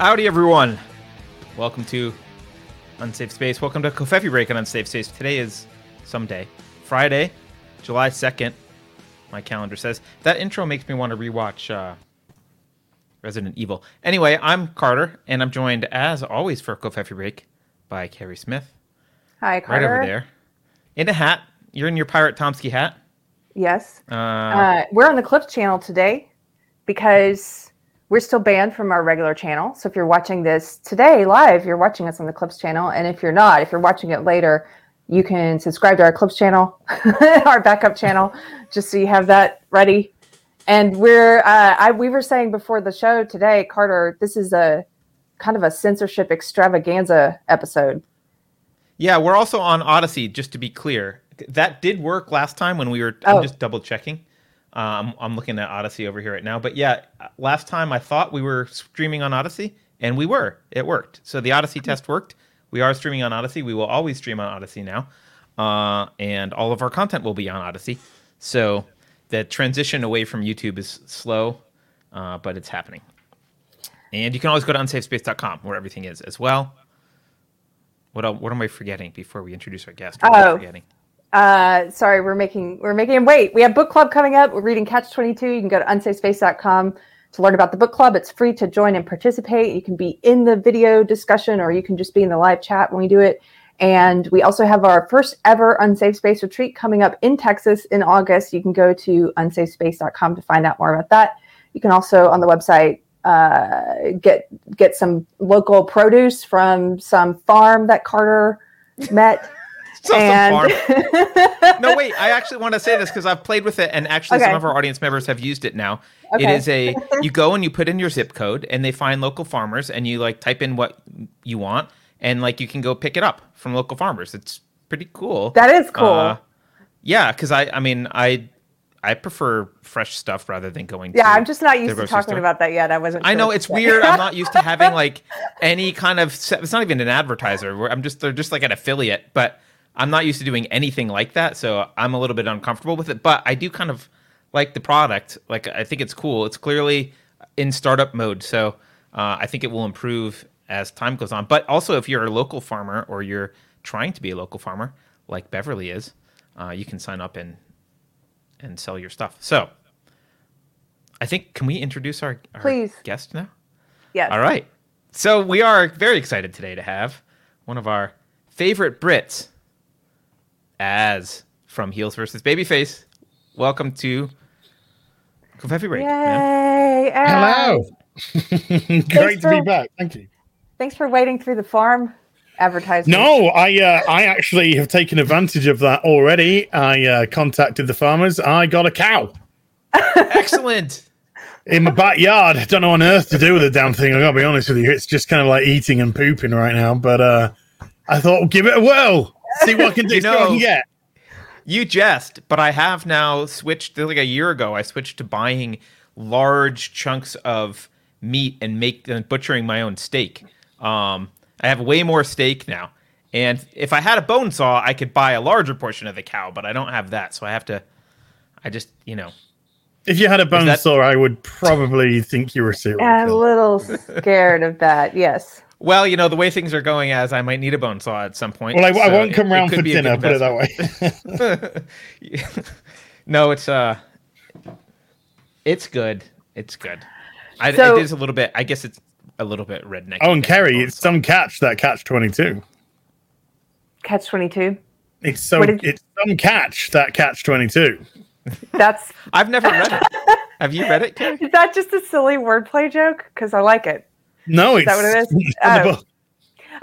Howdy, everyone. Welcome to Unsafe Space. Welcome to Covfefe Break on Unsafe Space. Today is someday, Friday, July 2nd. My calendar says. That intro makes me want to rewatch uh, Resident Evil. Anyway, I'm Carter, and I'm joined, as always, for Covfefe Break by Keri Smith. Hi, Carter. Right over there. In a hat. You're in your Pirate Tomsky hat. Yes. Uh, Uh, we're on the Clips channel today because we're still banned from our regular channel. So if you're watching this today live, you're watching us on the Clips channel. And if you're not, if you're watching it later, you can subscribe to our Clips channel, our backup channel, just so you have that ready. And we're, uh, I, we were saying before the show today, Carter, this is a kind of a censorship extravaganza episode. Yeah, we're also on Odysee, just to be clear. That did work last time when we were. I'm Oh. just double checking. Um, I'm looking at Odysee over here right now. But yeah, last time I thought we were streaming on Odysee, and we were. It worked. So the Odysee test worked. We are streaming on Odysee. We will always stream on Odysee now. Uh, and all of our content will be on Odysee. So the transition away from YouTube is slow, uh, but it's happening. And you can always go to unsafespace.com where everything is as well. What, what am I forgetting before we introduce our guest? What am I Oh. forgetting? Uh, sorry, we're making we're making him wait. We have book club coming up. We're reading Catch Twenty Two. You can go to unsafespace.com to learn about the book club. It's free to join and participate. You can be in the video discussion, or you can just be in the live chat when we do it. And we also have our first ever Unsafe Space retreat coming up in Texas in August. You can go to unsafespace.com to find out more about that. You can also on the website uh, get get some local produce from some farm that Carter met. Saw some and farm. no, wait. I actually want to say this because I've played with it, and actually, some of our audience members have used it now. It Okay. is a you go and you put in your zip code, and they find local farmers, and you like type in what you want, and like you can go pick it up from local farmers. It's pretty cool. That is cool. Uh, yeah, because I, I mean, I, I prefer fresh stuff rather than going. yeah, to I'm just not used to talking store. about that yet. I wasn't. I know it's say. weird. I'm not used to having like any kind of. It's not even an advertiser. Where I'm just they're just like an affiliate, but I'm not used to doing anything like that. So I'm a little bit uncomfortable with it. But I do kind of like the product. Like I think it's cool. It's clearly in startup mode, so uh, I think it will improve as time goes on. But also, if you're a local farmer or you're trying to be a local farmer, like Beverly is, uh, you can sign up and and sell your stuff. So. I think can we introduce our, our Please. guest now? yes. All right. So we are very excited today to have one of our favorite Brits Az from Heels versus Babyface. Welcome to Covfefe Break. Yay! Al. Hello. Great to be back. Thank you. Thanks for waiting through the farm advertisement. No, I uh, I actually have taken advantage of that already. I uh, contacted the farmers. I got a cow Excellent. in my backyard. I don't know on earth to do with the damn thing. I gotta be honest with you. It's just kind of like eating and pooping right now. But uh, I thought, give it a whirl. See what can do. You see know- can get. You jest, but I have now switched like a year ago. I switched to buying large chunks of meat and make and butchering my own steak. Um, I have way more steak now, and if I had a bone saw, I could buy a larger portion of the cow. But I don't have that, so I have to. I just you know If you had a bone that- saw, I would probably think you were a serial I'm a little scared of that. Yes. Well, you know, the way things are going as I might need a bone saw at some point. Well, I, I won't come it round could for dinner. Put it that way. no, it's uh it's good. It's good. I, So- it is a little bit I guess it's a little bit redneck. oh, and Keri, it's some catch that catch twenty two. Catch twenty two. It's so did- it's some catch that catch twenty two. That's I've never read it. Have you read it, Keri? is that just a silly wordplay joke? Because I like it. No, it's that what it is? it's in the Oh. book.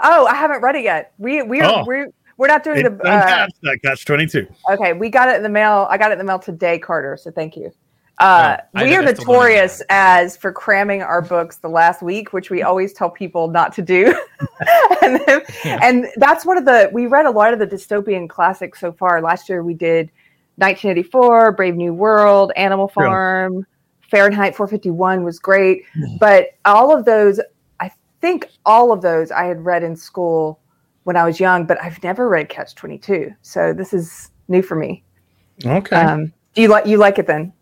Oh, I haven't read it yet. We we are Oh. we're we're not doing It's the. some Uh, catch that catch twenty two. okay, we got it in the mail. I got it in the mail today, Carter. So thank you. Uh, Oh, we are notorious as for cramming our books the last week, which we always tell people not to do. and, then, and that's one of the we read a lot of the dystopian classics so far. Last year we did 1984, Brave New World, Animal Really? Farm, Fahrenheit 451 was great, but all of those, I think all of those I had read in school when I was young, but I've never read Catch 22. So this is new for me. Okay. Um, do you like you like it then?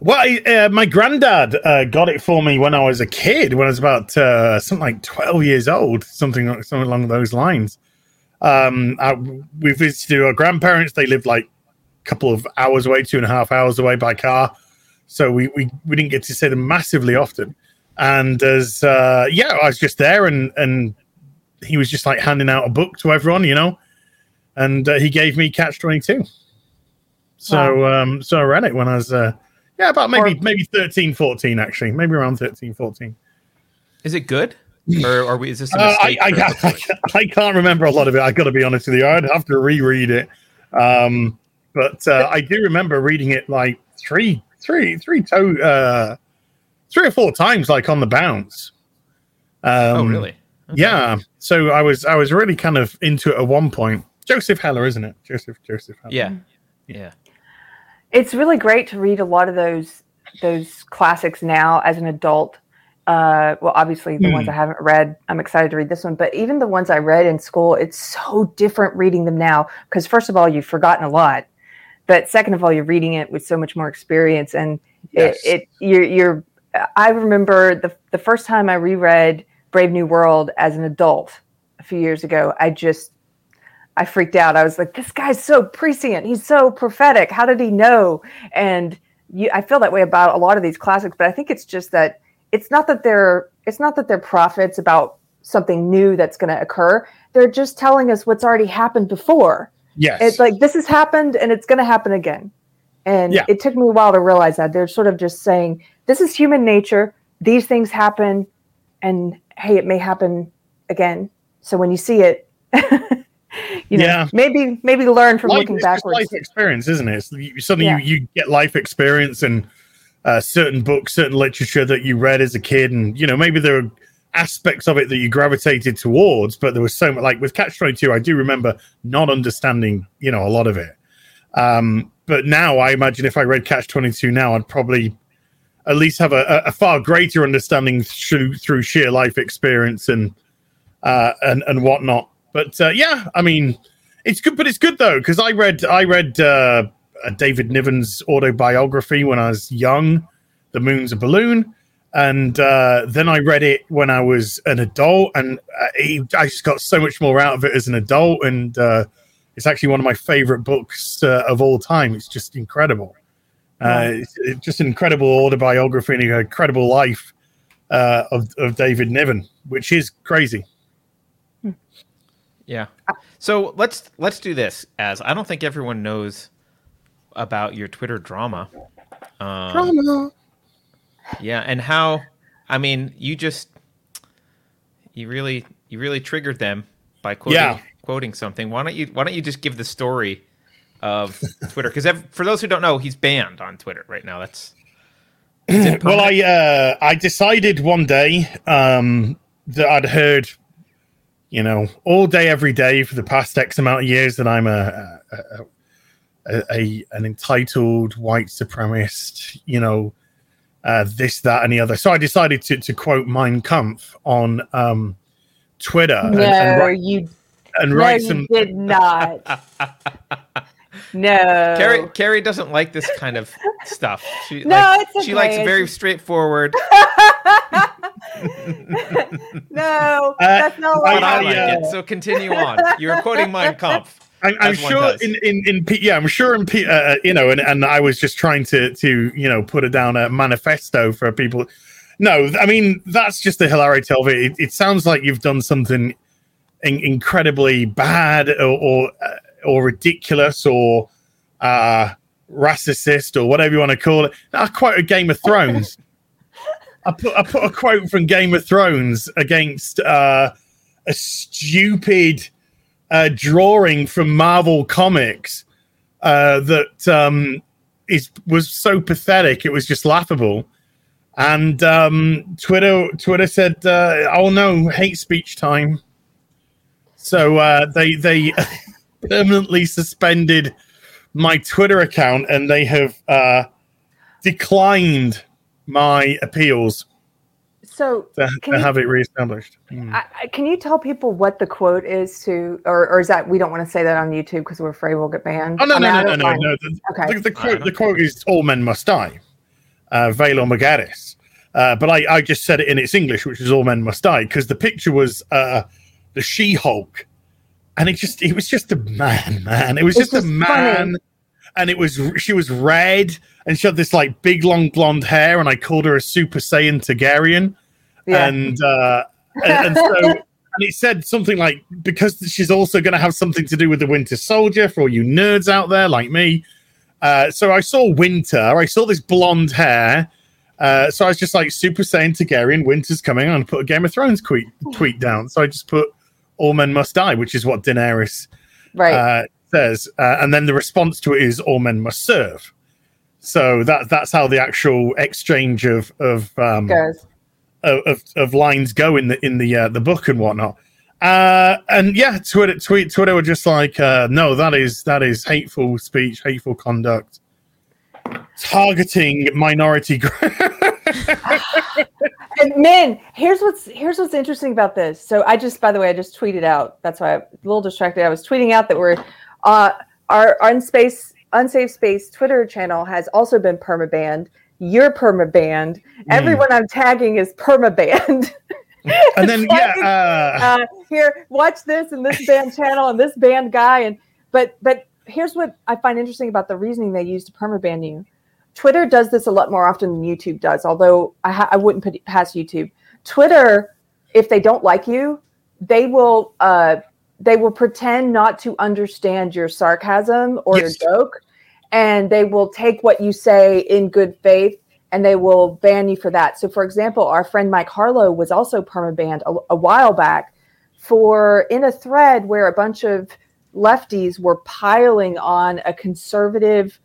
Well, I, uh, my granddad uh, got it for me when I was a kid, when I was about uh, something like twelve years old, something like- something along those lines. Um, I, we visited our grandparents. They lived like a couple of hours away, two and a half hours away by car, so we we, we didn't get to see them massively often. And as uh, yeah, I was just there, and and he was just like handing out a book to everyone, you know, and uh, he gave me Catch Twenty Two. So um, so I read it when I was uh, yeah about maybe Or- maybe 13, 14 actually, maybe around 13, 14. Is it good, or are we? Is this a Uh, I, mistake? I, for a book I. I can't remember a lot of it. I got to be honest with you. I'd have to reread it. Um, but uh, I do remember reading it like three, three, three, to, uh, three or four times, like on the bounce. Um, oh, really? Okay. Yeah. So I was, I was really kind of into it at one point. Joseph Heller, isn't it? Joseph, Joseph Heller. Yeah. Yeah. it's really great to read a lot of those those classics now as an adult. Uh, well, obviously the ones Hmm. I haven't read, I'm excited to read this one. But even the ones I read in school, it's so different reading them now. Because first of all, you've forgotten a lot, but second of all, you're reading it with so much more experience, and Yes. it, it you're you're. I remember the the first time I reread Brave New World as an adult a few years ago. I just I freaked out. I was like, this guy's so prescient. He's so prophetic. How did he know? And you, I feel that way about a lot of these classics, but I think it's just that it's not that they're it's not that they're prophets about something new that's going to occur. They're just telling us what's already happened before. Yes. It's like this has happened and it's going to happen again. And Yeah. it took me a while to realize that they're sort of just saying this is human nature. These things happen, and hey, it may happen again. So when you see it, you know, Yeah. maybe maybe learn from life, looking backwards. life experience, isn't it? You, suddenly Yeah. you, you get life experience and uh, certain books, certain literature that you read as a kid, and you know maybe there are aspects of it that you gravitated towards, but there was so much like with Catch Twenty Two. I do remember not understanding, you know, a lot of it. Um, but now I imagine if I read Catch Twenty Two now, I'd probably at least have a, a- far greater understanding through through sheer life experience and uh, and and whatnot. But uh, yeah, I mean, it's good, but it's good though because I read I read uh, uh, David Niven's autobiography when I was young, "The Moon's a Balloon," and uh, then I read it when I was an adult, and uh, it, I just got so much more out of it as an adult, and uh, it's actually one of my favorite books uh, of all time. It's just incredible. Uh, it's, it's just an incredible autobiography and an incredible life uh, of, of David Niven, which is crazy. Yeah. So let's let's do this as I don't think everyone knows about your Twitter drama. Um, Yeah, and how I mean, you just you really you really triggered them by quoting Yeah. quoting something. Why don't you why don't you just give the story of Twitter cuz for those who don't know, he's banned on Twitter right now. That's is Well. I uh, I decided one day um, that I'd heard, you know, all day every day for the past X amount of years that I'm a a, a, a an entitled white supremacist, you know, uh, this that and the other. So I decided to to quote Mein Kampf on um, Twitter and, no, and write, you, and no, write you some. did not. no. Keri Keri doesn't like this kind of stuff. She No, like, it's she likes very straightforward. no, Uh, that's not I- But what I I, like uh, it. So continue on. You're quoting Mein Kampf. I'm, I'm sure in, in in P- yeah, I'm sure in P- uh, you know, and, and I was just trying to to you know put it down a manifesto for people. No, I mean that's just the hilarity of it. It, it sounds like you've done something in, incredibly bad or or, uh, or ridiculous or uh, racist or whatever you want to call it. I quoted Game of Thrones. I put I put a quote from Game of Thrones against uh, a stupid uh, drawing from Marvel Comics uh, that um, is was so pathetic. It was just laughable. And um, Twitter Twitter said, uh, "Oh no, hate speech time." So uh, they they permanently suspended my Twitter account, and they have uh, declined my appeals So, to, Can to you- have it reestablished. Mm. I, I- can you tell people what the quote is to, or, or is that we don't want to say that on YouTube because we're afraid we'll get banned? Oh no I mean, no no no no no! The, Okay. the, the I quote the quote is "All men must die." uh, Valar Morghulis. Uh, but I, I just said it in its English, which is All Men Must Die, because the picture was uh, the She Hulk. And it just, it was just a man, man. It was just, a man. funny. And it was, she was red and she had this like big long blonde hair. And I called her a Super Saiyan Targaryen Yeah. and uh, and, and so and it said something like because she's also going to have something to do with the Winter Soldier for all you nerds out there like me. Uh, so I saw Winter. I saw this blonde hair. Uh, so I was just like Super Saiyan Targaryen. Winter's coming. I'm gonna put a Game of Thrones tweet tweet down. So I just put All Men Must Die, which is what Daenerys right. uh, says, uh, and then the response to it is "All men must serve." So that that's how the actual exchange of of um, Goes. of, of, of lines go in the in the uh, the book and whatnot. Uh, and yeah, Twitter tweet Twitter were just like, uh, no, that is that is hateful speech, hateful conduct, targeting minority groups. And men, here's what's here's what's interesting about this. So I just, by the way, I just tweeted out. That's why I'm a little distracted. I was tweeting out that we're uh, our unspace unsafe space Twitter channel has also been permabanned. You're permabanned. Everyone I'm tagging is perma banned. and then yeah, uh, uh, here, watch this and this band channel and this band guy. And but but here's what I find interesting about the reasoning they use to perma ban you. Twitter does this a lot more often than YouTube does, although I, ha- I wouldn't put it past YouTube. Twitter, if they don't like you, they will uh, they will pretend not to understand your sarcasm or Yes. your joke, and they will take what you say in good faith and they will ban you for that. So, for example, our friend Mike Harlow was also permabanned a, a while back for in a thread where a bunch of lefties were piling on a conservative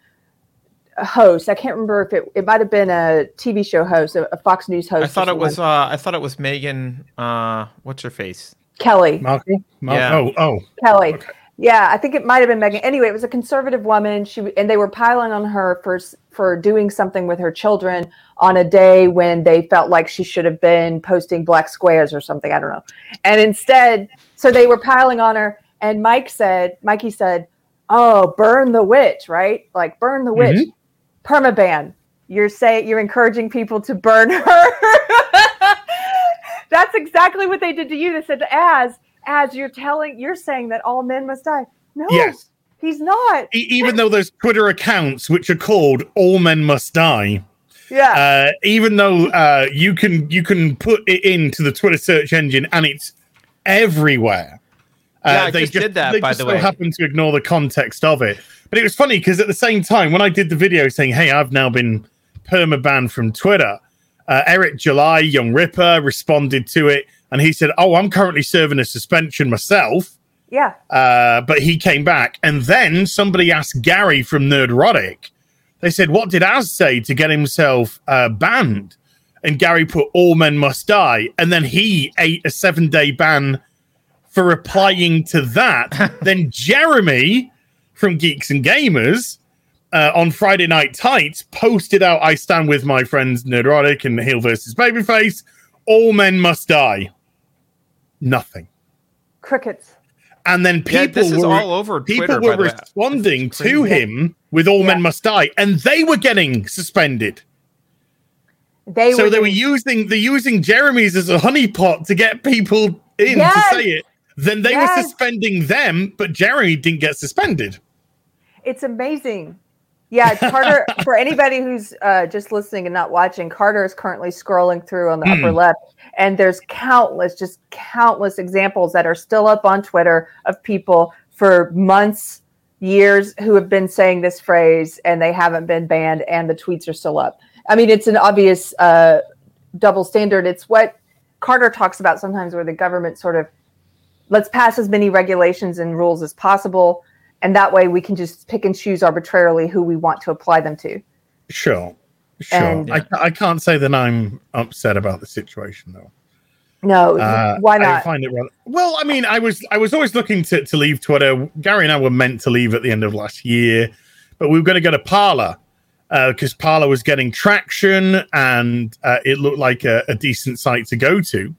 host. I can't remember if it, it might have been a TV show host, a, a Fox News host. I thought it someone. was. Uh, I thought it was Megyn. Uh, what's her face? Kelly. Mark, Mark, Yeah. oh oh Kelly. Okay. Yeah, I think it might have been Megyn. Anyway, it was a conservative woman. She and they were piling on her for for doing something with her children on a day when they felt like she should have been posting black squares or something. I don't know. And instead, so they were piling on her. And Mike said, Mikey said, "Oh, burn the witch, right? Like burn the witch, permaban. You're saying you're encouraging people to burn her." That's exactly what they did to you. They said, "As as you're telling, you're saying that all men must die." No, yes. he's not. E- even though there's Twitter accounts which are called "All Men Must Die," Yeah, uh, even though uh, you can you can put it into the Twitter search engine and it's everywhere. Uh, Yeah, I just did that, They by just the way. happen to ignore the context of it. But it was funny because at the same time, when I did the video saying, "Hey, I've now been permabanned from Twitter," uh, Eric July, Young Ripper, responded to it, and he said, "Oh, I'm currently serving a suspension myself." yeah. Uh, but he came back, and then somebody asked Gary from Nerdrotic. They said, "What did Az say to get himself uh, banned?" And Gary put, "All men must die," and then he ate a seven-day ban for replying to that. then Jeremy from Geeks and Gamers uh, on Friday Night Tights posted out, "I stand with my friends Nerdrotic and Heel versus Babyface. All men must die." Nothing. Crickets. And then people yeah, this is were all over people were by the way. responding to him with all men must die and they were getting suspended They so were they were using they're using jeremy's as a honeypot to get people in Yes. to say it then they were suspending them but jeremy didn't get suspended It's amazing. Yeah, Carter. for anybody who's uh, just listening and not watching, Carter is currently scrolling through on the upper Hmm. left, and there's countless, just countless examples that are still up on Twitter of people for months, years who have been saying this phrase and they haven't been banned, and the tweets are still up. I mean, it's an obvious uh, double standard. It's what Carter talks about sometimes, where the government sort of let's pass as many regulations and rules as possible and that way we can just pick and choose arbitrarily who we want to apply them to. sure sure And- I, I can't say that i'm upset about the situation though No, Uh, why I not? find it rather, well. I mean, I was I was always looking to, to leave Twitter. Gary and I were meant to leave at the end of last year, but we were going to go to Parler because Parler was getting traction and uh, it looked like a, a decent site to go to.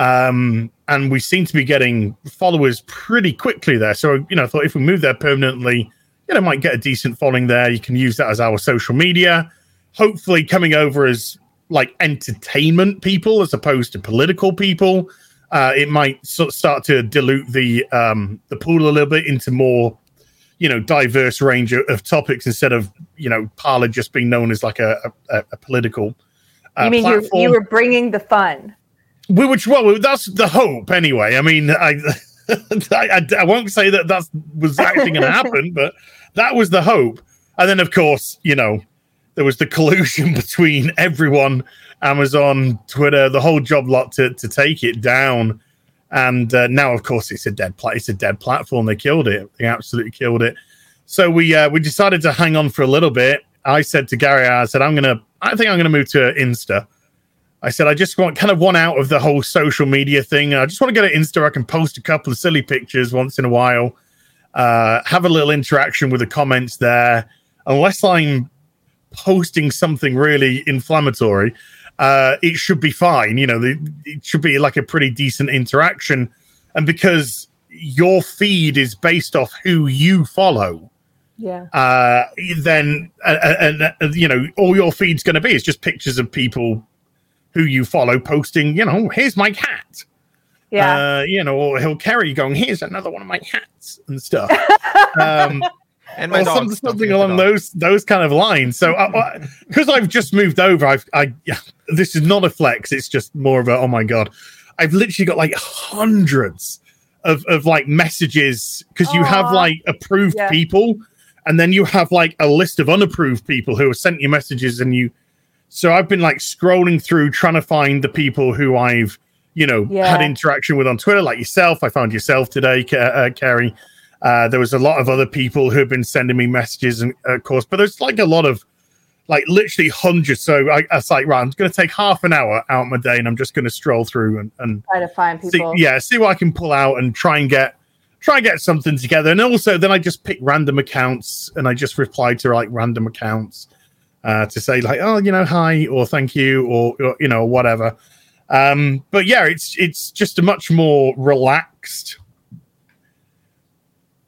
Um, and we seem to be getting followers pretty quickly there. So you know, I thought if we move there permanently, you know, might get a decent following there. You can use that as our social media. hopefully coming over as like entertainment people as opposed to political people. Uh, it might sort of start to dilute the um, the pool a little bit into more, you know, diverse range of, of topics instead of you know Parler just being known as like a a, a political. Uh, you mean you, you were bringing the fun? Which well, that's the hope anyway. I mean, I I, I, I won't say that that was actually going to happen, but that was the hope. And then, of course, you know, there was the collusion between everyone, Amazon, Twitter, the whole job lot to to take it down. And uh, now, of course, it's a dead pla- It's a dead platform. They killed it. They absolutely killed it. So we uh, we decided to hang on for a little bit. I said to Gary, I said, I'm gonna, I think I'm gonna move to Insta. I said, I just want kind of one out of the whole social media thing. I just want to get an Insta. I can post a couple of silly pictures once in a while, uh, have a little interaction with the comments there. Unless I'm posting something really inflammatory, uh, it should be fine. You know, the, it should be like a pretty decent interaction. And because your feed is based off who you follow, Yeah. uh, then uh, and uh, you know all your feed's going to be is just pictures of people who you follow posting. You know, here's my cat. Yeah. Uh, you know, or he'll carry going. Here's another one of my hats and stuff. um, And my or some, something along those those kind of lines. So, because I've just moved over, I've I yeah, this is not a flex. It's just more of a oh my god, I've literally got like hundreds of of like messages because you have like approved Yeah. people, and then you have like a list of unapproved people who have sent you messages, and you. So I've been like scrolling through trying to find the people who I've you know Yeah. had interaction with on Twitter, like yourself. I found yourself today, uh, Keri. Uh, there was a lot of other people who have been sending me messages, and of course, but there's like a lot of like literally hundreds. So I, I was like, right, I'm going to take half an hour out of my day, and I'm just going to stroll through and, and Try to find see, people. yeah, see what I can pull out and try and get try and get something together. And also, then I just pick random accounts and I just reply to like random accounts uh, to say like, oh, you know, hi or thank you or, or you know whatever. Um, but yeah, it's it's just a much more relaxed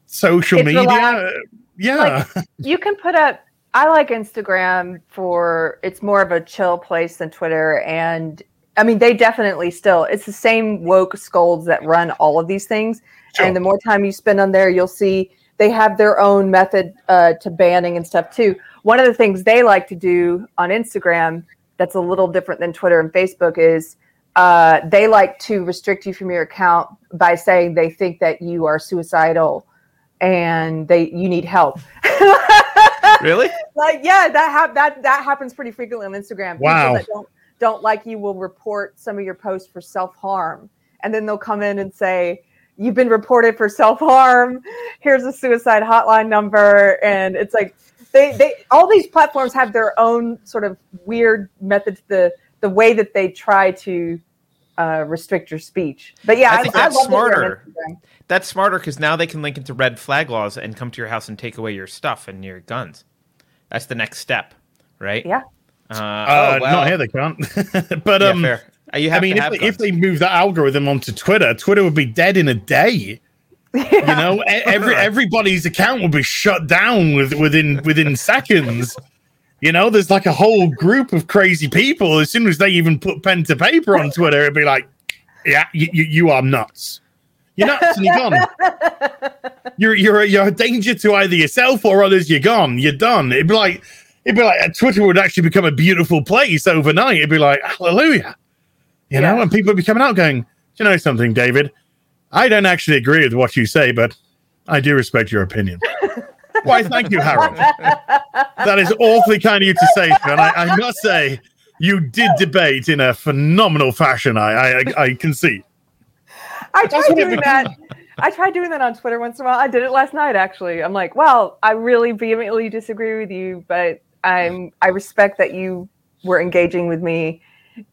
social It's media. relaxed. Yeah, you can put up i like instagram for it's more of a chill place than twitter and i mean they definitely still it's the same woke scolds that run all of these things Sure. and the more time you spend on there you'll see they have their own method uh, to banning and stuff too one of the things they like to do on instagram that's a little different than twitter and facebook is uh, they like to restrict you from your account by saying they think that you are suicidal and they you need help. Really? like yeah that hap- that that happens pretty frequently on instagram. Wow. people that don't don't like you will report some of your posts for self-harm. And then they'll come in and say you've been reported for self-harm. Here's a suicide hotline number. And it's like they they all these platforms have their own sort of weird methods the the way that they try to uh, restrict your speech but yeah I i, think I that's love that you're on smarter. That's smarter because now they can link into red flag laws and come to your house and take away your stuff and your guns. That's the next step, right? yeah Uh, uh, oh, well, not here they can't. but yeah, um, fair. Uh, You have I mean, to if have they, if they move that algorithm onto Twitter, Twitter would be dead in a day. You know, every everybody's account will be shut down with, within within seconds. You know, there's like a whole group of crazy people. As soon as they even put pen to paper on Twitter, it'd be like, "Yeah, you, you, you are nuts. You're nuts, and you're gone. You're you're you're a danger to either yourself or others. You're gone. You're done. It'd be like it'd be like uh, Twitter would actually become a beautiful place overnight. It'd be like hallelujah, you know, and people would be coming out going, "Do you know something, David? I don't actually agree with what you say, but I do respect your opinion." Why, thank you, Harold. That is awfully kind of you to say, and I, I must say, you did debate in a phenomenal fashion. I I, I can see. I tried doing that. I tried doing that on Twitter once in a while. I did it last night actually. I'm like, well, I really vehemently disagree with you, but I'm I respect that you were engaging with me.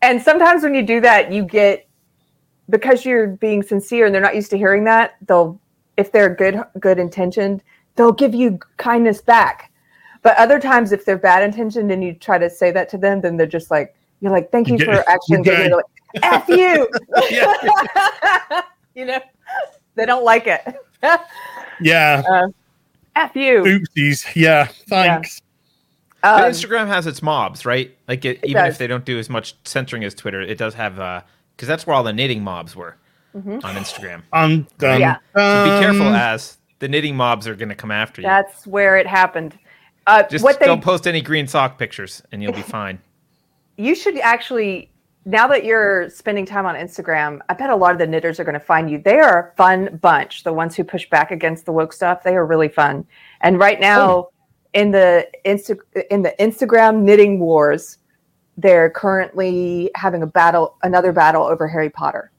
And sometimes when you do that, you get because you're being sincere and they're not used to hearing that, they'll if they're good good intentioned, they'll give you kindness back. But other times if they're bad intentioned and you try to say that to them, then they're just like you're like, thank you You for get- actually you get- engaging. They're like, F you. Yeah. you know, they don't like it. Yeah. F you. Oopsies. Yeah. Thanks. But Um, Instagram has its mobs, right? Like it, It even does. if they don't do as much censoring as Twitter, it does have because that's where all the knitting mobs were Mm-hmm. on Instagram. Um, dun, Yeah. So be careful, as the knitting mobs are going to come after you. That's where it happened. Uh, Just what don't post any green sock pictures, and you'll be fine. you should actually now that you're spending time on Instagram, I bet a lot of the knitters are going to find you. They are a fun bunch. The ones who push back against the woke stuff, they are really fun. And right now, in the Insta in the Instagram knitting wars, they're currently having a battle, another battle over Harry Potter,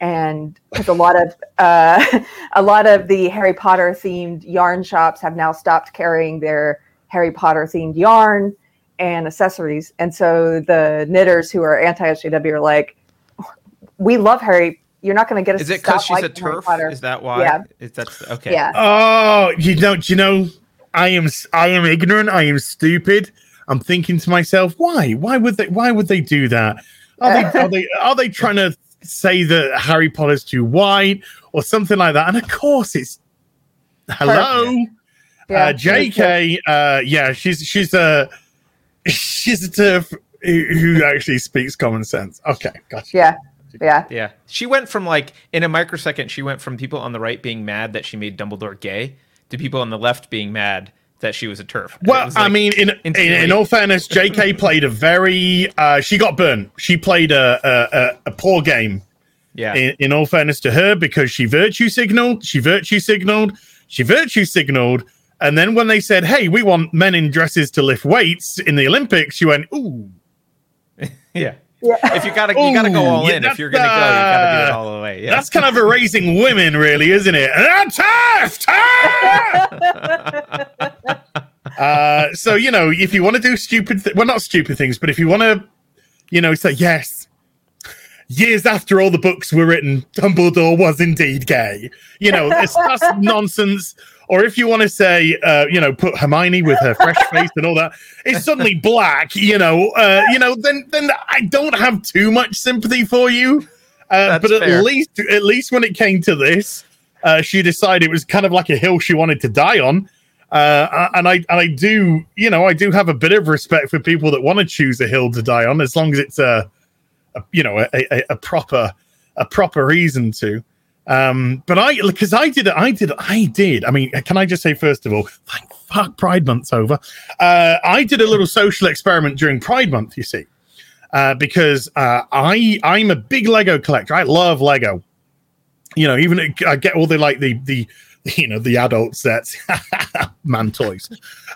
and because a lot of uh, a lot of the Harry Potter themed yarn shops have now stopped carrying their Harry Potter themed yarn and accessories. And so the knitters who are anti SJW are like, we love Harry. You're not going to get us. Is it because she's a liking TERF? Potter." Is that why? Yeah. Is that okay? Yeah. Oh, you don't. You know, I am. I am ignorant. I am stupid. I'm thinking to myself, why? Why would they? Why would they do that? Are they? Are they? Are they trying to say that Harry Potter's too white or something like that? And of course, it's hello. Yeah, uh, JK, uh, yeah, she's she's a she's a TERF who, who actually speaks common sense. Okay, gotcha. Yeah. Yeah. Yeah. She went from like in a microsecond, she went from people on the right being mad that she made Dumbledore gay to people on the left being mad that she was a TERF. Well, was, I mean, in, in in all fairness, JK played a very uh, she got burnt. She played a a, a, a poor game. yeah. In, in all fairness to her, because she virtue signaled, she virtue signaled, she virtue signaled, and then when they said, "Hey, we want men in dresses to lift weights in the Olympics," she went, "Ooh." yeah. Yeah. If you gotta you gotta go all yeah, in. If you're gonna go, you gotta do it all the way. Yeah. That's kind of erasing women, really, isn't it? Ah, tough, tough! uh, so you know, if you want to do stupid, th- well, not stupid things, but if you want to, you know, say yes. Years after all the books were written, Dumbledore was indeed gay. You know, it's that's nonsense. Or if you want to say, uh, you know, put Hermione with her fresh face and all that, it's suddenly black. You know, uh, you know, then then I don't have too much sympathy for you. Uh, but at fair. least, at least when it came to this, uh, she decided it was kind of like a hill she wanted to die on. Uh, and I and I do, you know, I do have a bit of respect for people that want to choose a hill to die on, as long as it's a, a you know, a, a, a proper a proper reason to. Um, but I because I did I did I did. I mean, can I just say first of all, thank fuck Pride Month's over. Uh, I did a little social experiment during Pride Month. You see, uh, because uh, I I'm a big Lego collector. I love Lego. You know, even I get all the like the the you know the adult sets, man toys,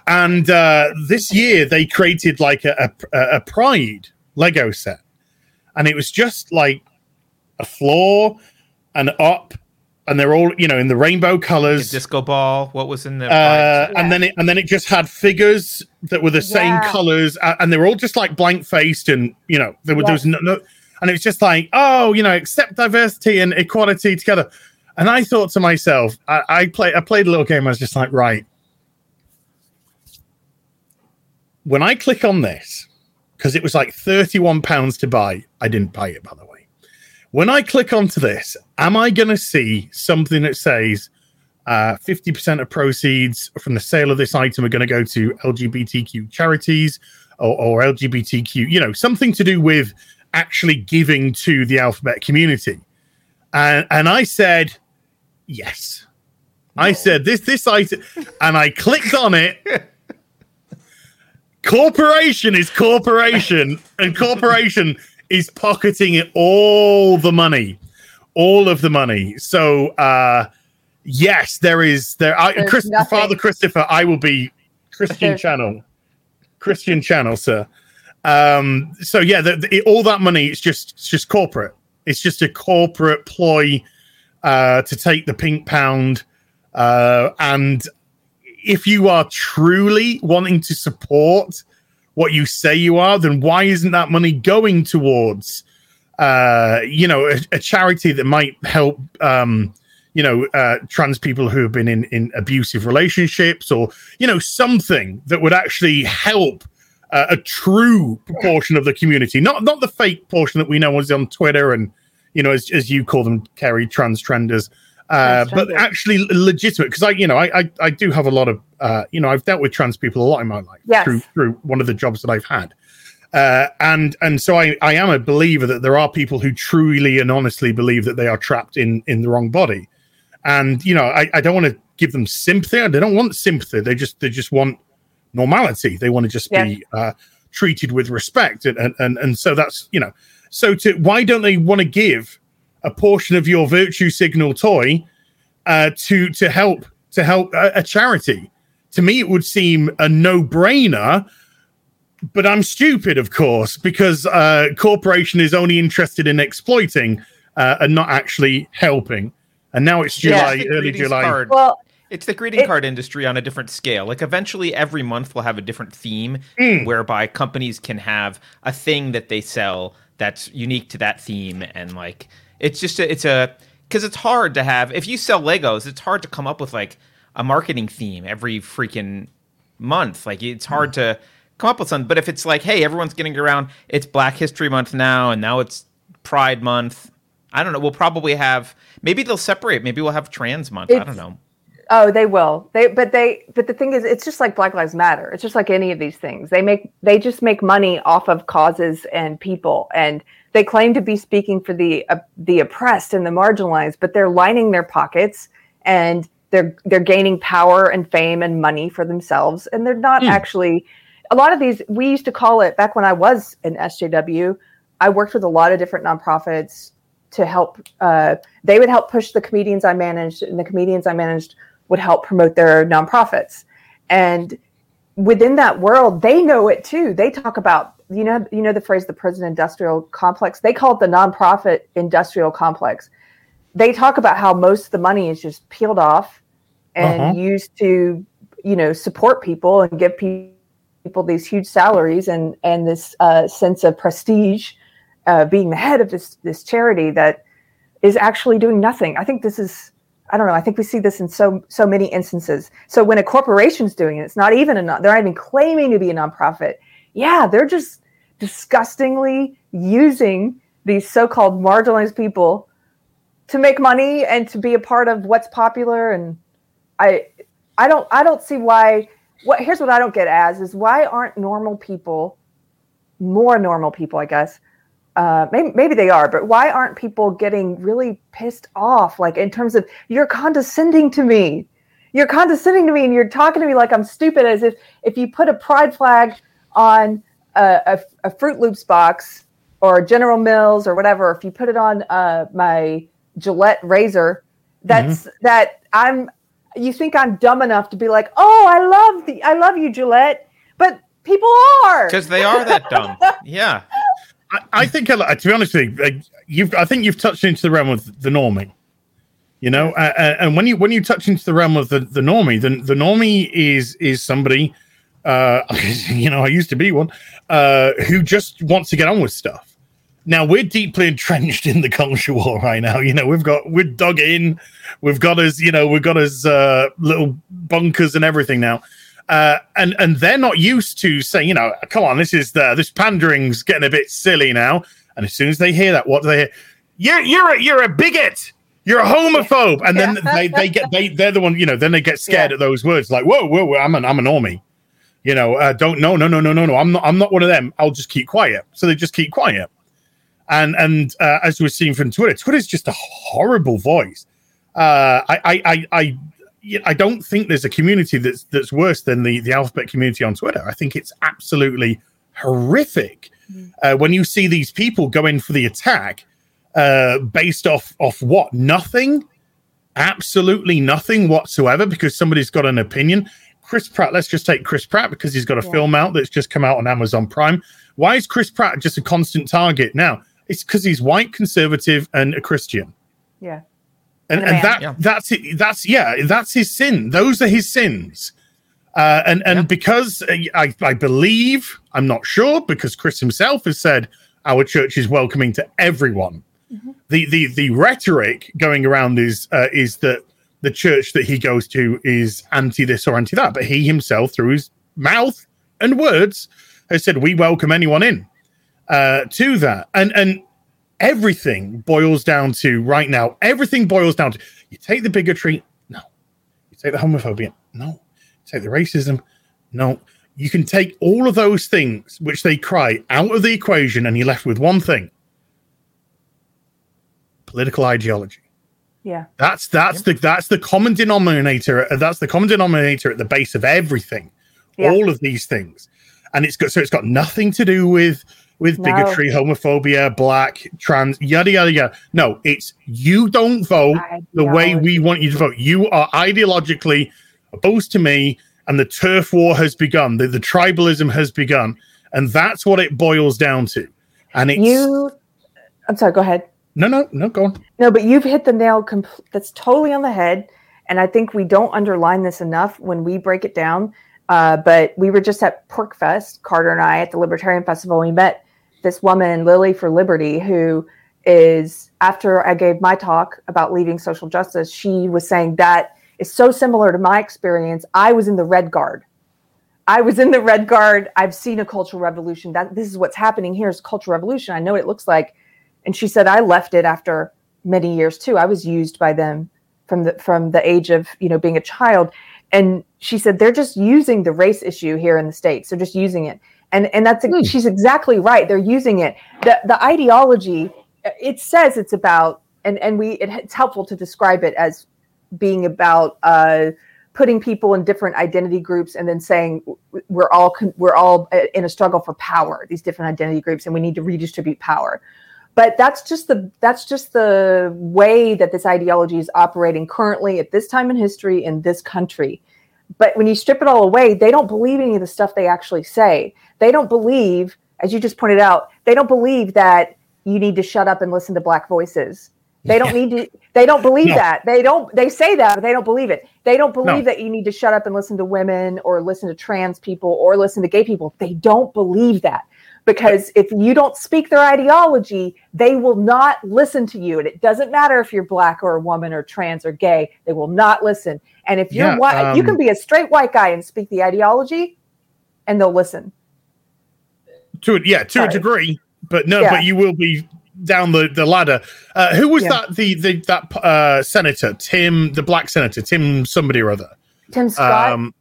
and uh, this year they created like a, a a Pride Lego set, and it was just like a floor and up, and they're all you know in the rainbow A colors. disco ball. What was in there? Uh, Yeah. and then it and then it just had figures that were the same Yeah. colors, uh, and they were all just like blank faced, and you know there, were, there was no, no, and it was just like oh you know accept diversity and equality together. And I thought to myself, I, I play I played a little game. I was just like, right, when I click on this, because it was like thirty one pounds to buy, I didn't buy it by the way. When I click onto this, am I going to see something that says uh, 50% of proceeds from the sale of this item are going to go to LGBTQ charities or, or LGBTQ, you know, something to do with actually giving to the alphabet community. And, and I said, yes. I said this, this item, and I clicked on it. corporation is corporation, and corporation is pocketing it all the money, all of the money. So, uh, yes, there is there. I, Chris. Father Christopher, I will be Christian channel, Christian channel, sir. Um, so yeah, the, the, all that money is just it's just corporate. It's just a corporate ploy uh, to take the pink pound. Uh, and if you are truly wanting to support what you say you are, then why isn't that money going towards, uh, you know, a, a charity that might help, um, you know, uh, trans people who have been in, in abusive relationships or, you know, something that would actually help uh, a true proportion of the community, not not the fake portion that we know is on Twitter and, you know, as, as you call them, Keri, trans trenders. Uh, but actually legitimate because I, you know, I, I I do have a lot of, uh, you know, I've dealt with trans people a lot in my life Yes. through through one of the jobs that I've had, uh, and and so I I am a believer that there are people who truly and honestly believe that they are trapped in in the wrong body, and you know, I, I don't want to give them sympathy. They don't want sympathy. They just they just want normality. They want to just be uh, treated with respect, and, and and and so that's you know. So to why don't they want to give a portion of your virtue signal toy uh, to to help to help a, a charity? To me, it would seem a no brainer. But I'm stupid, of course, because uh, corporation is only interested in exploiting uh, and not actually helping. And now it's Yeah. July, It's early July. card. Well, It's the greeting It- card industry on a different scale. Like eventually every month we'll have a different theme Mm. whereby companies can have a thing that they sell that's unique to that theme and like it's just a, it's a cuz it's hard to have if you sell Legos, it's hard to come up with like a marketing theme every freaking month. Like it's hard hmm. to come up with something, but if it's like hey, everyone's getting around it's Black History Month now and now it's Pride Month. I don't know. We'll probably have maybe they'll separate. Maybe we'll have Trans Month. I don't know. Oh, they will. They but they but the thing is it's just like Black Lives Matter. It's just like any of these things. They make they just make money off of causes and people and they claim to be speaking for the uh, the oppressed and the marginalized, but they're lining their pockets and they're they're gaining power and fame and money for themselves and they're not Hmm. actually a lot of these we used to call it back when I was in SJW, I worked with a lot of different nonprofits to help uh, they would help push the comedians I managed and the comedians I managed would help promote their nonprofits. And within that world, they know it too. They talk about, you know, you know the phrase the prison industrial complex. They call it the nonprofit industrial complex. They talk about how most of the money is just peeled off and Uh-huh. used to, you know, support people and give pe- people these huge salaries and and this uh, sense of prestige, uh, being the head of this this charity that is actually doing nothing. I think this is I don't know. I think we see this in so so many instances. So when a corporation's doing it, it's not even a non, they're not even claiming to be a nonprofit. Yeah, they're just disgustingly using these so-called marginalized people to make money and to be a part of what's popular. And I I don't I don't see why. What here's what I don't get as is why aren't normal people more normal people? I guess uh, maybe, maybe they are, but why aren't people getting really pissed off? Like in terms of you're condescending to me, you're condescending to me, and you're talking to me like I'm stupid, as if if you put a pride flag on a, a, a Froot Loops box or General Mills or whatever, if you put it on uh, my Gillette razor, that's that I'm. You think I'm dumb enough to be like, oh, I love the, I love you, Gillette, but people are because they are that dumb. Yeah, I, I think, to be honest with you, uh, you've I think you've touched into the realm of the normie. You know, uh, and when you when you touch into the realm of the the normie, the the normie is is somebody, uh, you know, I used to be one, uh, who just wants to get on with stuff. Now we're deeply entrenched in the culture war right now. You know, we've got we're dug in, we've got us, you know, we've got us uh, little bunkers and everything now. Uh, and and they're not used to saying, you know, come on, this is the this pandering's getting a bit silly now. And as soon as they hear that, what do they hear? You're you're a, you're a bigot. You're a homophobe. And then they, they get they they're the one, you know, then they get scared Yeah. at those words, like, whoa, whoa, whoa I'm an I'm a normie. You know, uh, don't no no no no no no. I'm not I'm not one of them. I'll just keep quiet. So they just keep quiet. And and uh, as we're seeing from Twitter, Twitter's just a horrible voice. Uh, I I I. I don't think there's a community that's that's worse than the the alphabet community on Twitter. I think it's absolutely horrific uh, when you see these people go in for the attack uh, based off off what nothing, absolutely nothing whatsoever because somebody's got an opinion. Chris Pratt, let's just take Chris Pratt because he's got a Yeah. film out that's just come out on Amazon Prime. Why is Chris Pratt just a constant target now? It's because he's white, conservative, and a Christian yeah. And, And a and man. that Yeah. that's it that's yeah that's his sin those are his sins uh, and and Yeah. because uh, I, I believe i'm not sure because chris himself has said our church is welcoming to everyone the the the rhetoric going around is uh, is that the church that he goes to is anti this or anti that but he himself through his mouth and words has said we welcome anyone in uh, to that and and everything boils down to right now. Everything boils down to you take the bigotry, no. You take the homophobia, no. You take the racism, no. You can take all of those things which they cry out of the equation, and you're left with one thing: political ideology. Yeah. That's that's the that's the common denominator. uh, That's the common denominator at the base of everything. Yeah. All of these things, and it's got so it's got nothing to do with with No. bigotry, homophobia, black, trans, yada yada yada. No, it's you don't vote the way we want you to vote. You are ideologically opposed to me, and the turf war has begun. The, the tribalism has begun, and that's what it boils down to. And it's You, I'm sorry, go ahead. no, no, no. Go on. No, but you've hit the nail. Compl- that's totally on the head, and I think we don't underline this enough when we break it down. Uh, but we were just at PorcFest, Carter and I, at the Libertarian Festival. We met this woman, Lily for Liberty, who is after I gave my talk about leaving social justice. She was saying that is so similar to my experience. I was in the Red Guard. I was in the Red Guard. I've seen a cultural revolution. That this is what's happening here is cultural revolution. I know what it looks like. And she said I left it after many years too. I was used by them from the from the age of you know being a child. And she said they're just using the race issue here in the states. They're just using it, and and that's Hmm. she's exactly right. They're using it. the The ideology it says it's about, and and we it, it's helpful to describe it as being about uh, putting people in different identity groups and then saying we're all we're all uh, in a struggle for power. These different identity groups, and we need to redistribute power but that's just the that's just the way that this ideology is operating currently at this time in history in this country but when you strip it all away they don't believe any of the stuff they actually say they don't believe as you just pointed out they don't believe that you need to shut up and listen to black voices they don't need to they don't believe No. that they don't they say that but they don't believe it they don't believe No. that you need to shut up and listen to women or listen to trans people or listen to gay people they don't believe that because if you don't speak their ideology, they will not listen to you. And it doesn't matter if you're black or a woman or trans or gay, they will not listen. And if you're Yeah, white, you um, can be a straight white guy and speak the ideology and they'll listen. To yeah to Sorry. a degree but no Yeah. but you will be down the the ladder uh who was Yeah. that the the that uh senator tim the black senator tim somebody or other Tim Scott, um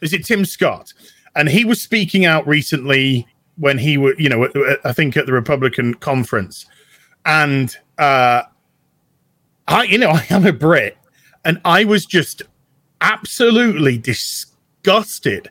is it tim scott and he was speaking out recently when he was you know i think at the republican conference and uh i you know i am a brit and i was just absolutely disgusted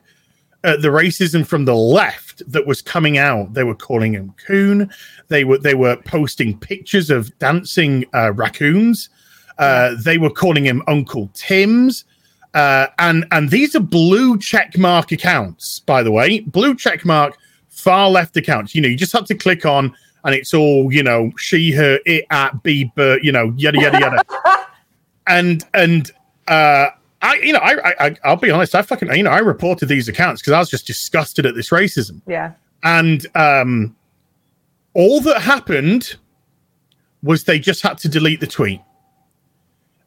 at the racism from the left that was coming out. They were calling him coon. They were they were posting pictures of dancing uh, raccoons. Uh, they were calling him Uncle Tim's. Uh, and and these are blue check mark accounts, by the way, blue check mark far left accounts. You know, you just have to click on, and it's all you know, she, her, it, at, be, but you know, yada yada yada. and and uh, I, you know, I, I, I'll be honest, I fucking, you know, I reported these accounts because I was just disgusted at this racism. yeah, And um, all that happened was they just had to delete the tweet.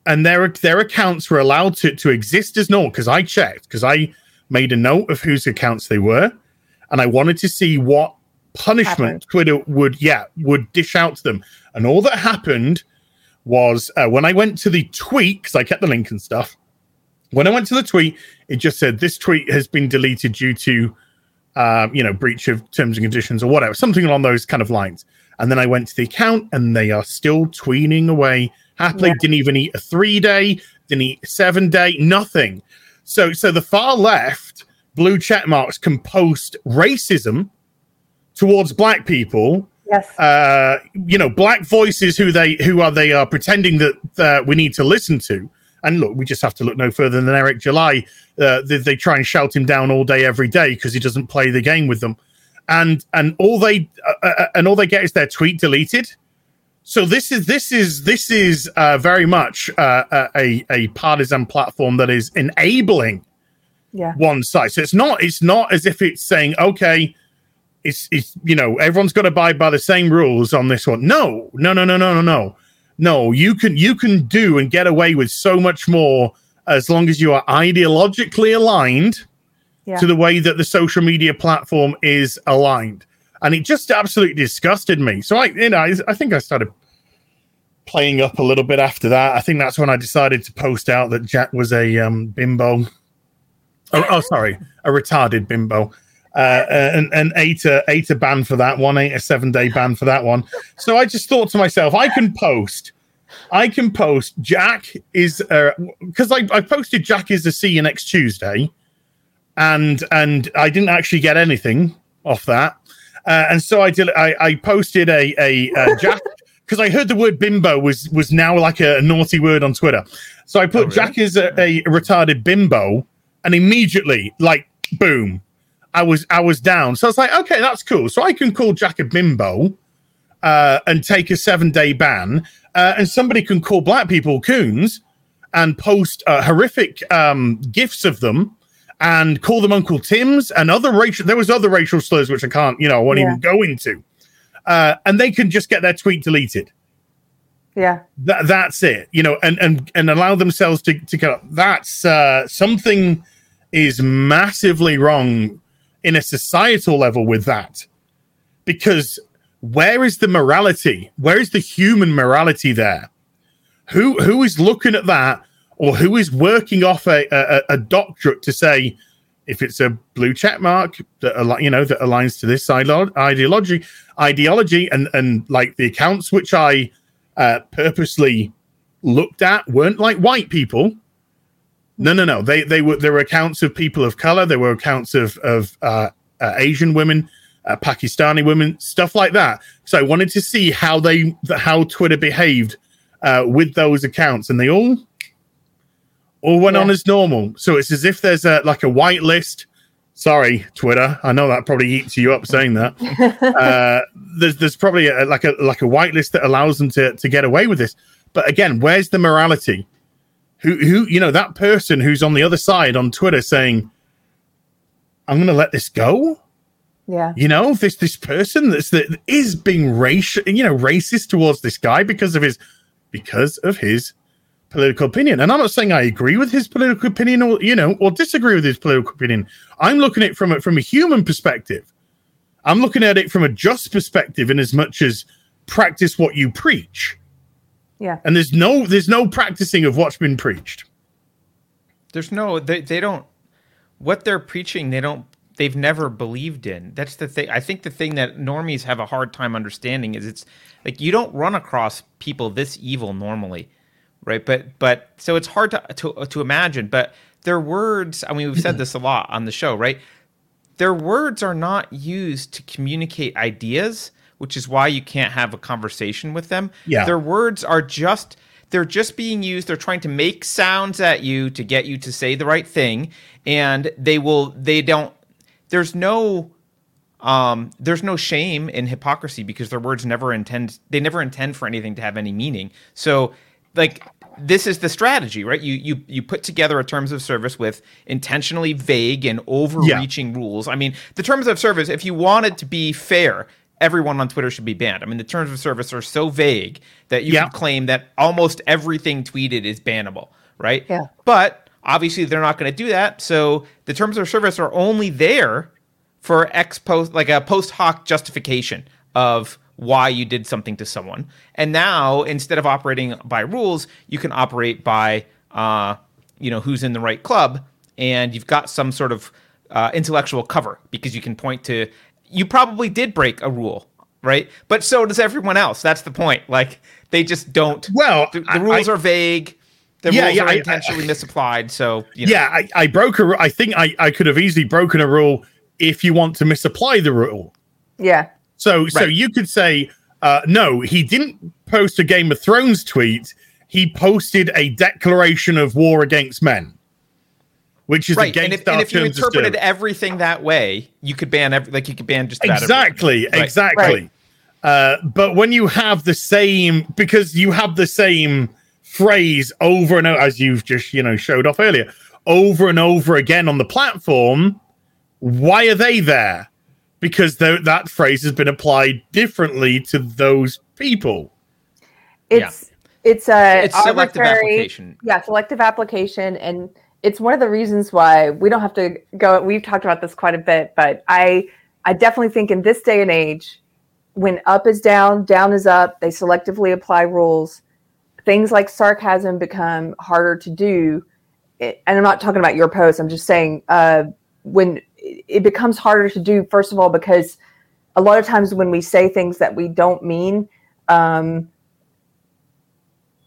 And their their accounts were allowed to, to exist as normal because I checked, because I made a note of whose accounts they were, and I wanted to see what punishment Happened. Twitter would yeah would dish out to them. And all that happened was uh, when I went to the tweet, because I kept the link and stuff. When I went to the tweet, it just said this tweet has been deleted due to um, you know, breach of terms and conditions or whatever, something along those kind of lines. And then I went to the account and they are still tweeting away happily. Yeah. Didn't even eat a three day, didn't eat a seven day, nothing. So, so the far left blue check marks can post racism towards black people. yes, Uh, you know, black voices who they who are they are pretending that uh, we need to listen to. And look, we just have to look no further than Eric July. Uh, they, they try and shout him down all day, every day because he doesn't play the game with them, and and all they uh, uh, and all they get is their tweet deleted. So this is this is this is uh, very much uh, a a partisan platform that is enabling yeah, one side. So it's not it's not as if it's saying, okay, it's it's you know, everyone's got to abide by the same rules on this one. No, no, no, no, no, no, no. No, you can you can do and get away with so much more as long as you are ideologically aligned yeah. to the way that the social media platform is aligned. and it just absolutely disgusted me. So I, you know, I, I think I started playing up a little bit after that. I think that's when I decided to post out that Jack was a um, bimbo. Oh, oh, sorry, a retarded bimbo. Uh, and and eight a eight a ban for that one, eight a seven day ban for that one. So I just thought to myself, I can post, I can post. Jack is because uh, I I posted Jack is to see you next Tuesday, and and I didn't actually get anything off that, uh, and so I did. I, I posted a a, a Jack because I heard the word bimbo was was now like a, a naughty word on Twitter. So I put oh, really? Jack is a, a, retarded bimbo, and immediately, like, boom, I was I was down. So I was like, okay, that's cool. So I can call Jack a bimbo uh, and take a seven day ban, uh, and somebody can call black people coons and post uh, horrific um, gifs of them and call them Uncle Tim's and other racial. There was other racial slurs which I can't, you know, I won't yeah. even go into uh, and they can just get their tweet deleted. Yeah, that, that's it. You know, and and and allow themselves to to get up. That's uh, something is massively wrong in a societal level with that, because where is the morality? Where is the human morality there? Who who is looking at that, or who is working off a, a, a doctorate to say if it's a blue check mark that you know that aligns to this ideology ideology and and like the accounts which i uh, purposely looked at weren't like white people no no no they they were there were accounts of people of color there were accounts of of uh, uh, asian women uh, pakistani women stuff like that so i wanted to see how they how twitter behaved uh, with those accounts and they all all went yeah. on as normal. So it's as if there's a like a whitelist. Sorry, Twitter. I know that probably eats you up saying that. uh, there's there's probably a, like a like a whitelist that allows them to to get away with this. But again, where's the morality? Who who you know that person who's on the other side on Twitter saying, "I'm going to let this go." Yeah. You know, this this person that's that is being racial, you know, racist towards this guy because of his because of his political opinion. And I'm not saying I agree with his political opinion or you know or disagree with his political opinion. I'm looking at it from a, from a human perspective. I'm looking at it from a just perspective in as much as practice what you preach. Yeah. And there's no there's no practicing of what's been preached. There's no they they don't what they're preaching they don't they've never believed in. That's the thing. I think the thing that normies have a hard time understanding is it's like you don't run across people this evil normally right? But but so it's hard to to to imagine. But their words. I mean, we've said this a lot on the show, right? Their words are not used to communicate ideas, which is why you can't have a conversation with them. Yeah. Their words are just they're just being used they're trying to make sounds at you to get you to say the right thing and they will they don't there's no um, there's no shame in hypocrisy because their words never intend they never intend for anything to have any meaning so like this is the strategy, right? You you you put together a terms of service with intentionally vague and overreaching yeah. rules. I mean, the terms of service, if you wanted to be fair, everyone on Twitter should be banned. I mean, the terms of service are so vague that you yeah. can claim that almost everything tweeted is bannable, right? Yeah. But obviously, they're not going to do that. So the terms of service are only there for ex post, like a post hoc justification of why you did something to someone. And now instead of operating by rules, you can operate by uh, you know who's in the right club, and you've got some sort of uh, intellectual cover because you can point to you probably did break a rule, right? But so does everyone else. That's the point. Like they just don't. Well, the, the rules I, are vague. The yeah, rules yeah, are intentionally I, misapplied. So you know. yeah, I, I broke a. I think I, I could have easily broken a rule if you want to misapply the rule. Yeah. So right. so you could say uh, no, he didn't post a Game of Thrones tweet. He posted a declaration of war against men, which is right. against and if, our and if you terms interpreted everything that way, you could ban every like you could ban just exactly, right. exactly. Right. Uh, but when you have the same, because you have the same phrase over and over, as you've just you know showed off earlier, over and over again on the platform, why are they there? because that phrase has been applied differently to those people. It's yeah. it's a it's selective application. Yeah, selective application, and it's one of the reasons why we don't have to go. We've talked about this quite a bit, but I I definitely think in this day and age, when up is down, down is up, they selectively apply rules. Things like sarcasm become harder to do. And I'm not talking about your post. I'm just saying uh, when it becomes harder to do, first of all, because a lot of times when we say things that we don't mean, um,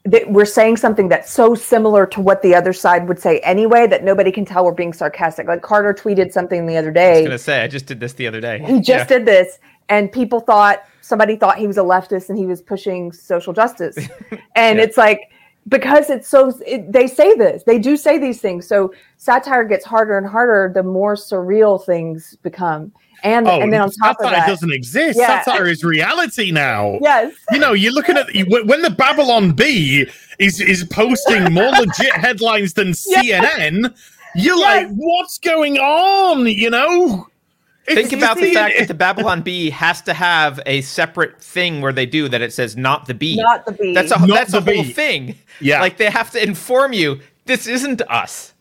that we're saying something that's so similar to what the other side would say anyway that nobody can tell we're being sarcastic. Like Carter tweeted something the other day. I was gonna say I just did this the other day. He just yeah. did this, and people thought somebody thought he was a leftist and he was pushing social justice, and yeah. it's like because it's so it, they say this they do say these things so satire gets harder and harder the more surreal things become and oh, and then on top satire of that, doesn't exist. Yeah. Satire is reality now. Yes. You know, you're looking at when the Babylon Bee is is posting more legit headlines than CNN. You're yes. like, what's going on? You know. Think about the fact that the Babylon Bee has to have a separate thing where they do that. It says not the bee. Not the bee. That's a not that's a whole thing. Yeah. Like they have to inform you this isn't us.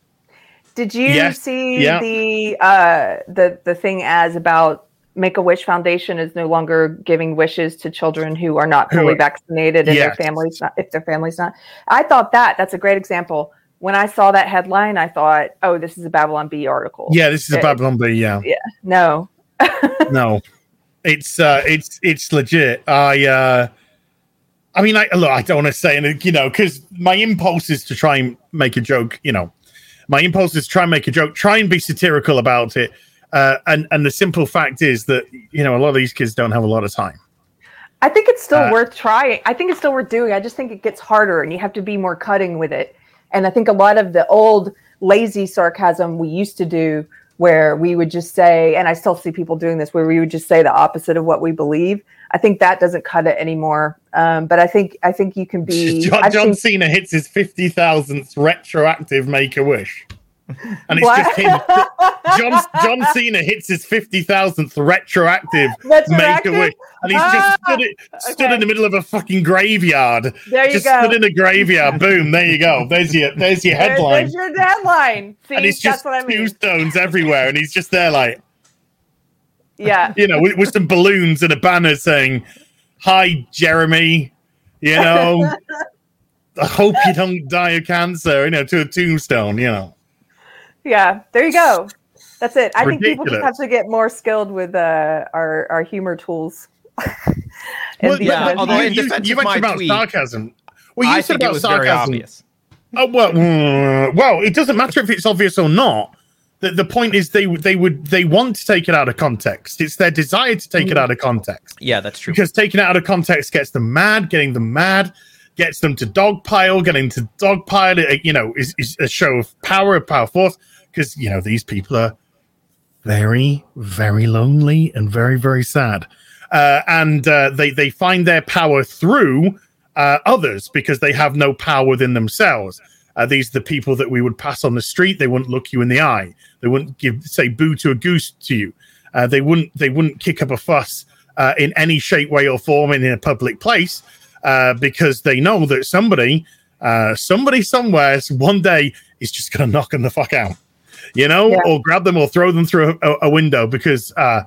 Did you yes. see yeah. the uh, the the thing as about Make a Wish Foundation is no longer giving wishes to children who are not fully vaccinated and yes. their families not if their families not. I thought that that's a great example. When I saw that headline, I thought, "Oh, this is a Babylon Bee article." Yeah, this is it, a Babylon Bee. Yeah. Yeah. No. no, it's uh, it's it's legit. I uh, I mean, I look, I don't want to say, and you know, because my impulse is to try and make a joke, you know, my impulse is try and make a joke, try and be satirical about it. Uh, and and the simple fact is that you know a lot of these kids don't have a lot of time. I think it's still uh, worth trying. I think it's still worth doing. I just think it gets harder, and you have to be more cutting with it. And I think a lot of the old lazy sarcasm we used to do, where we would just say, and I still see people doing this, where we would just say the opposite of what we believe. I think that doesn't cut it anymore. Um, but I think I think you can be. John, John think, Cena hits his fifty thousandth retroactive Make a Wish, and it's what? just him. John John Cena hits his fifty thousandth retroactive, Make a Wish, and he's ah, just stood, it, stood okay. in the middle of a fucking graveyard. There you just go. Stood in a graveyard. Boom. There you go. There's your there's your headline. there's your headline. See, and it's just I mean. tombstones everywhere, and he's just there like. Yeah. You know, with, with some balloons and a banner saying, Hi, Jeremy. You know, I hope you don't die of cancer, you know, to a tombstone, you know. Yeah, there you go. That's it. I Ridiculous. think people just have to get more skilled with uh, our, our humor tools. well, yeah, although you, you, you mentioned about tweet, sarcasm. Well, you I said about sarcasm. Oh well, mm, well, it doesn't matter if it's obvious or not the, the point is they they would they want to take it out of context. It's their desire to take mm. it out of context. Yeah, that's true. Because taking it out of context gets them mad, getting them mad, gets them to dogpile, getting to dogpile. You know, is, is a show of power, of power force. Because you know these people are very, very lonely and very, very sad, uh, and uh, they they find their power through uh, others because they have no power within themselves. Uh, these are the people that we would pass on the street. They wouldn't look you in the eye. They wouldn't give say boo to a goose to you. Uh, they wouldn't they wouldn't kick up a fuss uh, in any shape, way, or form in a public place uh, because they know that somebody uh, somebody somewhere one day is just going to knock them the fuck out, you know, yeah. or grab them or throw them through a, a window because. Uh,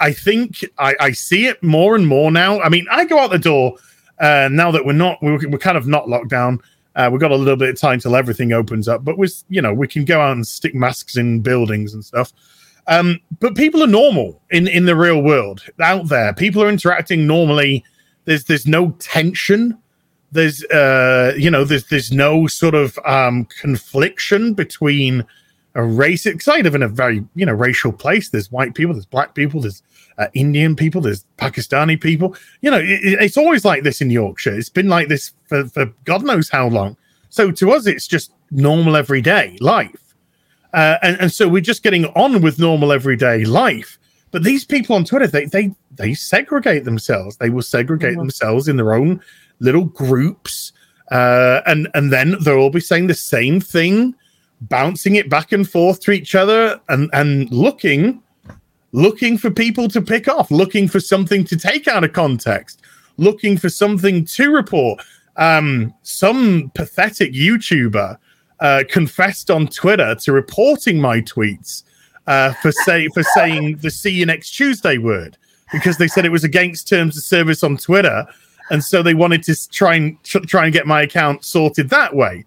I think I, I, see it more and more now. I mean, I go out the door uh, now that we're not, we're, we're kind of not locked down. Uh, we've got a little bit of time till everything opens up, but we, you know, we can go out and stick masks in buildings and stuff. Um, but people are normal in in the real world out there. People are interacting normally. There's there's no tension. There's uh, you know, there's there's no sort of um confliction between a race. Because I live in a very you know racial place. There's white people. There's black people. There's uh, Indian people, there's Pakistani people. You know, it, it's always like this in Yorkshire. It's been like this for, for God knows how long. So to us, it's just normal everyday life. Uh, and, and so we're just getting on with normal everyday life. But these people on Twitter, they they they segregate themselves. They will segregate mm-hmm. themselves in their own little groups, uh, and and then they'll all be saying the same thing, bouncing it back and forth to each other, and and looking looking for people to pick off, looking for something to take out of context, looking for something to report. Um, some pathetic YouTuber uh, confessed on Twitter to reporting my tweets uh, for say for saying the "see you next Tuesday" word because they said it was against terms of service on Twitter, and so they wanted to try and try and get my account sorted that way.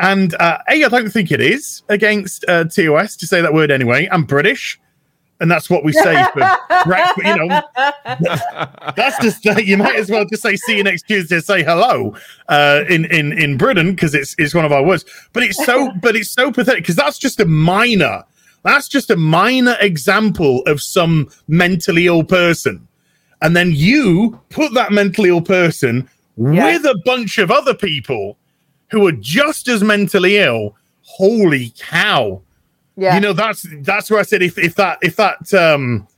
And uh, a, I don't think it is against uh, TOS to say that word anyway. I'm British and that's what we say for you know that's just uh, you might as well just say see you next tuesday say hello uh, in in in britain because it's it's one of our words but it's so but it's so pathetic because that's just a minor that's just a minor example of some mentally ill person and then you put that mentally ill person yes. with a bunch of other people who are just as mentally ill holy cow yeah. You know, that's that's where I said if if that if that um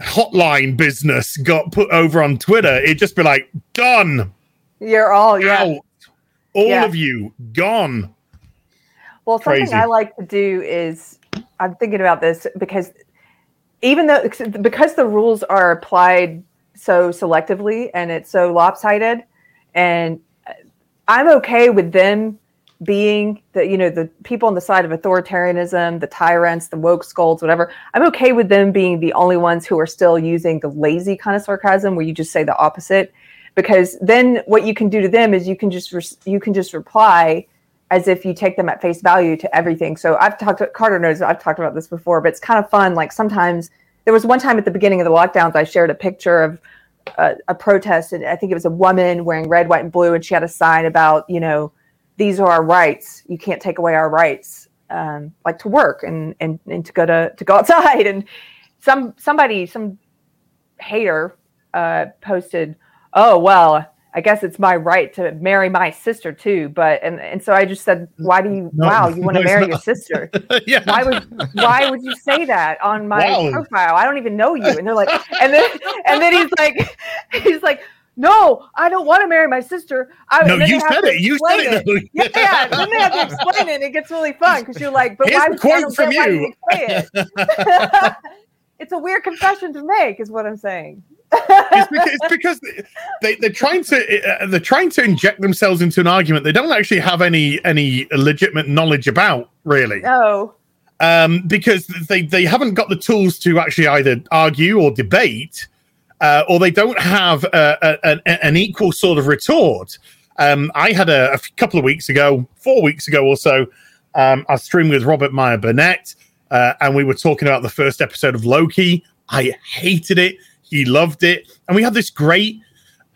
hotline business got put over on Twitter, it'd just be like, done. You're all yeah. Out. All yeah. of you gone. Well, something Crazy. I like to do is I'm thinking about this because even though because the rules are applied so selectively and it's so lopsided and I'm okay with them being the you know the people on the side of authoritarianism the tyrants the woke scolds whatever. I'm okay with them being the only ones who are still using the lazy kind of sarcasm where you just say the opposite because then what you can do to them is you can just re- you can just reply as if you take them at face value to everything so i've talked to carter knows i've talked about this before but it's kind of fun like sometimes there was one time at the beginning of the lockdowns i shared a picture of a, a protest and i think it was a woman wearing red white and blue and she had a sign about you know these are our rights. You can't take away our rights, um, like to work and, and and to go to to go outside. And some somebody some hater uh, posted, "Oh well, I guess it's my right to marry my sister too." But and and so I just said, "Why do you? No, wow, you want to no, marry your sister? yeah. Why would why would you say that on my wow. profile? I don't even know you." And they're like, and then and then he's like, he's like no, I don't want to marry my sister. I, no, you said it. You said it. it. yeah, yeah. Then they have to explain it. And it gets really fun because you're like, but Here's why? Quote from you. it. it's a weird confession to make, is what I'm saying. It's, because, it's because they, they're trying to uh, they're trying to inject themselves into an argument they don't actually have any any legitimate knowledge about really. No. Um, because they they haven't got the tools to actually either argue or debate uh, or they don't have a, a, a, an equal sort of retort. Um, I had a, a, couple of weeks ago, four weeks ago or so, um, I streamed with Robert Meyer Burnett, uh, and we were talking about the first episode of Loki. I hated it. He loved it. And we had this great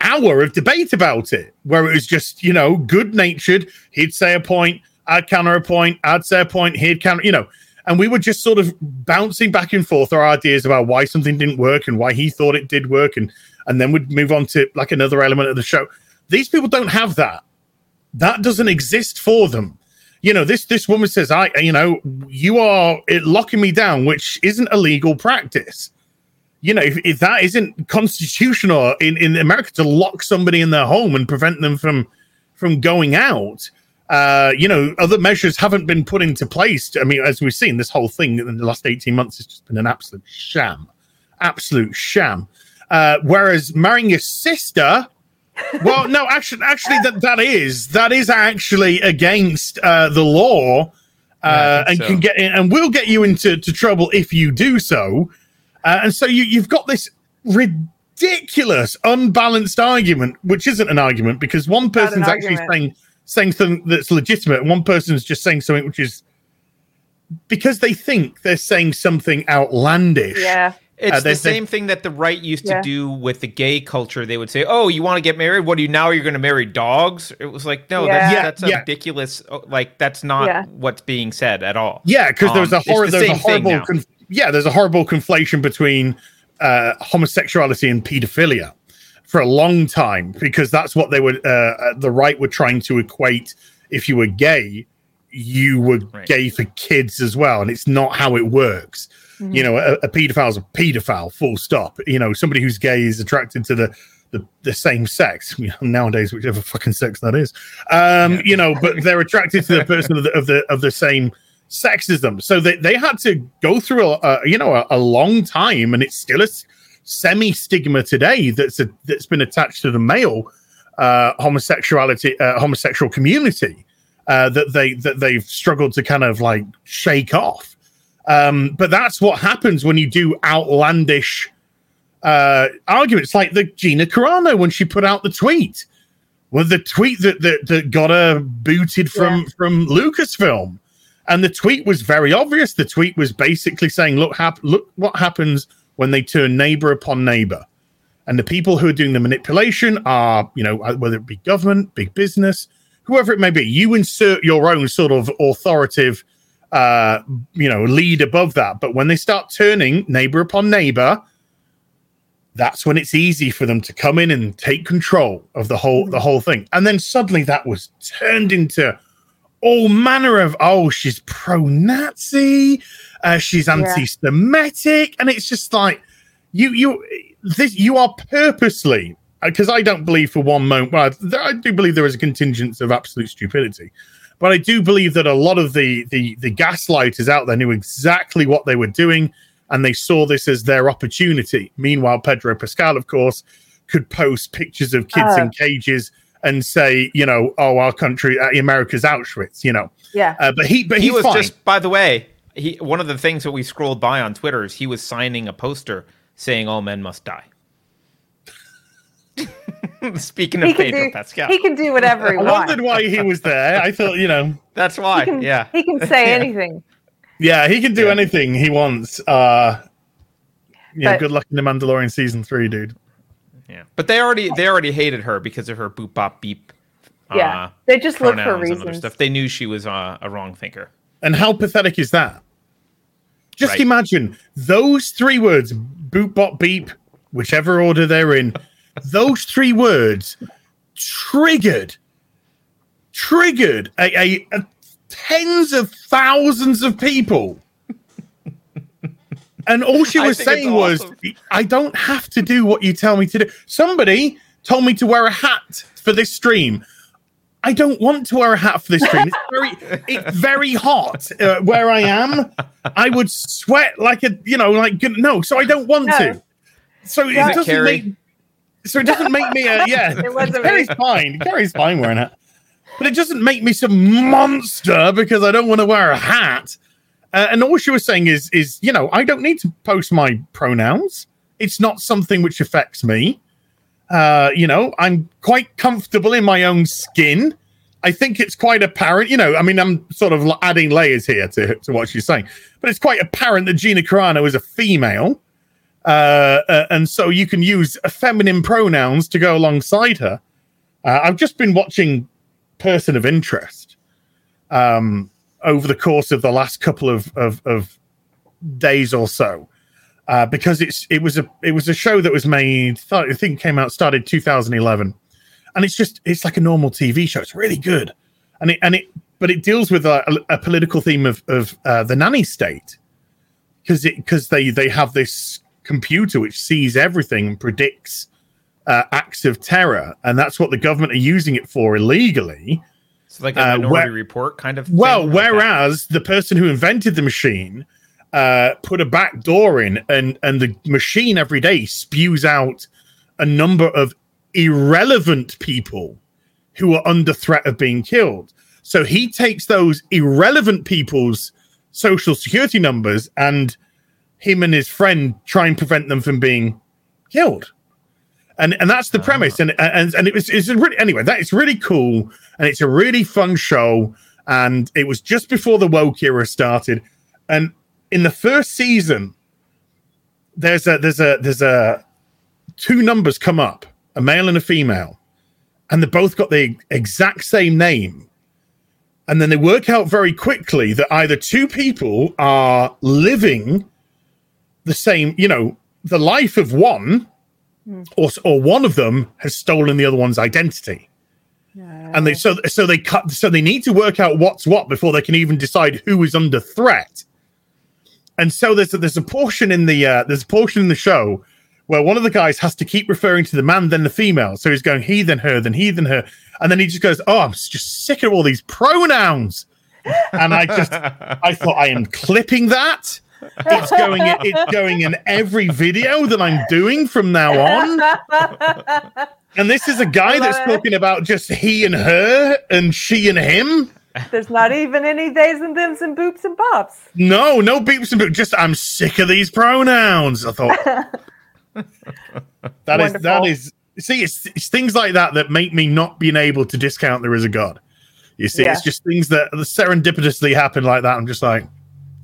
hour of debate about it where it was just, you know, good natured. He'd say a point, I'd counter a point, I'd say a point, he'd counter, you know. And we were just sort of bouncing back and forth our ideas about why something didn't work and why he thought it did work. And and then we'd move on to like another element of the show. These people don't have that. That doesn't exist for them. You know this this woman says i you know you are it locking me down which isn't a legal practice you know if, if that isn't constitutional in in america to lock somebody in their home and prevent them from from going out uh, you know, other measures haven't been put into place. I mean, as we've seen, this whole thing in the last 18 months has just been an absolute sham. Absolute sham. Uh, whereas marrying your sister, well, no, actually, actually, that, that is that is actually against uh, the law, uh, and so. can get in, and will get you into to trouble if you do so. Uh, and so you, you've got this ridiculous, unbalanced argument, which isn't an argument because one person's actually saying saying something that's legitimate, and one person's just saying something which is because they think they're saying something outlandish. Yeah. It's uh, the same thing that the right used yeah. to do with the gay culture. They would say, "Oh, you want to get married? What do you now? You're going to marry dogs?" It was like, no, yeah. that's, that's yeah. ridiculous. Like that's not what's being said at all. Yeah, because um, there's a hor- the there's a horrible conf- yeah, there's a horrible conflation between uh, homosexuality and pedophilia for a long time because that's what they were uh, uh, the right were trying to equate if you were gay you were right. gay for kids as well and it's not how it works mm-hmm. you know a, a pedophile is a pedophile full stop you know somebody who's gay is attracted to the the, the same sex you know, nowadays whichever fucking sex that is um yeah. you know but they're attracted to the person of the of the of the same sex as them so they, they had to go through a, a you know a, a long time and it's still a semi stigma today that's a, that's been attached to the male uh, homosexuality uh, homosexual community uh, that they that they've struggled to kind of like shake off. Um, but that's what happens when you do outlandish uh, arguments, like the Gina Carano when she put out the tweet. Well, the tweet that that, that got her booted from Yeah. from Lucasfilm, and the tweet was very obvious. The tweet was basically saying, "Look, hap- look what happens when they turn neighbor upon neighbor." And the people who are doing the manipulation are, you know, uh, whether it be government, big business, whoever it may be. You insert your own sort of authoritative, uh, you know, lead above that. But when they start turning neighbor upon neighbor, that's when it's easy for them to come in and take control of the whole the whole thing. And then suddenly that was turned into all manner of oh, she's pro-Nazi, uh, she's anti-Semitic, and it's just like you you this you are purposely because I don't believe for one moment. Well, I, I do believe there is a contingent of absolute stupidity, but I do believe that a lot of the the the gaslighters out there knew exactly what they were doing, and they saw this as their opportunity. Meanwhile, Pedro Pascal, of course, could post pictures of kids Oh. in cages and say, you know, oh, our country, uh, America's Auschwitz, you know. Yeah. Uh, but he, but he he's was fine. just by the way he one of the things that we scrolled by on twitter is he was signing a poster saying all men must die speaking of He can, pedro do, pascal he can do whatever he wants. I wondered why he was there. I thought, you know, that's why He can, yeah he can say anything. yeah, he can do Yeah. anything he wants. Uh, yeah, But- good luck in the Mandalorian season three, dude. Yeah but they already they already hated her because of her boop bop beep Yeah. uh, they just look for pronouns and other reasons. stuff they knew she was uh, a wrong thinker And how pathetic is that? Just Right. imagine those three words, boop bop beep, whichever order they're in, those three words triggered, triggered a, a, a tens of thousands of people. And all she was saying was, awesome. I don't have to do what you tell me to do. Somebody told me to wear a hat for this stream. I don't want to wear a hat for this stream. It's very, it's very hot uh, where I am. I would sweat like a, you know, like no. So I don't want No. to. So it Yeah. it doesn't Keri? make. So it doesn't make me a yeah. It wasn't Keri's me. fine. Keri's fine wearing a hat, but it doesn't make me some monster because I don't want to wear a hat. Uh, and all she was saying is, is you know, I don't need to post my pronouns. It's not something which affects me. Uh, you know, I'm quite comfortable in my own skin. I think it's quite apparent. You know, I mean, I'm sort of adding layers here to, to what she's saying, but it's quite apparent that Gina Carano is a female. Uh, uh, and so you can use feminine pronouns to go alongside her. Uh, I've just been watching Person of Interest um, over the course of the last couple of, of, of days or so. Uh, because it's it was a it was a show that was made I think came out started 2011 and it's just it's like a normal TV show. It's really good. And it and it but it deals with a, a political theme of of uh, the nanny state. Because it because they they have this computer which sees everything and predicts uh, acts of terror. And that's what the government are using it for illegally it's like a Uh, where- report kind of well, like that. whereas the person who invented the machine uh, put a back door in, and and the machine every day spews out a number of irrelevant people who are under threat of being killed. So he takes those irrelevant people's social security numbers, and him and his friend try and prevent them from being killed. And and that's the ah. premise. And and and it was it's a really anyway. That is really cool, and it's a really fun show. And it was just before the woke era started, and in the first season, there's a there's a there's a two numbers come up, a male and a female, and they both got the exact same name. And then they work out very quickly that either two people are living the same, you know, the life of one, or or one of them has stolen the other one's identity. And they so so they cut so they need to work out what's what before they can even decide who is under threat. And so there's a, there's a portion in the uh, there's a portion in the show where one of the guys has to keep referring to the man then the female. So he's going he then her then he then her, and then he just goes, "Oh, I'm just sick of all these pronouns." And I just I thought I am clipping that. It's going it's going in every video that I'm doing from now on. And this is a guy that's it. talking about just he and her and she and him. There's not even any theys and thems and boops and bops. No, no beeps and boops. Just I'm sick of these pronouns. I thought that is, that is See, it's, it's things like that that make me not being able to discount there is a god. You see, Yeah. it's just things that serendipitously happen like that. I'm just like,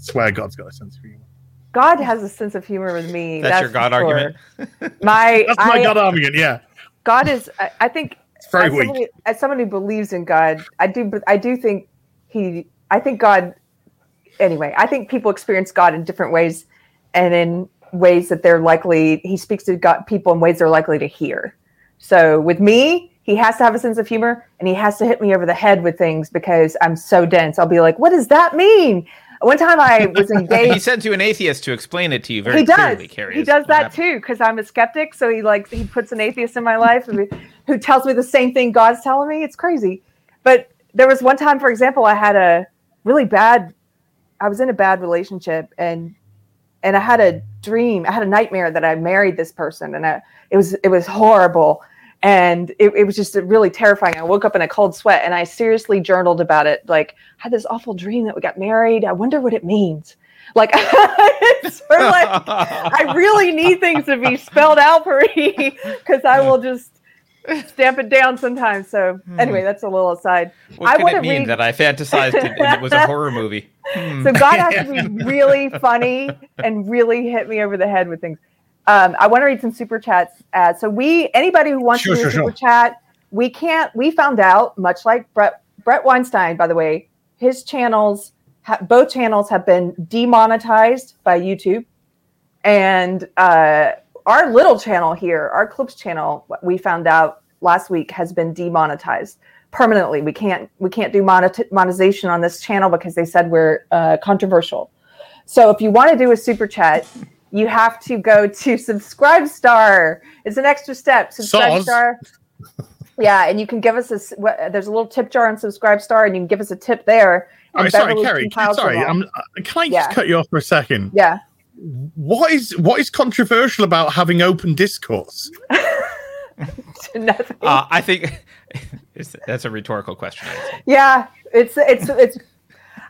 swear God's got a sense of humor. God has a sense of humor with me. That's your God sure. argument? My, That's my I- God argument. Yeah, God is. I, I think it's very as weak. somebody, as someone who believes in God, I do. I do think he. I think God. Anyway, I think people experience God in different ways, and in ways that they're likely. He speaks to God, people in ways they're likely to hear. So with me, he has to have a sense of humor, and he has to hit me over the head with things because I'm so dense. I'll be like, "What does that mean?" One time I was engaged. He sent to an atheist to explain it to you very he does. clearly, Keri. he does that happened. too because I'm a skeptic. So he like he puts an atheist in my life who, who tells me the same thing God's telling me. It's crazy. But there was one time, for example, I had a really bad. I was in a bad relationship and and I had a dream. I had a nightmare that I married this person, and I, it was it was horrible. And it, it was just really terrifying. I woke up in a cold sweat and I seriously journaled about it. Like, I had this awful dream that we got married. I wonder what it means. Like, it's sort of like I really need things to be spelled out for me because I will just stamp it down sometimes. So anyway, that's a little aside. What I could it mean read- that I fantasized it and it was a horror movie? Hmm. So God has to be really funny and really hit me over the head with things. Um, I want to read some super chats. Uh, so we, anybody who wants Sure, to do a sure, super sure. chat, we can't. We found out, much like Brett Brett Weinstein, by the way, his channels, ha- both channels have been demonetized by YouTube, and uh, our little channel here, our clips channel, we found out last week has been demonetized permanently. We can't we can't do monet- monetization on this channel because they said we're uh, controversial. So if you want to do a super chat, you have to go to Subscribestar. It's an extra step. Subscribestar. Yeah, and you can give us a what- There's a little tip jar on Subscribestar, and you can give us a tip there. Oh, and sorry, Beverly Keri. Sorry. I'm, uh, can I just Yeah. cut you off for a second? Yeah. What is what is controversial about having open discourse? Nothing. Uh, I think that's a rhetorical question. I would say. Yeah, it's it's it's.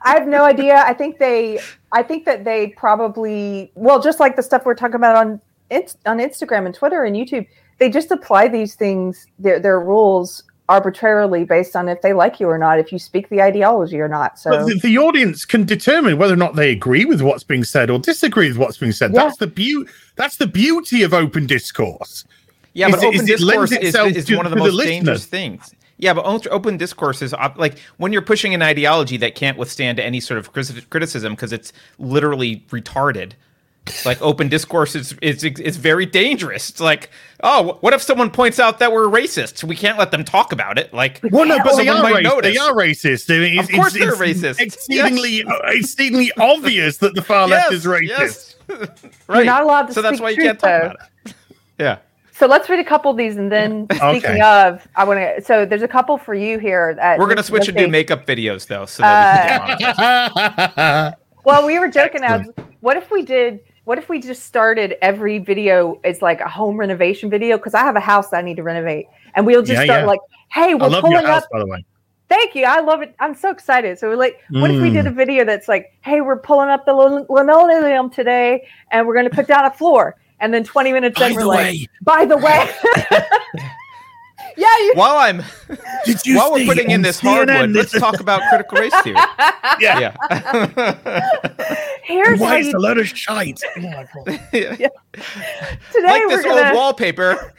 I have no idea. I think they. I think that they probably well, just like the stuff we're talking about on Inst- on Instagram and Twitter and YouTube, they just apply these things, their their rules arbitrarily based on if they like you or not, if you speak the ideology or not. So But the, the audience can determine whether or not they agree with what's being said or disagree with what's being said. Yeah. That's the beauty. That's the beauty of open discourse. Yeah, Is but it- open is it lends discourse is, itself is to- one of the to the most dangerous things. Yeah, but open- open discourse is like when you're pushing an ideology that can't withstand any sort of criticism because it's literally retarded. Like open discourse is is is very dangerous. It's like, oh, what if someone points out that we're racist? We can't let them talk about it. Like, well, no, but they are, might rac- they are racist. I mean, Of course they're racist. Exceedingly, uh, exceedingly obvious that the far left is racist. yes. right. not allowed to so that's speak why you truth, can't talk though. about it. Yeah. So let's read a couple of these, and then speaking Okay. of, I want to. So there's a couple for you here. That We're gonna switch and do makeup videos though, so that we Uh, can. Well, we were joking. As what if we did? What if we just started every video as like a home renovation video? Because I have a house that I need to renovate, and we'll just Yeah, start yeah. like, "Hey, we're love pulling your house, up." by the way. Thank you. I love it. I'm so excited. So we're like, what if we Mm. did a video that's like, "Hey, we're pulling up the lin- linoleum today, and we're going to put down a floor," and then 20 minutes By in, we're like, way, "By the way." yeah, you. While I'm did you while we're putting in this CNN hardwood, let's talk about critical race theory. Yeah, Yeah. Here's why is you. a load of shite. Oh my God. Today like we're this gonna. old wallpaper.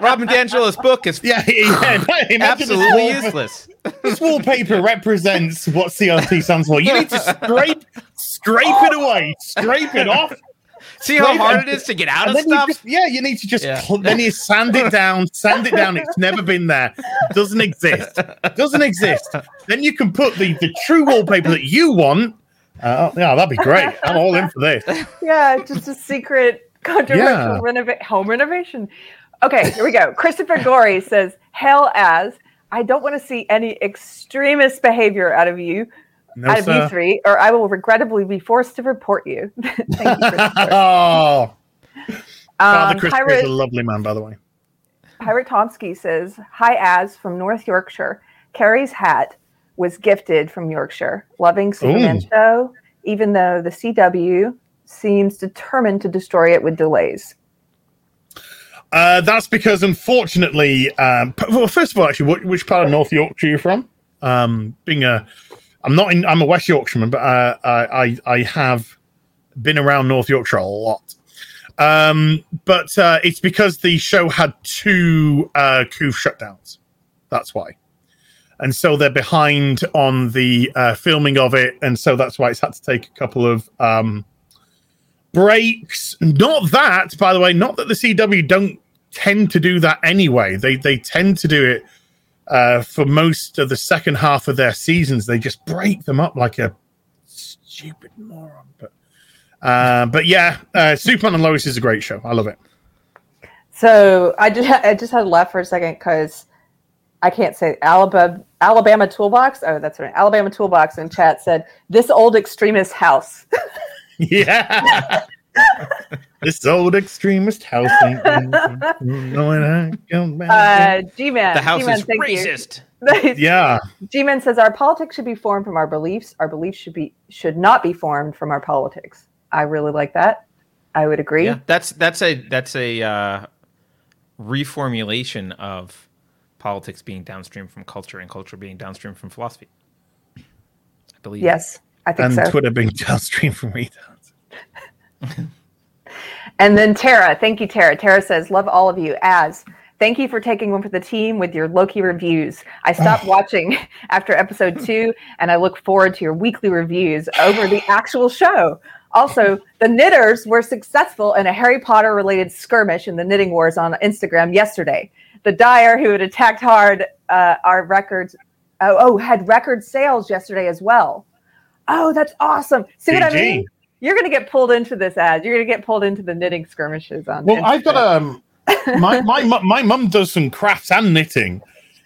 Robin DiAngelo's book is Yeah, yeah. Imagine absolutely wallpaper- useless. This wallpaper represents what CRT stands for. You need to scrape, scrape it away, scrape it off, See how hard it is to get out of then you stuff? just, yeah, you need to just Yeah. cl- then you sand it down, sand it down. It's never been there, doesn't exist, doesn't exist. Then you can put the the true wallpaper that you want. Uh, yeah, that'd be great. I'm all in for this. Yeah, just a secret controversial Yeah. renova- home renovation. Okay, here we go. Christopher Gorey says, "Hell as I don't want to see any extremist behavior out of you, No, out of you three, or I will regrettably be forced to report you." Thank you, Christopher. oh, Father Um, Christopher Pirate, is a lovely man, by the way. Pirate Tomsky says, "Hi, Az from North Yorkshire. Keri's hat was gifted from Yorkshire, loving Superman Ooh. show, even though the CW seems determined to destroy it with delays. Uh, that's because, unfortunately, um, well, first of all, actually, what, which part of North Yorkshire are you from? Um, being a, I'm not in, I'm a West Yorkshireman, but uh, I, I, I have been around North Yorkshire a lot. Um, but uh, it's because the show had two uh, coup shutdowns. That's why. And so they're behind on the uh, filming of it, and so that's why it's had to take a couple of um, breaks. Not that, by the way, not that the CW don't tend to do that anyway. They they tend to do it uh, for most of the second half of their seasons. They just break them up like a stupid moron. But uh, but yeah, uh, Superman and Lois is a great show. I love it. So I just I just had to laugh for a second because I can't say Alabama Alabama Toolbox. Oh, that's right. Alabama Toolbox in chat said this old extremist house. Yeah. This old extremist house. ain't knowing how to come back. Uh, G-Man. The house G-Man, is thank you. racist. yeah. G-Man says our politics should be formed from our beliefs. Our beliefs should be should not be formed from our politics. I really like that. I would agree. Yeah, that's that's a that's a uh, reformulation of politics being downstream from culture and culture being downstream from philosophy. I believe. Yes, I think And so. Twitter being downstream from retards. And then Tara, thank you, Tara. Tara says, "Love all of you." As thank you for taking one for the team with your Loki reviews. I stopped watching after episode two, and I look forward to your weekly reviews over the actual show. Also, the knitters were successful in a Harry Potter related skirmish in the knitting wars on Instagram yesterday. The dyer who had attacked hard uh, our records, oh, oh, had record sales yesterday as well. Oh, that's awesome! See what I mean? You're going to get pulled into this ad. You're going to get pulled into the knitting skirmishes on. Well, I've got Instagram. um, my my my mum does some crafts and knitting,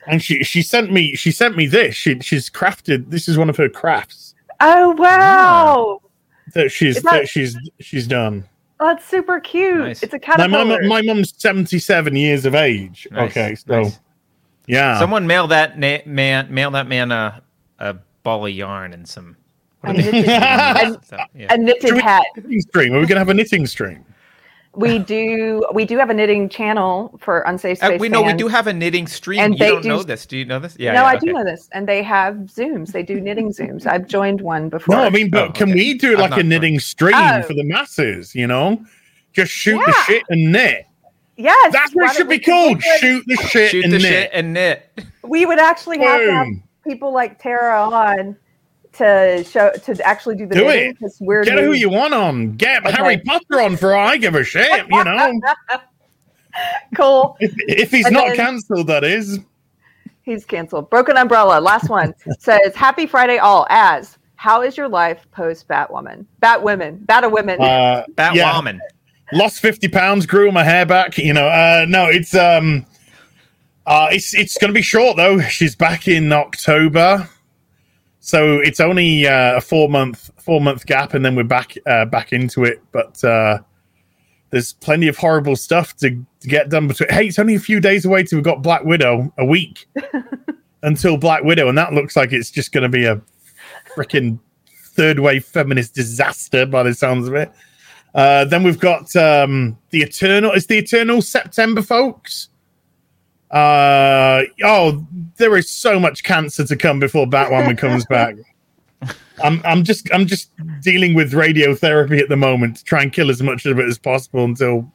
and she she sent me she sent me this. She she's crafted. This is one of her crafts Oh wow, that she's that- that she's she's done. oh, that's super cute. Nice. It's a Now, my caterpillar. mu- my mum's seventy seven years of age. Nice, okay, so nice. yeah, Someone mail that na- man mail that man a a ball of yarn and some. A knitted, a, So, yeah. a knitted we- hat. knitting stream. Are we gonna have a knitting stream? We do. We do have a knitting channel for unsafe Uh, we know we do have a knitting stream. And you they don't do- know this. Do you know this? Yeah. no, yeah, I do know this, and they have zooms. They do knitting zooms. I've joined one before. No, I mean, but Oh, can okay. we do like a knitting stream Oh. for the masses? You know, just shoot the shit and knit. yes, That's what it should be called. Shoot the shit Shoot and the knit. shit and knit. We would actually have to have people like Tara on to show to actually do the Do knitting it. because we're Get who you want on. Get Okay. Harry Potter on for all I give a shit. You know, cool. if, if he's And not then- cancelled, that is. He's canceled. Broken Umbrella, last one says, Happy Friday all. As, how is your life post Batwoman? Batwomen, Batwomen. Uh, Bat yeah, woman. lost fifty pounds, grew my hair back. You know, uh, no, it's um, uh, it's it's going to be short though. She's back in October, so it's only uh, a four month four month gap, and then we're back uh, back into it. But uh, there's plenty of horrible stuff to, to get done between. Hey, it's only a few days away till we've got Black Widow. A week until Black Widow, and that looks like it's just going to be a freaking third wave feminist disaster by the sounds of it. Uh, then we've got um, the Eternal. Is the Eternal September, folks? Uh, oh, there is so much cancer to come before Batwoman comes back. I'm, I'm just, I'm just dealing with radiotherapy at the moment to try and kill as much of it as possible until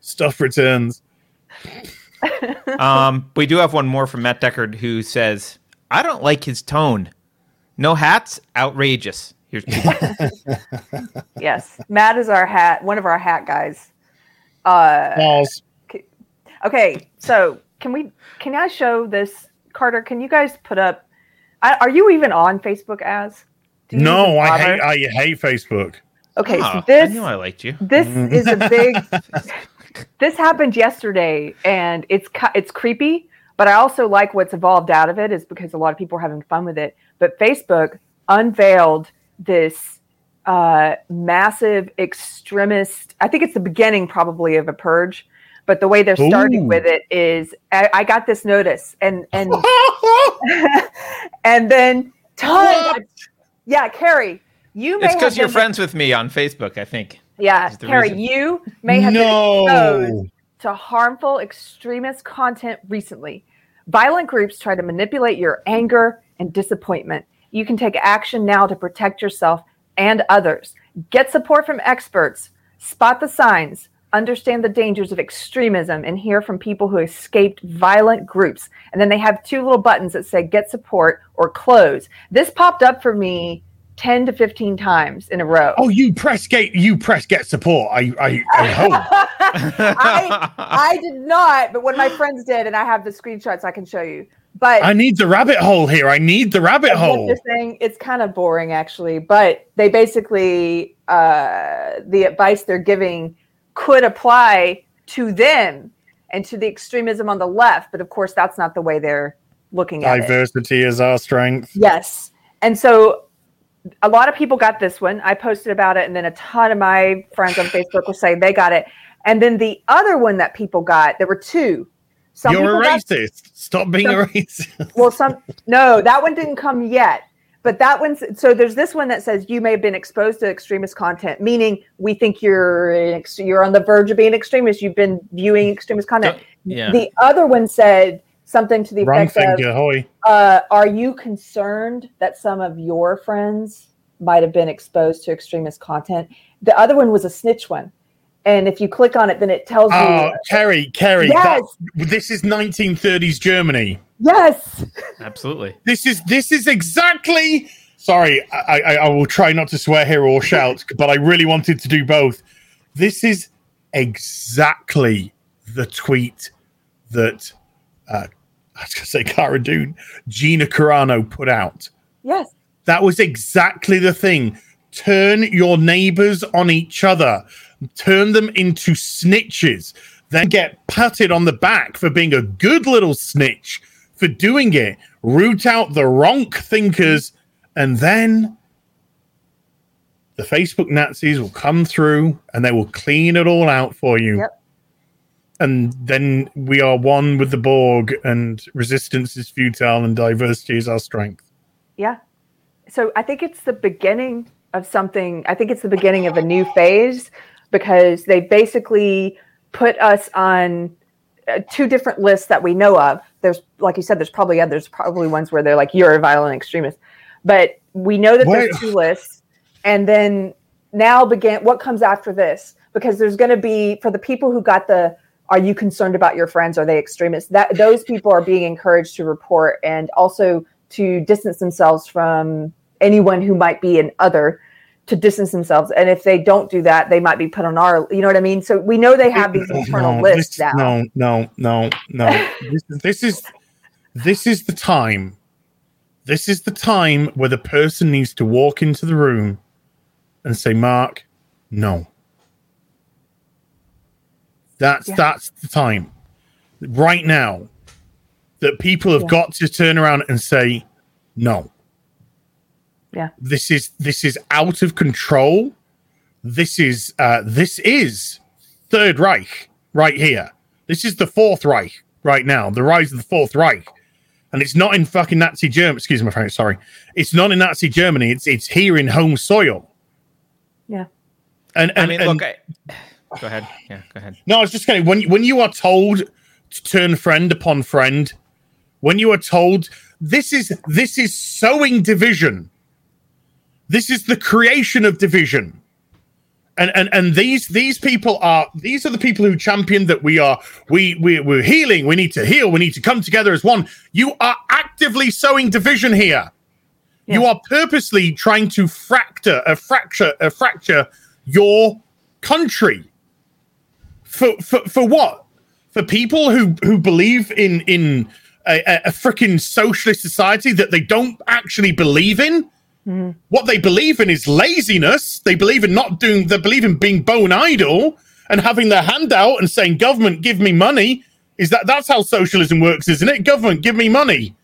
stuff returns. Um, we do have one more from Matt Deckard who says, "I don't like his tone. No hats, outrageous." Here's yes. Matt is our hat, one of our hat guys. Uh, Balls. okay, so can we, can I show this? Carter, can you guys put up, I, are you even on Facebook as? Do No, I hate, I hate Facebook. Okay, Oh, so this I knew I liked you. this is a big this happened yesterday and it's it's creepy but i also like what's evolved out of it is because a lot of people are having fun with it but facebook unveiled this uh, massive extremist i think it's the beginning probably of a purge But the way they're starting Ooh. with it is, I, I got this notice, and and and then tons. yeah, Keri, you may It's because you're been- friends with me on Facebook, I think. Yeah, Keri, reason. you may have been exposed to harmful extremist content recently. Violent groups try to manipulate your anger and disappointment. You can take action now to protect yourself and others. Get support from experts, spot the signs, understand the dangers of extremism, and hear from people who escaped violent groups. And then they have two little buttons that say get support or close. This popped up for me 10 to 15 times in a row. Oh, you press get you press get support. I I, I hope. I I did not, but one of my friends did, and I have the screenshots I can show you. But I need the rabbit hole here. I need the rabbit hole. saying it's kind of boring actually, but they basically uh, the advice they're giving could apply to them and to the extremism on the left, but of course that's not the way they're looking at it. Diversity is our strength. Yes. And so a lot of people got this one. I posted about it, and then a ton of my friends on Facebook were saying they got it. And then the other one that people got, there were two. Some You're a people got- racist. Stop being a racist. well, some no, that one didn't come yet. But that one's so there's this one that says you may have been exposed to extremist content, meaning we think you're an ex- you're on the verge of being extremist. You've been viewing extremist content. Yeah. The other one said something to the Wrong effect of, finger, uh, "Are you concerned that some of your friends might have been exposed to extremist content?" The other one was a snitch one, and if you click on it, then it tells Oh, you, Keri, Keri, Yes. that, this is 1930s Germany. "Yes, Absolutely. This is this is exactly. Sorry, I, I, I will try not to swear here or shout, but I really wanted to do both. This is exactly the tweet that uh, I was going to say Cara Dune, Gina Carano put out. yes." That was exactly the thing. Turn your neighbors on each other, turn them into snitches, then get patted on the back for being a good little snitch for doing it, root out the wrong thinkers, and then the Facebook Nazis will come through and they will clean it all out for you. Yep. And then we are one with the Borg, and resistance is futile, and diversity is our strength. Yeah. So I think it's the beginning of something. I think it's the beginning of a new phase because they basically put us on uh, two different lists that we know of. There's, like you said, there's probably others, probably ones where they're like, you're a violent extremist. But we know that there's two lists. And then now begin what comes after this because there's going to be for the people who got the are you concerned about your friends are they extremists that those people are being encouraged to report and also to distance themselves from anyone who might be an other to distance themselves and if they don't do that they might be put on our you know what i mean so we know they have these internal No, lists this- now No, no, no, no. this, this is this is the time. This is the time where the person needs to walk into the room and say, "Mark, no." That's Yeah. that's the time. Right now, that people have Yeah. got to turn around and say, "No." Yeah. This is this is out of control. This is uh this is Third Reich right here. This is the Fourth Reich right now, the rise of the Fourth Reich. And it's not in fucking Nazi Germany. Excuse my French, sorry. It's not in Nazi Germany. It's it's here in home soil. Yeah. And, and I mean, and- look, I, go ahead. Yeah, go ahead. no, I was just saying when when you are told to turn friend upon friend, when you are told this is this is sowing division. This is the creation of division. And and and these these people are these are the people who champion that we are we we we're healing, we need to heal, we need to come together as one. You are actively sowing division here. You are purposely trying to fracture a fracture a fracture your country for for for what? For people who who believe in in a, a freaking socialist society that they don't actually believe in. Mm-hmm. What they believe in is laziness. They believe in not doing. They believe in being bone idle and having their hand out and saying, "Government, give me money." Is that that's how socialism works, isn't it? Government, give me money.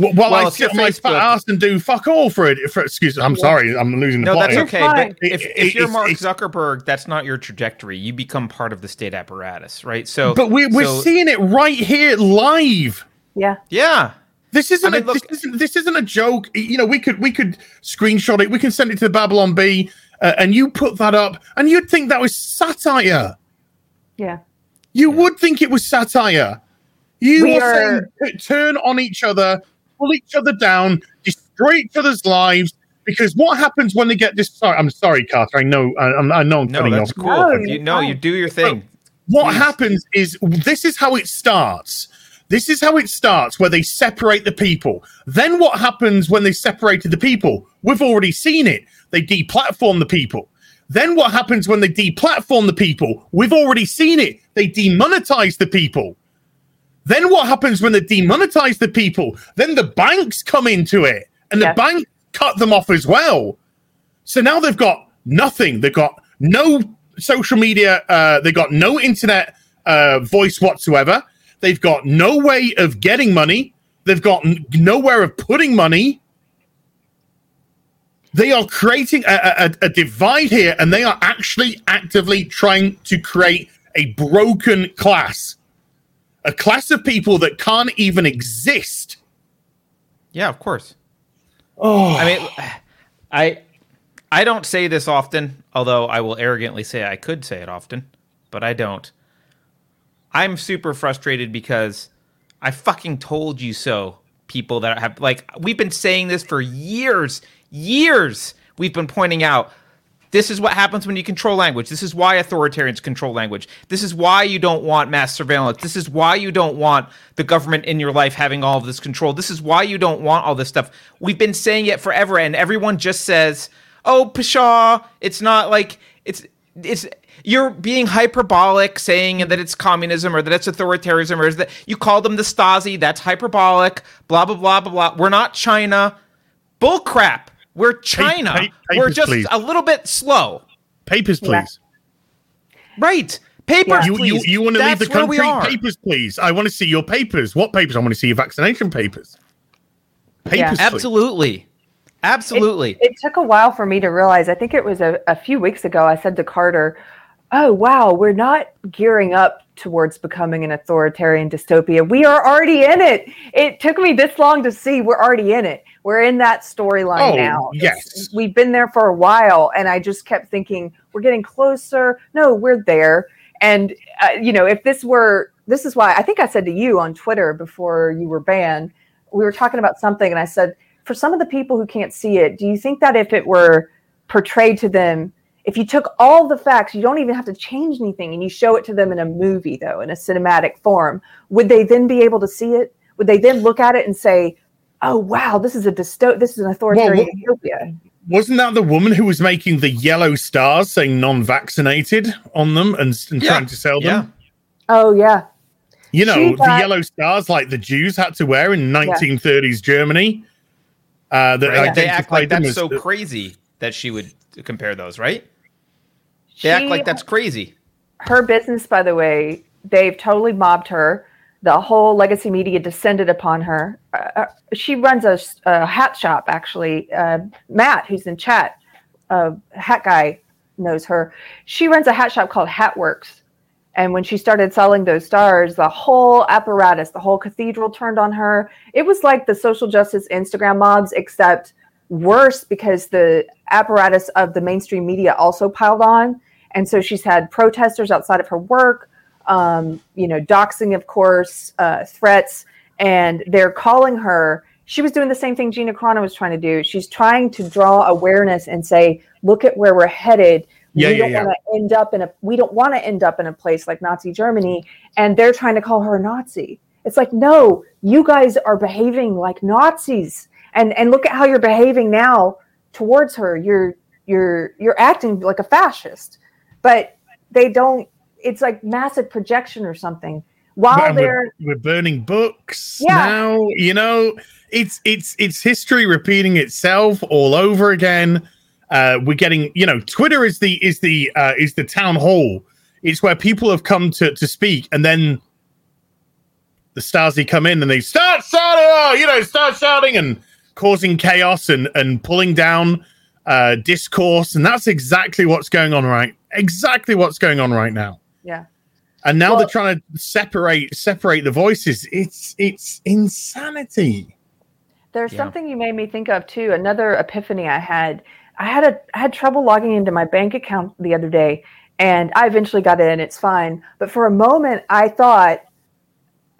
Well, well, I Well, sit on my fat ass and do fuck all for it. For excuse, I'm sorry, I'm losing the No, plot. that's here. okay. fine. But if, It- if you're it's- Mark it's- Zuckerberg, that's not your trajectory. You become part of the state apparatus, right? So, But we're, we're so- seeing it right here live. Yeah. yeah, This isn't I mean, a, look- this isn't this isn't a joke. You know, we could we could screenshot it. We can send it to the Babylon Bee, uh, and you put that up, and you'd think that was satire. Yeah. You would think it was satire. You We are are- saying turn on each other, pull each other down, destroy each other's lives. Because what happens when they get this? Sorry, I'm sorry, Carter. I know, I, I'm- I know, I'm no, cutting that's off. cool. No, you you're no, you do your thing. What Please. happens is this is how it starts. This is how it starts, where they separate the people. Then what happens when they separated the people? We've already seen it. They deplatform the people. Then what happens when they deplatform the people? We've already seen it. They demonetize the people. Then what happens when they demonetize the people? Then the banks come into it, and the bank cut them off as well. So now they've got nothing. They've got no social media. Uh, they've got no internet uh, voice whatsoever. They've got no way of getting money. They've got n- nowhere of putting money. They are creating a, a, a divide here, and they are actually actively trying to create a broken class, a class of people that can't even exist. Yeah, of course. Oh, I mean, I I don't say this often, although I will arrogantly say I could say it often, but I don't. I'm super frustrated because I fucking told you so. People that have like we've been saying this for years, years. We've been pointing out this is what happens when you control language. This is why authoritarians control language. This is why you don't want mass surveillance. This is why you don't want the government in your life having all of this control. This is why you don't want all this stuff. We've been saying it forever, and everyone just says, "Oh, pshaw, it's not like it's it's." You're being hyperbolic, saying that it's communism or that it's authoritarianism, or is that you call them the Stasi? That's hyperbolic. Blah blah blah blah blah. We're not China. Bull crap. We're China. pa- We're just please. a little bit slow. papers, Yeah. please. Right. Papers, You, you, please. you want to leave That's the where we country? are. Papers, please. I want to see your papers. What papers? I want to see your vaccination papers. Papers, Yeah. Absolutely. Absolutely. It, it took a while for me to realize. I think it was a, a few weeks ago. I said to Carter, "Oh wow, we're not gearing up towards becoming an authoritarian dystopia. We are already in it. It took me this long to see we're already in it. We're in that storyline Oh, now. It's- yes. we've been there for a while, and I just kept thinking we're getting closer. No, we're there. And uh, you know, if this were, this is why I think I said to you on Twitter before you were banned. We were talking about something, and I said, for some of the people who can't see it, do you think that if it were portrayed to them, if you took all the facts, you don't even have to change anything, and you show it to them in a movie, though, in a cinematic form, would they then be able to see it? Would they then look at it and say, "Oh, wow, this is a dysto- this is an authoritarian what- utopia"? Wasn't that the woman who was making the yellow stars saying non-vaccinated on them and, and Yeah. trying to sell Yeah. them? Oh, yeah, You know, She the yellow stars like the Jews had to wear in 1930s Germany. Uh, that Right. They act like that's so the- crazy that she would compare those, right? They act like that's crazy. her business, by the way, they've totally mobbed her. The whole legacy media descended upon her. Uh, uh, she runs a, a hat shop, actually. Uh, Matt, who's in chat, uh, hat guy, knows her. She runs a hat shop called Hatworks. And when she started selling those stars, the whole apparatus, the whole cathedral turned on her. It was like the social justice Instagram mobs, except worse because the apparatus of the mainstream media also piled on. And so she's had protesters outside of her work, um, you know, doxing, of course, uh, threats, and they're calling her. She was doing the same thing Gina Carano was trying to do. She's trying to draw awareness and say, "Look at where we're headed. Yeah, we yeah, don't yeah. want to end up in a. We don't want to end up in a place like Nazi Germany." And they're trying to call her a Nazi. It's like, no, you guys are behaving like Nazis, and and look at how you're behaving now towards her. You're you're you're acting like a fascist but they don't it's like massive projection or something while and they're we're, we're burning books Yeah. now. You know, it's it's it's history repeating itself all over again. Uh, we're getting, you know, Twitter is the is the uh, is the town hall. It's where people have come to to speak, and then the Stasi come in and they start shouting, oh, you know, start shouting and causing chaos and and pulling down uh, discourse, and that's exactly what's going on right. Exactly what's going on right now. Yeah. And now Well- they're trying to separate separate the voices. It's it's insanity. There's Yeah. something you made me think of too. Another epiphany I had. I had a I had trouble logging into my bank account the other day, and I eventually got in. It's fine. But for a moment, I thought,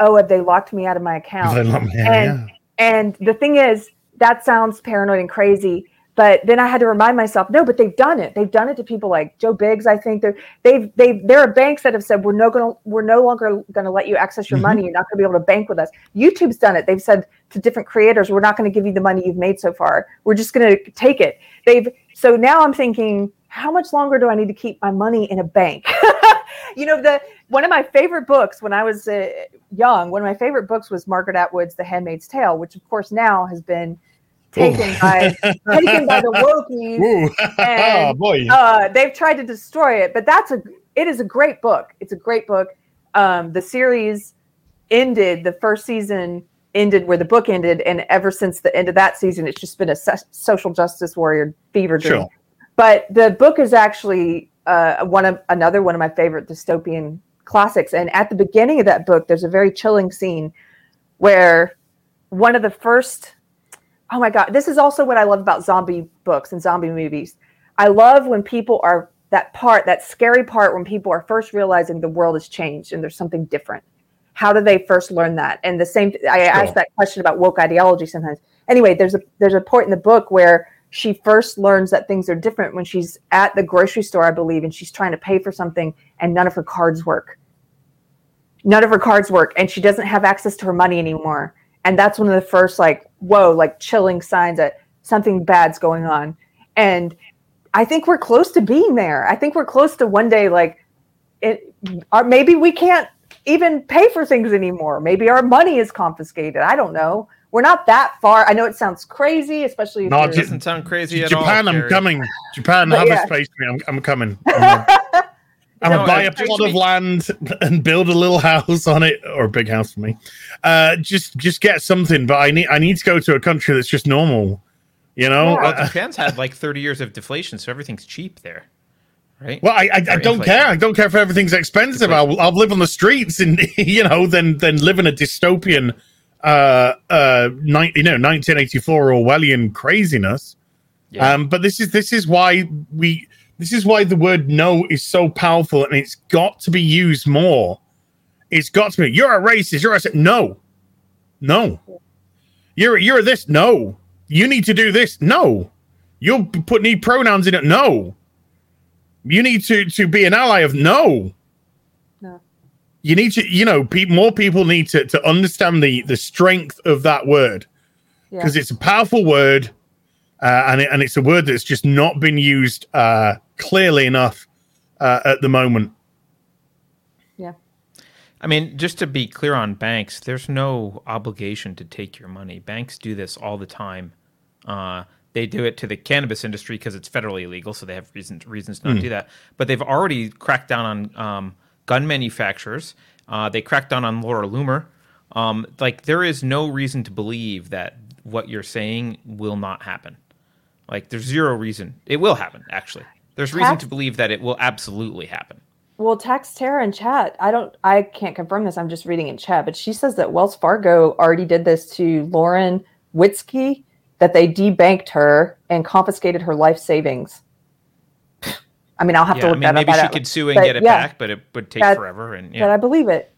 "Oh, have they locked me out of my account?" Yeah, and and the thing is, that sounds paranoid and crazy. But then I had to remind myself, no, but they've done it. They've done it to people like Joe Biggs. I think they're they've they there are banks that have said we're no going to we're no longer going to let you access your Mhm. money. You're not going to be able to bank with us. YouTube's done it. They've said to different creators, we're not going to give you the money you've made so far. We're just going to take it. They've so now I'm thinking, how much longer do I need to keep my money in a bank? you know, the one of my favorite books when I was uh, young, one of my favorite books was Margaret Atwood's The Handmaid's Tale, which of course now has been taken by taken by the wokies. And, boy. Uh, they've tried to destroy it, but that's a it is a great book. It's a great book. Um, the series ended the first season ended where the book ended, and ever since the end of that season, it's just been a so- social justice warrior fever dream. Sure. But the book is actually uh, one of another one of my favorite dystopian classics. And at the beginning of that book, there's a very chilling scene where one of the first oh my god. This is also what i love about zombie books and zombie movies. I love when people are that part that scary part when people are first realizing the world has changed and there's something different. How do they first learn that? And the same i Sure. ask that question about woke ideology sometimes. Anyway there's a there's a point in the book where she first learns that things are different when she's at the grocery store i believe and she's trying to pay for something and none of her cards work. None of her cards work and she doesn't have access to her money anymore and that's one of the first like whoa like chilling signs that something bad's going on and i think we're close to being there i think we're close to one day like it or maybe we can't even pay for things anymore maybe our money is confiscated i don't know we're not that far i know it sounds crazy especially if No, you're- Doesn't sound crazy at Japan, all. I'm Keri. coming. Japan, But have yeah. a space for me. I'm, I'm coming. I'm gonna, I'm No, gonna buy a plot of land and build a little house on it, or a big house for me. Uh, just, just get something. But I need, I need to go to a country that's just normal. You know. Well, Uh, Japan's had like 30 years of deflation, so everything's cheap there, right? well, I, I, I don't inflation. care. I don't care if everything's expensive. I'll, I'll live on the streets and you know, then then live in a dystopian, uh, uh, ni- you know, 1984 Orwellian craziness. Yeah. Um, but this is this is why we this is why the word no is so powerful and it's got to be used more. It's got to be. You're a racist. You're a sa-" no, no. You're you're this. No. You need to do this. No. You'll put need pronouns in it. No. You need to to be an ally of no. No. You need to you know pe- more people need to to understand the the strength of that word yeah. because it's a powerful word uh, and it, and it's a word that's just not been used uh, clearly enough uh, at the moment. Yeah. I mean, just to be clear on banks, there's no obligation to take your money. Banks do this all the time. Uh, they do it to the cannabis industry because it's federally illegal, so they have reasons reasons to not do that. But they've already cracked down on um, gun manufacturers. Uh, they cracked down on Laura Loomer. Um, like there is no reason to believe that what you're saying will not happen. Like there's zero reason it will happen. Actually, there's reason Tax- to believe that it will absolutely happen. Well, Tax Tara in chat, I don't, I can't confirm this. I'm just reading in chat, but she says that Wells Fargo already did this to Lauren Witzke, that they debanked her and confiscated her life savings. I mean, I'll have to Yeah, I look mean, that maybe up. she could sue and but get it yeah. back, but it would take That- forever. And yeah, But I believe it.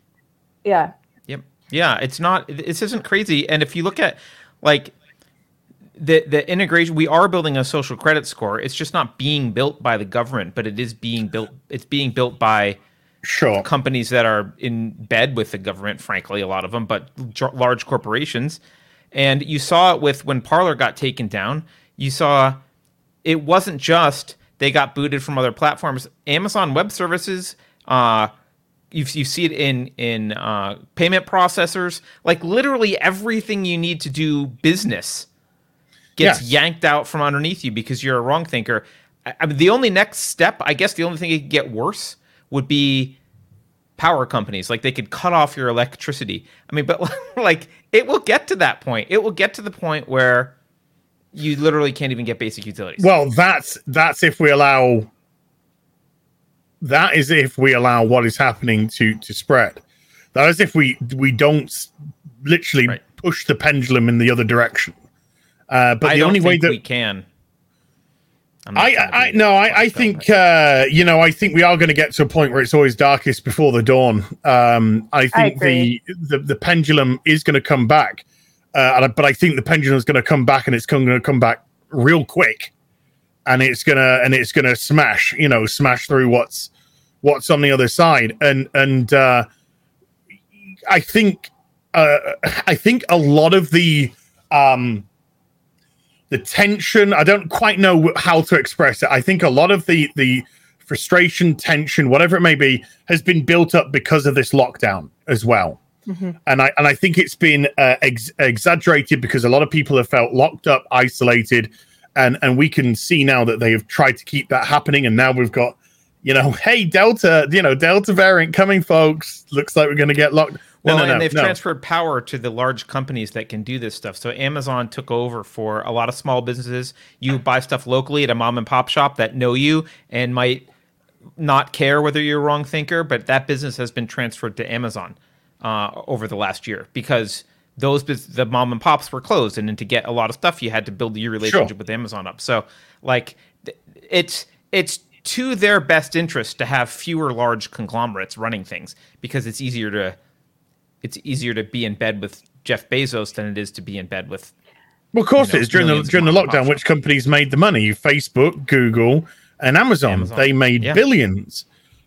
Yeah. Yep. Yeah, it's not. This isn't crazy. And if you look at like the the integration, we are building a social credit score. It's just not being built by the government, but it is being built. It's being built by Sure. companies that are in bed with the government. Frankly, a lot of them, but j- large corporations. And you saw it with when Parler got taken down. You saw it wasn't just they got booted from other platforms. Amazon Web Services, uh, you you see it in in uh, payment processors. Like literally everything you need to do business gets yanked out from underneath you because you're a wrong thinker. I, I mean, the only next step, I guess, the only thing it could get worse would be power companies. Like they could cut off your electricity. I mean, but like it will get to that point. It will get to the point where you literally can't even get basic utilities. Well, that's that's if we allow. That is if we allow what is happening to to spread. That is if we we don't literally Right. push the pendulum in the other direction. Uh, but I the don't only way that we can. I'm I, trying to I, I be no, I, I think uh, you know, I think we are going to get to a point where it's always darkest before the dawn. Um, I think agree. the, the the pendulum is going to come back, uh, but I think the pendulum is going to come back, and it's going to come back real quick, and it's gonna and it's gonna smash, you know, smash through what's what's on the other side, and and uh, I think uh, I think a lot of the um, the tension i don't quite know how to express it. I think a lot of the the frustration tension whatever it may be has been built up because of this lockdown as well. And i and i think it's been uh, ex- exaggerated because a lot of people have felt locked up isolated and and we can see now that they have tried to keep that happening. And now we've got you know hey delta you know delta variant coming folks. Looks like we're going to get locked Well, no, and no, they've no. transferred power to the large companies that can do this stuff. So Amazon took over for a lot of small businesses. You buy stuff locally at a mom and pop shop that know you and might not care whether you're a wrong thinker, but that business has been transferred to Amazon uh, over the last year because those the mom and pops were closed, and then to get a lot of stuff, you had to build your relationship Sure. with Amazon up. So, like, it's it's to their best interest to have fewer large conglomerates running things because it's easier to it's easier to be in bed with Jeff Bezos than it is to be in bed with Well, of course you know, it is during the during the mom and lockdown. Which companies made the money? Facebook, Google, and Amazon. Amazon. They made Yeah. billions,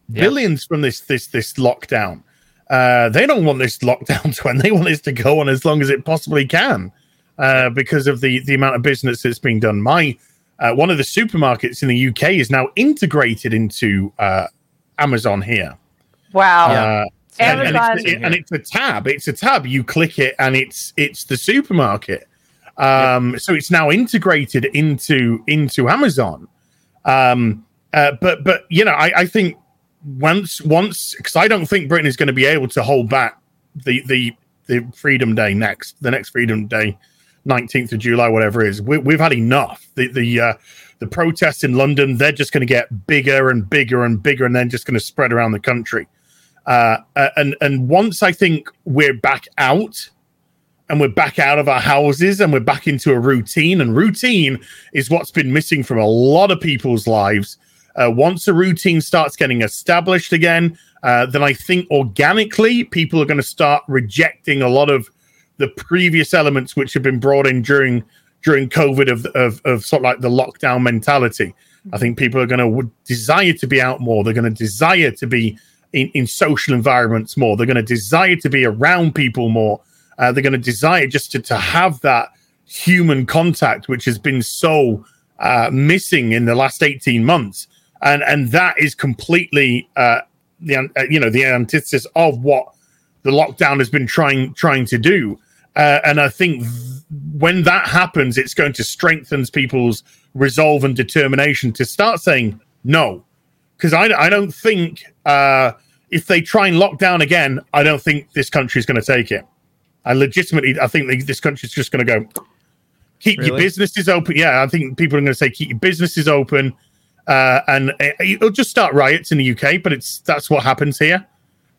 Yeah. billions from this this this lockdown. Uh, they don't want this lockdown to end. They want this to go on as long as it possibly can, uh, because of the the amount of business that's being done. My uh, one of the supermarkets in the UK is now integrated into uh, Amazon here. Wow. Uh, and, Amazon- it's, and it's a tab. It's a tab. You click it, and it's it's the supermarket. Um, So it's now integrated into into Amazon. Um, uh, but but you know, I, I think once once because I don't think Britain is going to be able to hold back the the the Freedom Day next the next Freedom Day, nineteenth of July, whatever it is. We, we've had enough. The the uh, the protests in London they're just going to get bigger and bigger and bigger, and then just going to spread around the country. Uh, uh, and and once I think we're back out, and we're back out of our houses, and we're back into a routine, and routine is what's been missing from a lot of people's lives. Uh, once a routine starts getting established again, uh, then I think organically people are going to start rejecting a lot of the previous elements which have been brought in during during COVID of of, of sort of like the lockdown mentality. I think people are going to desire to be out more. They're going to desire to be in, in social environments more. They're going to desire to be around people more. Uh, they're going to desire just to, to have that human contact, which has been so uh, missing in the last 18 months. And, and that is completely, uh, the, uh, you know, the antithesis of what the lockdown has been trying, trying to do. Uh, and I think th- when that happens, it's going to strengthen people's resolve and determination to start saying no. Because I, I don't think uh, if they try and lock down again, I don't think this country is going to take it. I legitimately, I think that this country is just going to go keep your businesses open. Yeah, I think people are going to say keep your businesses open, uh, and uh, it'll just start riots in the UK. But it's that's what happens here.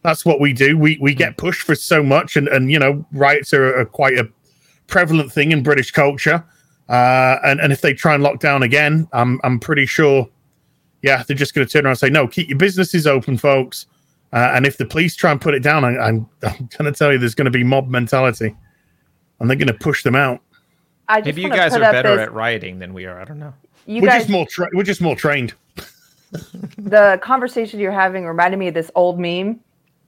That's what we do. We we get pushed for so much, and and you know riots are, are quite a prevalent thing in British culture. Uh, and and if they try and lock down again, I'm I'm pretty sure, yeah, they're just going to turn around and say no, keep your businesses open, folks. Uh, and if the police try and put it down, I, I'm I'm going to tell you, there's going to be mob mentality, and they're going to push them out. I just Maybe you guys are better this- at rioting than we are. I don't know. You we're guys, just more tra- we're just more trained. the conversation you're having reminded me of this old meme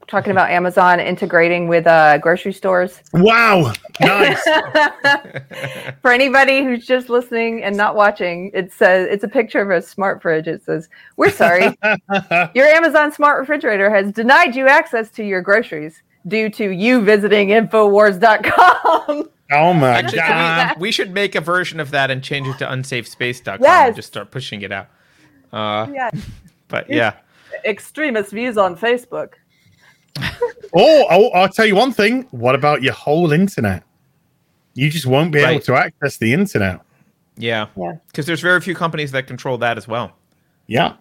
talking about Amazon integrating with uh, grocery stores. Wow, nice. For anybody who's just listening and not watching, it says it's a picture of a smart fridge. It says, "We're sorry, your Amazon smart refrigerator has denied you access to your groceries due to you visiting Infowars.com." oh my Actually, god. we, we should make a version of that and change it to unsafespace.com Yes. and just start pushing it out. Uh, yeah, but yeah, extremist views on Facebook. or oh, I'll tell you one thing. What about your whole internet? You just won't be able to access the internet. Yeah. Yeah. Because there's very few companies that control that as well. Yeah.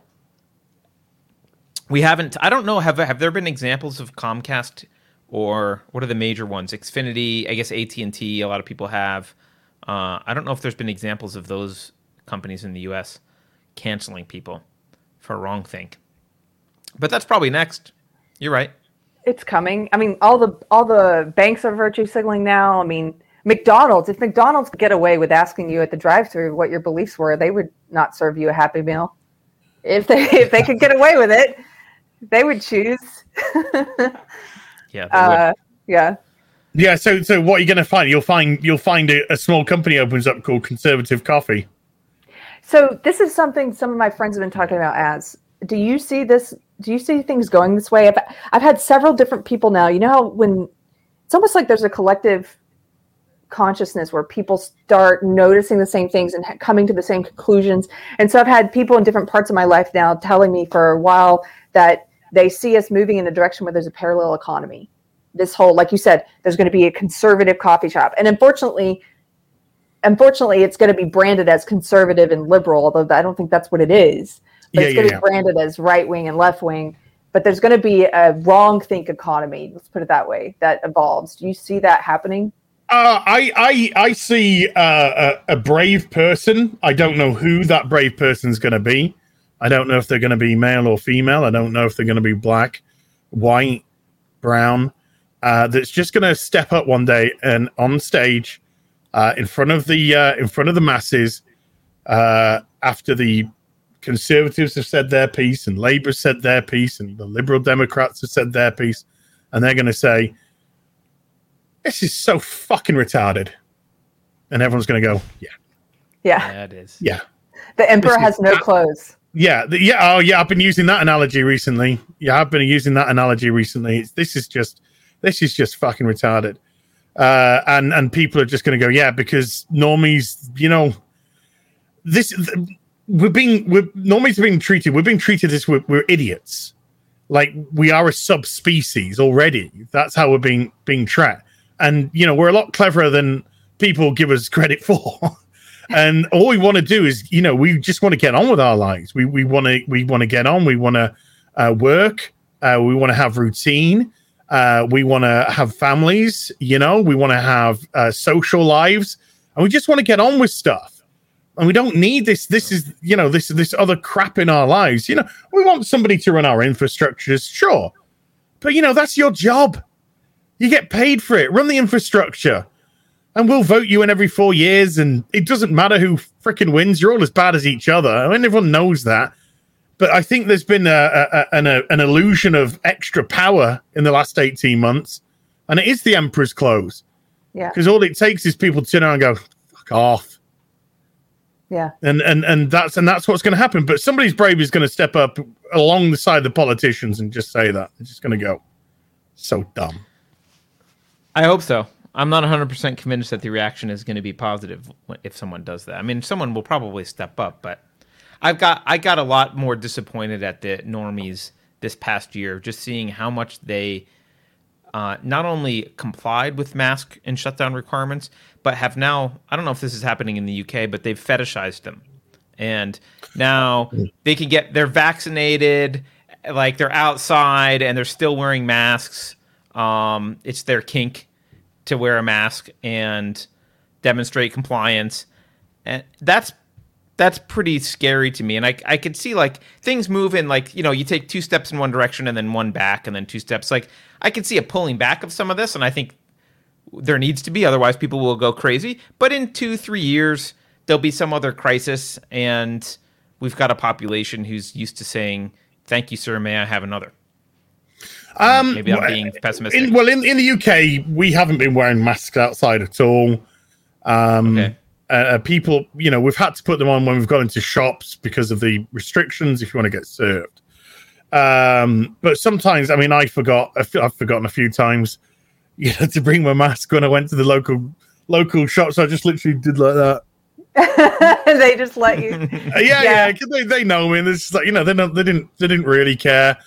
We haven't. I don't know. Have have there been examples of Comcast or what are the major ones? Xfinity. I guess AT and T. A lot of people have. Uh, I don't know if there's been examples of those companies in the U.S. canceling people for wrong think. But that's probably next. You're right. It's coming. I mean, all the all the banks are virtue signaling now. I mean, McDonald's. If McDonald's could get away with asking you at the drive-through what your beliefs were, they would not serve you a Happy Meal. If they if they could get away with it, they would choose. Yeah. Uh, yeah. Yeah. So, so what you're going to find? You'll find you'll find a, a small company opens up called Conservative Coffee. So this is something some of my friends have been talking about. As do you see this? Do you see things going this way? I've I've had several different people now. You know how when it's almost like there's a collective consciousness where people start noticing the same things and coming to the same conclusions. And so I've had people in different parts of my life now telling me for a while that they see us moving in a direction where there's a parallel economy. This whole, like you said, there's going to be a conservative coffee shop, and unfortunately, unfortunately, it's going to be branded as conservative and liberal, although I don't think that's what it is. But Yeah, it's going to yeah. be branded as right wing and left wing. But there's going to be a wrong think economy. Let's put it that way. That evolves. Do you see that happening? Uh, I I I see uh, a, a brave person. I don't know who that brave person's going to be. I don't know if they're going to be male or female. I don't know if they're going to be black, white, brown. Uh, that's just going to step up one day and on stage, uh, in front of the uh, in front of the masses, uh, after the conservatives have said their piece and Labour said their piece and the Liberal Democrats have said their piece, and they're going to say, "This is so fucking retarded," and everyone's going to go, "Yeah, Yeah. Yeah, it is. yeah." The emperor This is has no not- clothes. Yeah, the, yeah, oh yeah. I've been using that analogy recently. Yeah, I've been using that analogy recently. It's, this is just, this is just fucking retarded. Uh, and and people are just going to go, yeah, because normies, you know, this th- we're being we're are being treated. We're being treated as we're, we're idiots. Like we are a subspecies already. That's how we're being being tracked. And you know, we're a lot cleverer than people give us credit for. and all we want to do is you know we just want to get on with our lives we we want to we want to get on we want to uh, work uh, we want to have routine uh, we want to have families you know we want to have uh, social lives and we just want to get on with stuff and we don't need this this is you know this this other crap in our lives you know we want somebody to run our infrastructures sure but you know that's your job you get paid for it run the infrastructure and we'll vote you in every four years, and it doesn't matter who freaking wins. You're all as bad as each other. I mean, everyone knows that. But I think there's been a, a, an, a, an illusion of extra power in the last 18 months, and it is the emperor's clothes. Yeah. Because all it takes is people to turn around and go, fuck off. Yeah. And and and that's and that's what's going to happen. But somebody's brave is going to step up along the side of the politicians and just say that. They're just going to go, so dumb. I hope so. I'm not 100% convinced that the reaction is going to be positive if someone does that. I mean, someone will probably step up, but I've got I got a lot more disappointed at the normies this past year, just seeing how much they uh, not only complied with mask and shutdown requirements, but have now I don't know if this is happening in the UK, but they've fetishized them, and now they can get they're vaccinated, like they're outside and they're still wearing masks. Um, it's their kink to wear a mask and demonstrate compliance, and that's that's pretty scary to me. And I I could see like things move in like you know you take two steps in one direction and then one back and then two steps. Like I could see a pulling back of some of this, and I think there needs to be otherwise people will go crazy. But in two three years there'll be some other crisis, and we've got a population who's used to saying thank you, sir. May I have another? Um, Maybe I'm being pessimistic. In, well, in, in the UK, we haven't been wearing masks outside at all. Um, Okay. uh, people, you know, we've had to put them on when we've gone into shops because of the restrictions if you want to get served. Um, but sometimes, I mean, I forgot, I've I've forgotten a few times, you know, to bring my mask when I went to the local local shop. So I just literally did like that. they just let you. Uh, yeah, yeah, Yeah. they, they know me. And it's like you know they they didn't they didn't really care.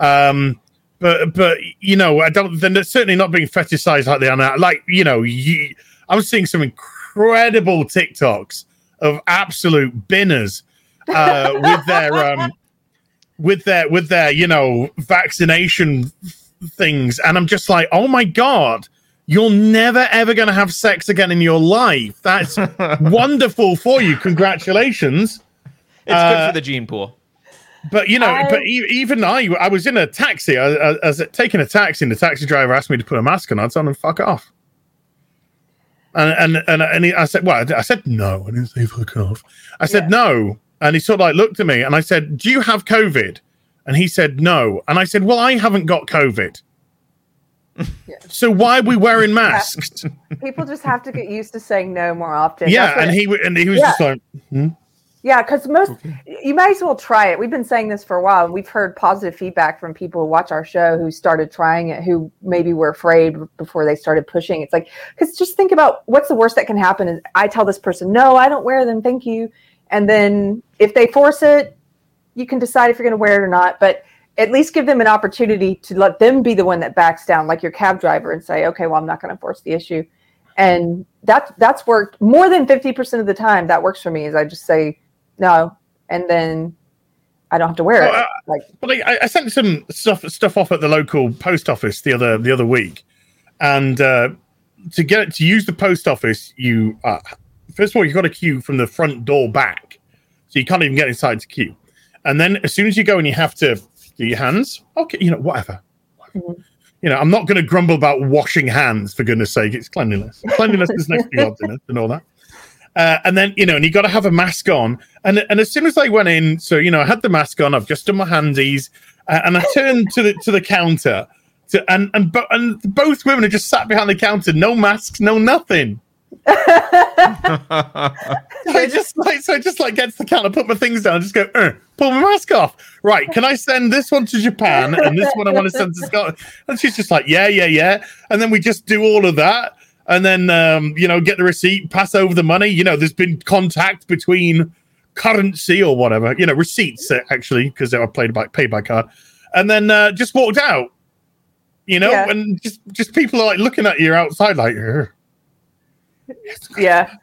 Um, but but you know, I don't. They're certainly not being fetishized like they are now. Like you know, you, I'm seeing some incredible TikToks of absolute binners uh, with their um, with their with their you know vaccination things, and I'm just like, oh my god. You're never ever going to have sex again in your life. That's wonderful for you. Congratulations. It's good Uh, for the gene pool. But you know, I- but e- even I, I was in a taxi. I, I, I was taking a taxi, and the taxi driver asked me to put a mask on. And I told him, "Fuck off." And and and, and he, I said, "Well, I said no." I didn't say "fuck off." I said Yeah. no, and he sort of like looked at me, and I said, "Do you have COVID?" And he said no, and I said, "Well, I haven't got COVID." Yeah. So why are we wearing masks? People just have to get used to saying no more often. yeah, and he and he was Yeah. just like, hmm? Yeah, because most you might as well try it. We've been saying this for a while, and we've heard positive feedback from people who watch our show who started trying it, who maybe were afraid before they started pushing. It's like because just think about what's the worst that can happen is I tell this person, no, I don't wear them, thank you, and then if they force it, you can decide if you're going to wear it or not. But at least give them an opportunity to let them be the one that backs down, like your cab driver, and say, okay, well, I'm not going to force the issue. And that that's worked more than 50% of the time. That works for me. Is I just say no, and then I don't have to wear Well, it. uh, like Well, I, I sent some stuff stuff off at the local post office the other the other week, and uh, to get to use the post office, you uh, first of all you've got to queue from the front door back, so you can't even get inside to queue. And then as soon as you go and you have to do your hands, okay, you know whatever. Mhm. You know, I'm not going to grumble about washing hands for goodness sake. It's cleanliness. Cleanliness is next to godliness and all that. Uh, and then you know, and you got to have a mask on. And and as soon as I went in, so you know, I had the mask on. I've just done my handies, uh, and I turned to the to the counter, to, and and bo- and both women are just sat behind the counter, no masks, no nothing. So I just like so I just like get to the counter, put my things down, just go, uh, pull my mask off. Right, can I send this one to Japan and this one I want to send to Scotland? And she's just like, yeah, yeah, yeah. And then we just do all of that, and then um, you know, get the receipt, pass over the money. You know, there's been contact between currency or whatever, you know, receipts uh, actually, because they were paid by paid by card, and then uh, just walked out. You know, Yeah. and just just people are like looking at you outside, like, "Ugh, yeah,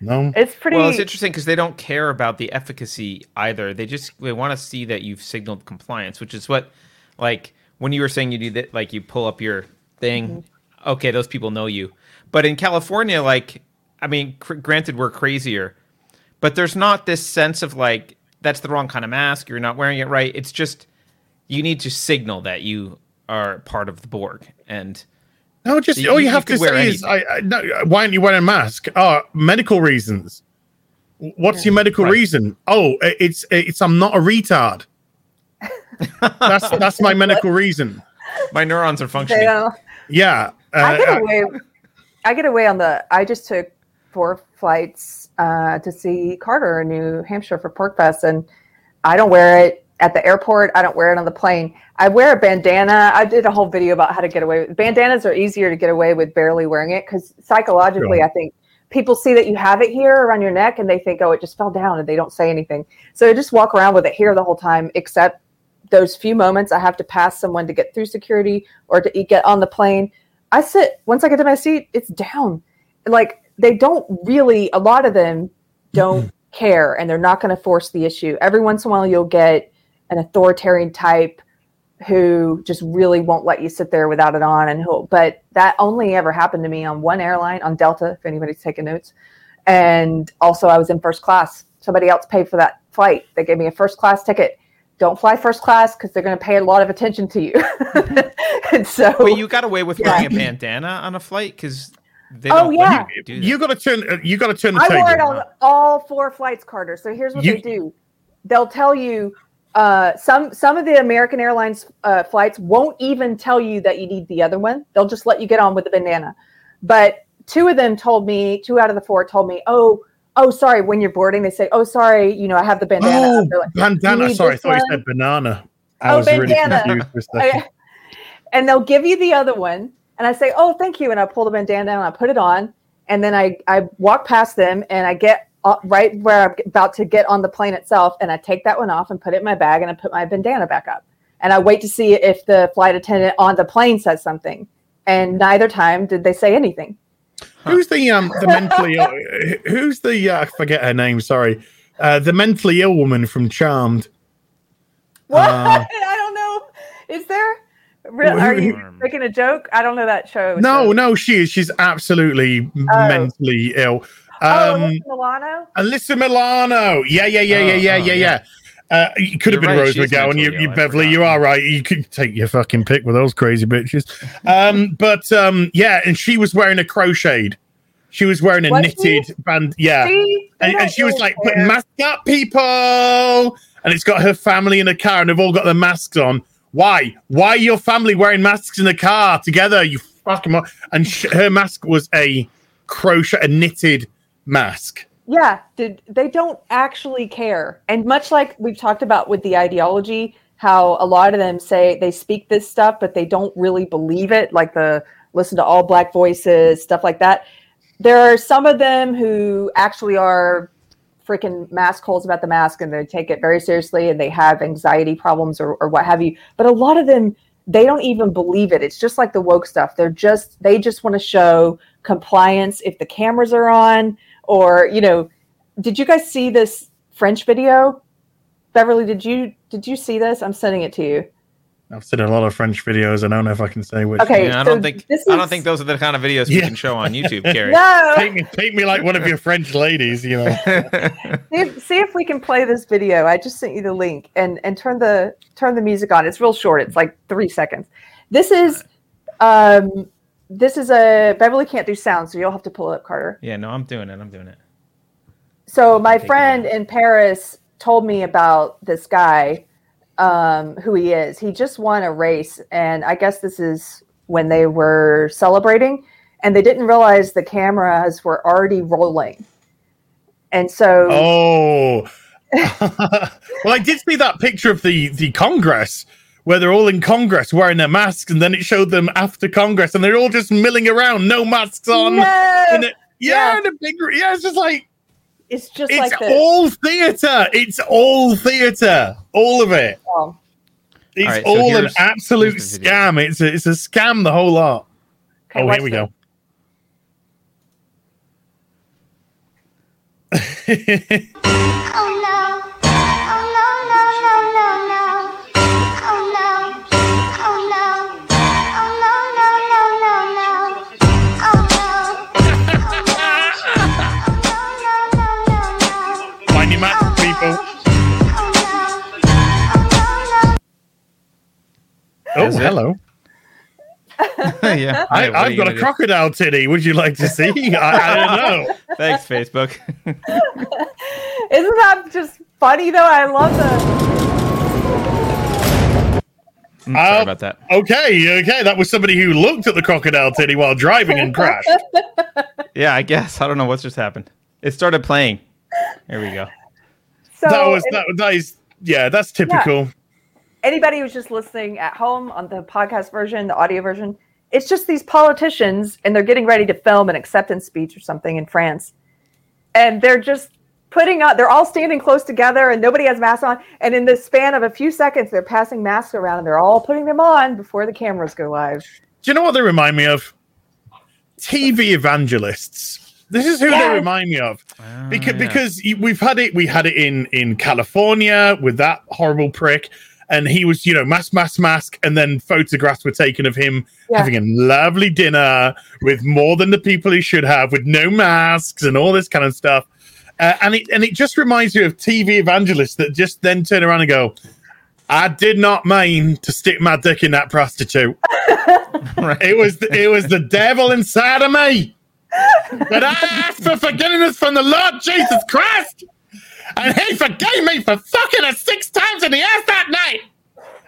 no. it's pretty. Well, it's interesting because they don't care about the efficacy either. They just they want to see that you've signaled compliance, which is what, like, when you were saying you do that, like you pull up your thing. Mm-hmm. Okay, those people know you. But in California, like, I mean, cr- granted, we're crazier, but there's not this sense of like that's the wrong kind of mask. You're not wearing it right. It's just you need to signal that you are part of the Borg, and No, just You- all you, you have could to wear say is, I, I, no, "Why aren't you wearing a mask?" Oh, medical reasons. What's your medical Right. reason? Oh, it's it's I'm not a retard. that's that's my medical reason. my neurons are functioning. don't- Yeah, uh, I get uh, away. I get away on the. I just took four flights uh, to see Carter in New Hampshire for PorcFest, and I don't wear it at the airport. I don't wear it on the plane. I wear a bandana. I did a whole video about how to get away. with Bandanas are easier to get away with barely wearing it because psychologically, Sure. I think people see that you have it here around your neck and they think, oh, it just fell down, and they don't say anything. So I just walk around with it here the whole time, except those few moments I have to pass someone to get through security or to get on the plane. I sit once I get to my seat, it's down. Like they don't really, a lot of them don't mm-hmm. care and they're not going to force the issue. Every once in a while, you'll get an authoritarian type who just really won't let you sit there without it on. And who but that only ever happened to me on one airline on delta if anybody's taking notes. And also i was in first class. Somebody else paid for that flight. They gave me a first class ticket. Don't fly first class because they're going to pay a lot of attention to you. And so Wait, you got away with Yeah. wearing a bandana on a flight because they Oh, don't yeah. you you got to turn uh, you got to turn the I wore it on all four flights, Carter. So here's what You- they do: they'll tell you uh, some some of the American Airlines uh, flights won't even tell you that you need the other one. They'll just let you get on with the bandana. But two of them told me, two out of the four told me, oh. Oh, sorry. When you're boarding, they say, "Oh, sorry. You know, I have the bandana." Oh, like, bandana. Sorry, I thought you said banana. I Oh, was bandana. really confused for a second. I- and they'll give you the other one and i say oh thank you and i pull the bandana and i put it on and then i i walk past them and i get uh, right where i'm about to get on the plane itself and i take that one off and put it in my bag and i put my bandana back up and I wait to see if the flight attendant on the plane says something. And neither time did they say anything. Who's the um the mentally ill, who's the uh, I forget her name, sorry. Uh the mentally ill woman from Charmed. What? Uh, I don't know. Is there? Re- Who- Are you making a joke? I don't know that show. No, so- no, she is. She's absolutely mentally ill. Oh, Um Alyssa Milano. Alyssa Milano. Yeah, yeah, yeah, yeah, Oh, yeah, oh, yeah, yeah. yeah. Uh, you could have You're been right, Rose McGowan. You, you Beverly, you are right. You could take your fucking pick with those crazy bitches. Um, but um, yeah, and she was wearing a crocheted. She was wearing a Was knitted band. Yeah, See? They and, and she was like, "Put care. mask up, people!" And it's got her family in a car, and they've all got their masks on. Why? Why are your family wearing masks in the car together? You fucking mo-" and sh- her mask was a crochet, a knitted mask. Yeah, did they don't actually care. And much like we've talked about with the ideology, how a lot of them say they speak this stuff, but they don't really believe it, like the listen to all black voices, stuff like that. There are some of them who actually are freaking mask holes about the mask and they take it very seriously and they have anxiety problems or, or what have you. But a lot of them they don't even believe it. It's just like the woke stuff. They're just they just want to show compliance if the cameras are on or you know did you guys see this french video beverly did you did you see this i'm sending it to you I've seen a lot of French videos. And I don't know if I can say which. Okay. Yeah, I so don't think this I don't think those are the kind of videos we can show on YouTube, Keri. no Take me, take me like one of your French ladies. You know. see if, see if we can play this video i just sent you the link and and turn the turn the music on it's real short it's like three seconds this is um this is a beverly can't do sound so you'll have to pull it up carter yeah, no, I'm doing it. I'm doing it. so my friend in paris told me about this guy um, who he is he just won a race and i guess this is when they were celebrating and they didn't realize the cameras were already rolling and so Oh. well, I did see that picture of the the Congress where they're all in Congress wearing their masks, and then it showed them after Congress, and they're all just milling around, no masks on. no, in a- yeah, Yeah. in a big, yeah, it's just like it's just it's like all theater. It's all theater, all of it. Oh, It's All right, so all an absolute here's the video. scam. It's a, it's a scam, the whole lot. okay, oh, here we this. go. Oh no. Oh, Is hello. yeah, I, Hey, what are I've you got a do? crocodile titty. Would you like to see? I, I don't know. Thanks, Facebook. isn't that just funny though i love the Mm, Sorry Uh, about that. Okay, okay. That was somebody who looked at the crocodile titty while driving and crashed. Yeah, I guess I don't know what's just happened. It started playing. There we go. so that was and- that, that is yeah, that's typical. Anybody who's just listening at home on the podcast version, the audio version, it's just these politicians and they're getting ready to film an acceptance speech or something in France. And they're just putting up, they're all standing close together and nobody has masks on. And in the span of a few seconds, they're passing masks around and they're all putting them on before the cameras go live. Do you know what they remind me of? TV evangelists. This is who they remind me of. Ah, because yeah. because we've had it we had it in in California with that horrible prick and he was you know mask mask mask and then photographs were taken of him Yeah. having a lovely dinner with more than the people he should have with no masks and all this kind of stuff uh, and it and it just reminds you of TV evangelists that just then turn around and go I did not mean to stick my dick in that prostitute. Right. It was the, it was the devil inside of me. But I asked for forgiveness from the Lord Jesus Christ, and He forgave me for fucking her six times in the ass that night.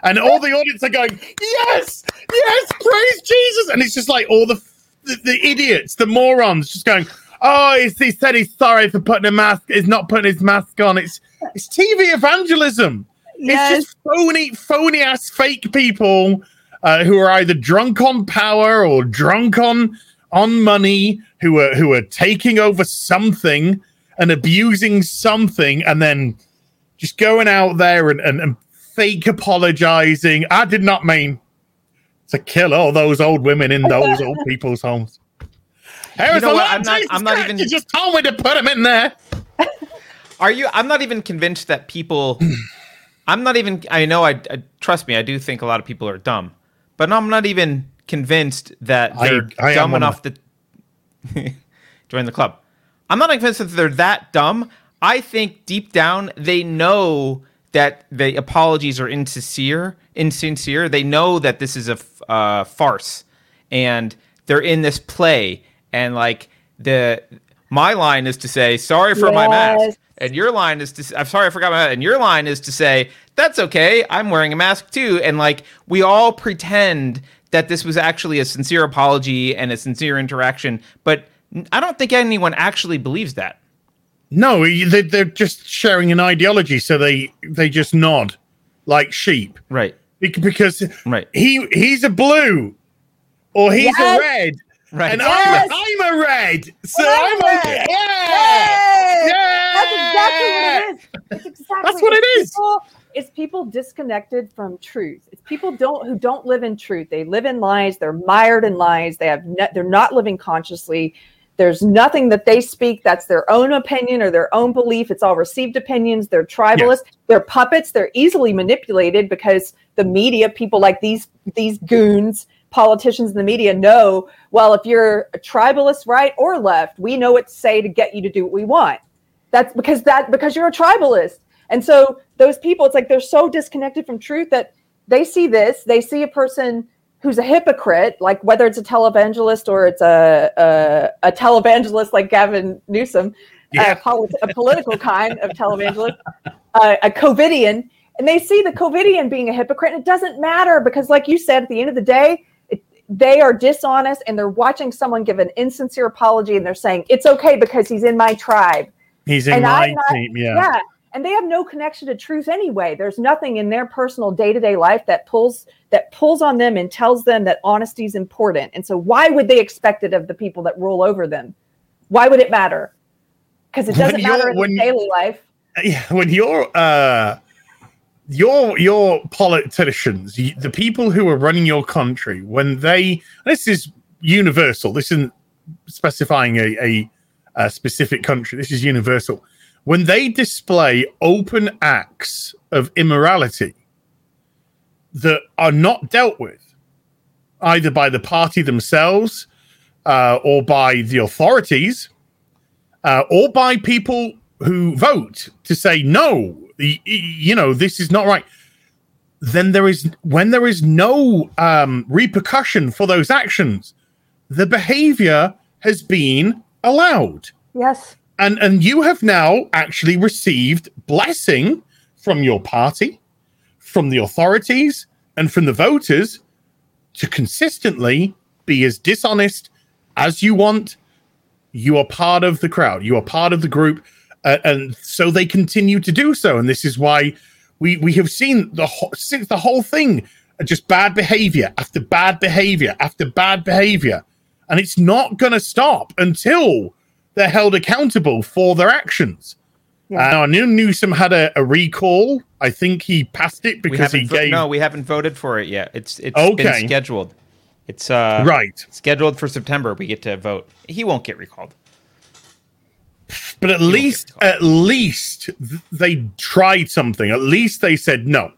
And all the audience are going, "Yes, yes, praise Jesus!" And it's just like all the the, the idiots, the morons, just going, "Oh, he said he's sorry for putting a mask. He's not putting his mask on. It's it's TV evangelism. It's just phony, phony ass fake people uh, who are either drunk on power or drunk on on money, who are who are taking over something and abusing something, and then just going out there and, and, and fake apologizing. I did not mean to kill all those old women in those old people's homes. Harris, know what? I'm not- I'm not even- You just told me to put them in there. Are you? I'm not even convinced that people. I'm not even. I know. I, I trust me. I do think a lot of people are dumb, but I'm not even convinced that I- they're I am dumb enough to join the club. I'm not convinced that they're that dumb. I think deep down they know that the apologies are insincere. Insincere. They know that this is a f- uh, farce, and they're in this play. And like the my line is to say sorry for my mask, and your line is to I'm sorry I forgot my and your line is to say that's okay. I'm wearing a mask too. And like we all pretend that this was actually a sincere apology and a sincere interaction, but I don't think anyone actually believes that. No, they, they're just sharing an ideology, so they they just nod like sheep Right. Because Right. he he's a blue or he's Yes. a red. Right. And Yes. I'm, I'm a red, so And I'm I'm a okay. red. Yeah, yeah. That's exactly what it is. It's exactly That's what it's. People, it's people disconnected from truth. It's people don't who don't live in truth. They live in lies. They're mired in lies. They have ne- they're not living consciously. There's nothing that they speak that's their own opinion or their own belief. It's all received opinions. They're tribalists. They're puppets. They're easily manipulated because the media, people like these these goons, politicians in the media know, well, if you're a tribalist right or left, we know what to say to get you to do what we want. That's because that because you're a tribalist. And so those people, it's like they're so disconnected from truth that they see this, they see a person who's a hypocrite, like whether it's a televangelist or it's a a, a televangelist like Gavin Newsom, Yeah. a, polit- a political kind of televangelist, uh, a COVIDian, and they see the COVIDian being a hypocrite. And it doesn't matter because, like you said, at the end of the day, it, they are dishonest and they're watching someone give an insincere apology and they're saying it's okay because he's in my tribe. He's in And my not- team. Yeah. Yeah. And they have no connection to truth anyway. There's nothing in their personal day-to-day life that pulls that pulls on them and tells them that honesty is important. And so why would they expect it of the people that rule over them? Why would it matter? Because it doesn't matter in when- their daily life. yeah, when you're uh your your politicians the people who are running your country when they this is universal this isn't specifying a, a, a specific country this is universal when they display open acts of immorality that are not dealt with either by the party themselves uh, or by the authorities uh, or by people who vote to say no you know this is not right then there is when there is no um, repercussion for those actions the behavior has been allowed Yes. And and you have now actually received blessing from your party from the authorities and from the voters to consistently be as dishonest as you want. You are part of the crowd. You are part of the group uh, and so they continue to do so. And this is why we we have seen the whole since the whole thing just bad behavior after bad behavior after bad behavior. And it's not going to stop until they're held accountable for their actions Yeah. uh, I knew Newsom had a, a recall. I think he passed it because he haven't vo- gave no, we haven't voted for it yet. It's it's Okay. been scheduled. It's uh right. scheduled for September. We get to vote. He won't get recalled. But at least, at least they tried something. At least they said no.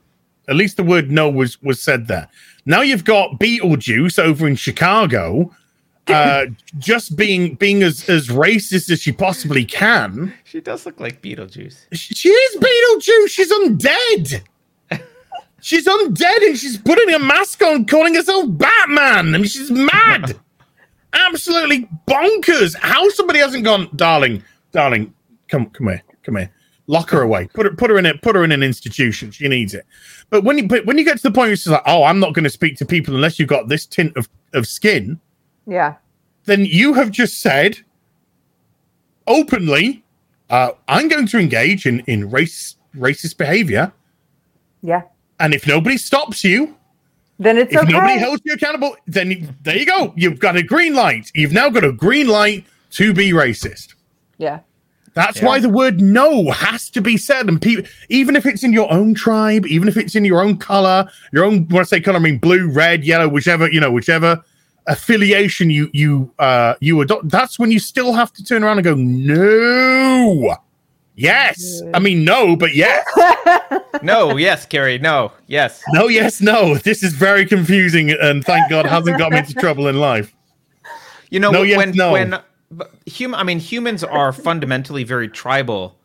At least the word no was was said there. Now you've got Beetlejuice over in Chicago, uh, just being being as as racist as she possibly can. She does look like Beetlejuice. She is Beetlejuice. She's undead. She's undead and she's putting a mask on, calling herself Batman. I mean, she's mad. Absolutely bonkers. How somebody hasn't gone, darling, darling, come, come here, come here. Lock her away. Put her, put her in it. Put her in an institution. She needs it. But when you, but when you get to the point where it's like, oh, I'm not going to speak to people unless you've got this tint of of skin, Yeah. then you have just said openly, uh, I'm going to engage in in race racist behavior. Yeah. And if nobody stops you, Then it's okay. if okay. nobody holds you accountable, then you- there you go. You've got a green light. You've now got a green light to be racist. yeah. That's Yeah. why the word no has to be said. And people, even if it's in your own tribe, even if it's in your own color, your own, when I say color, I mean blue, red, yellow, whichever, you know, whichever affiliation you, you, uh, you adopt, that's when you still have to turn around and go, no. Yes. I mean, no, but yes. No, yes, Keri. No, yes. no, yes, no. This is very confusing. And thank God hasn't got me into trouble in life. You know, No, yes, when no. when human, I mean, humans are fundamentally very tribal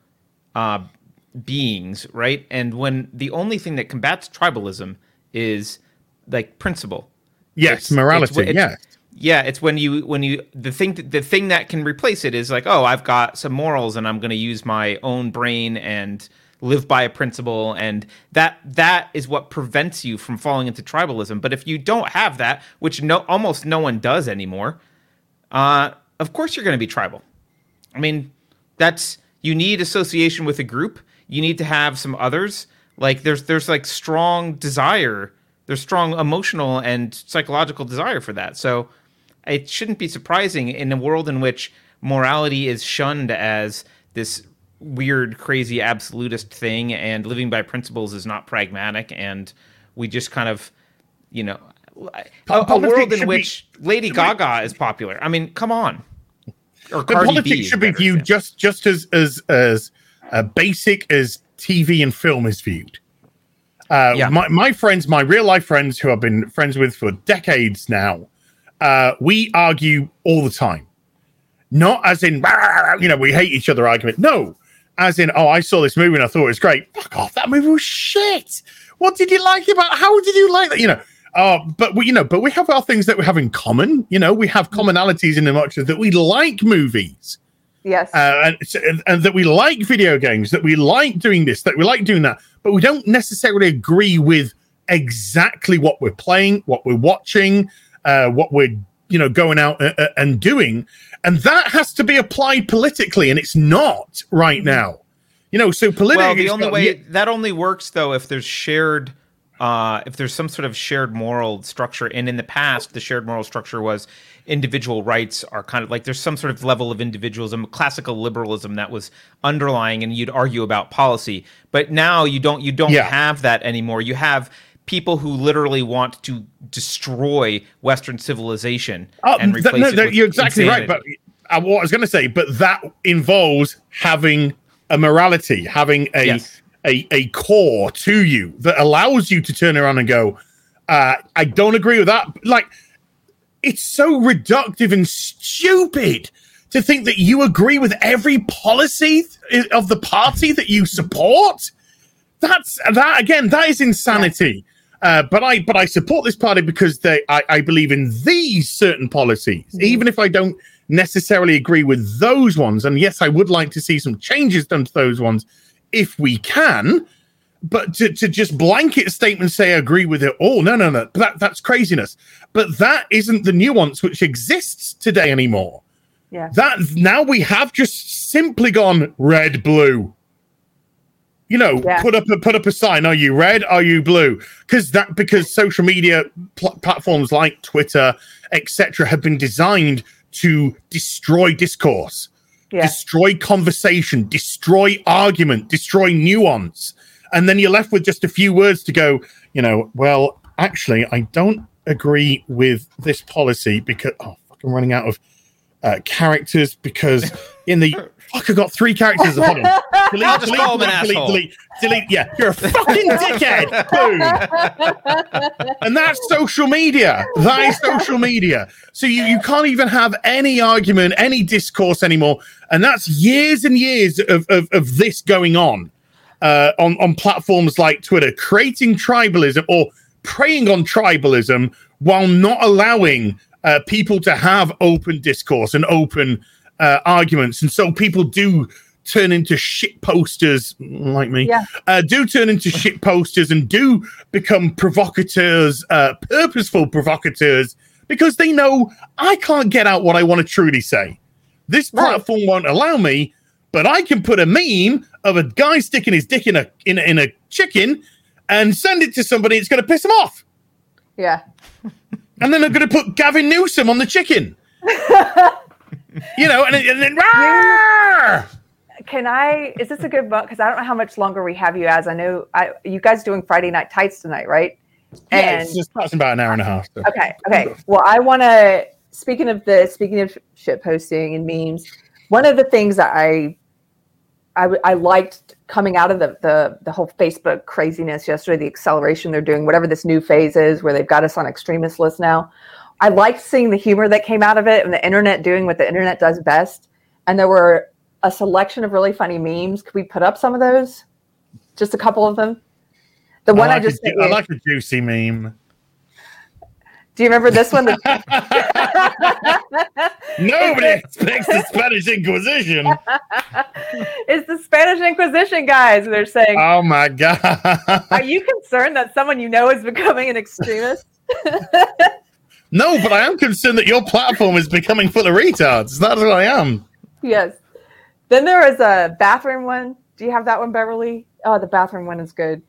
uh, beings, right? And when the only thing that combats tribalism is like principle. Yes, It's- morality. it's- yes. Yeah, it's when you when you the thing the thing that can replace it is like, oh, I've got some morals and I'm going to use my own brain and live by a principle and that that is what prevents you from falling into tribalism. But if you don't have that, which no almost no one does anymore, uh, of course you're going to be tribal. I mean, that's you need association with a group. You need to have some others. Like there's there's like strong desire. There's strong emotional and psychological desire for that. So it shouldn't be surprising in a world in which morality is shunned as this weird, crazy, absolutist thing, and living by principles is not pragmatic, and we just kind of, you know, a, a world in should be- which Lady Gaga is popular. I mean, come on. Or Cardi politics is should be viewed example. just just as as as uh, basic as TV and film is viewed. Uh, Yeah. my my friends, my real life friends, who I've been friends with for decades now, uh, we argue all the time. Not as in you know we hate each other argument. No, as in oh I saw this movie and I thought it was great. Fuck off, that movie was shit. What did you like about? How did you like that? You know. Uh, but we, you know, but we have our things that we have in common. You know, we have commonalities in the much that we like movies yes. uh, and, and, and that we like video games, that we like doing this, that we like doing that, but we don't necessarily agree with exactly what we're playing, what we're watching, uh, what we're you know going out uh, uh, and doing, and that has to be applied politically, and it's not right now. You know, so politically, Well, the only got- way yeah, that only works though if there's shared, uh, if there's some sort of shared moral structure. And in the past, the shared moral structure was individual rights are kind of like there's some sort of level of individualism, classical liberalism that was underlying, and you'd argue about policy. But now you don't you don't Yeah. have that anymore. You have people who literally want to destroy Western civilization Oh, and th- replace no, it no, with you're exactly right. But uh, what I was going to say, but that involves having a morality, having a, Yes. a a core to you that allows you to turn around and go, uh, I don't agree with that. Like, it's so reductive and stupid to think that you agree with every policy th- of the party that you support. That's that again. That is insanity. Uh, but I but I support this party because they I, I believe in these certain policies, even if I don't necessarily agree with those ones. And yes, I would like to see some changes done to those ones if we can. But to, to just blanket statement say I agree with it all, no, no, no, that that's craziness. But that isn't the nuance which exists today anymore. yeah. That now we have just simply gone red, blue. You know, Yeah. put up a put up a sign. Are you red? Are you blue? Because that because social media pl- platforms like Twitter, etc., have been designed to destroy discourse, Yeah. destroy conversation, destroy argument, destroy nuance, and then you're left with just a few words to go. You know, well, actually, I don't agree with this policy because oh, fucking running out of uh, characters because in the fuck, I got three characters. Hold on. Delete, I'll just delete, call him an delete, delete, asshole. delete, delete. Yeah, you're a fucking dickhead. Boom. And that's social media. That is social media. So you, you can't even have any argument, any discourse anymore. And that's years and years of, of, of this going on uh, on, on platforms like Twitter, creating tribalism or preying on tribalism while not allowing uh, people to have open discourse and open uh, arguments. And so people do turn into shit posters like me, Yeah. uh, do turn into shit posters and do become provocateurs, uh, purposeful provocateurs, because they know I can't get out what I want to truly say. This Right. platform won't allow me, but I can put a meme of a guy sticking his dick in a in a, in a chicken and send it to somebody. It's going to piss them off, Yeah. and then I'm going to put Gavin Newsom on the chicken. you know, and, and then. "Rawr!" can I? Is this a good book? Because I don't know how much longer we have you as. I know I, you guys doing Friday Night Tights tonight, right? Yeah, And it's just about an hour and a half. So. okay, okay. Well, I want to. Speaking of the speaking of shit posting and memes, one of the things that I, I, I liked coming out of the, the the whole Facebook craziness yesterday, the acceleration they're doing, whatever this new phase is, where they've got us on extremist list now. I liked seeing the humor that came out of it and the internet doing what the internet does best. And there were a selection of really funny memes. Could we put up some of those? Just a couple of them. The one I, like just a, I like a juicy meme. Do you remember this one? Nobody expects the Spanish Inquisition. it's the Spanish Inquisition, guys. They're saying, Oh my god! "Are you concerned that someone you know is becoming an extremist?" no, but I am concerned that your platform is becoming full of retards. That's what I am. yes. Then there is a bathroom one. Do you have that one, Beverly? Oh, the bathroom one is good.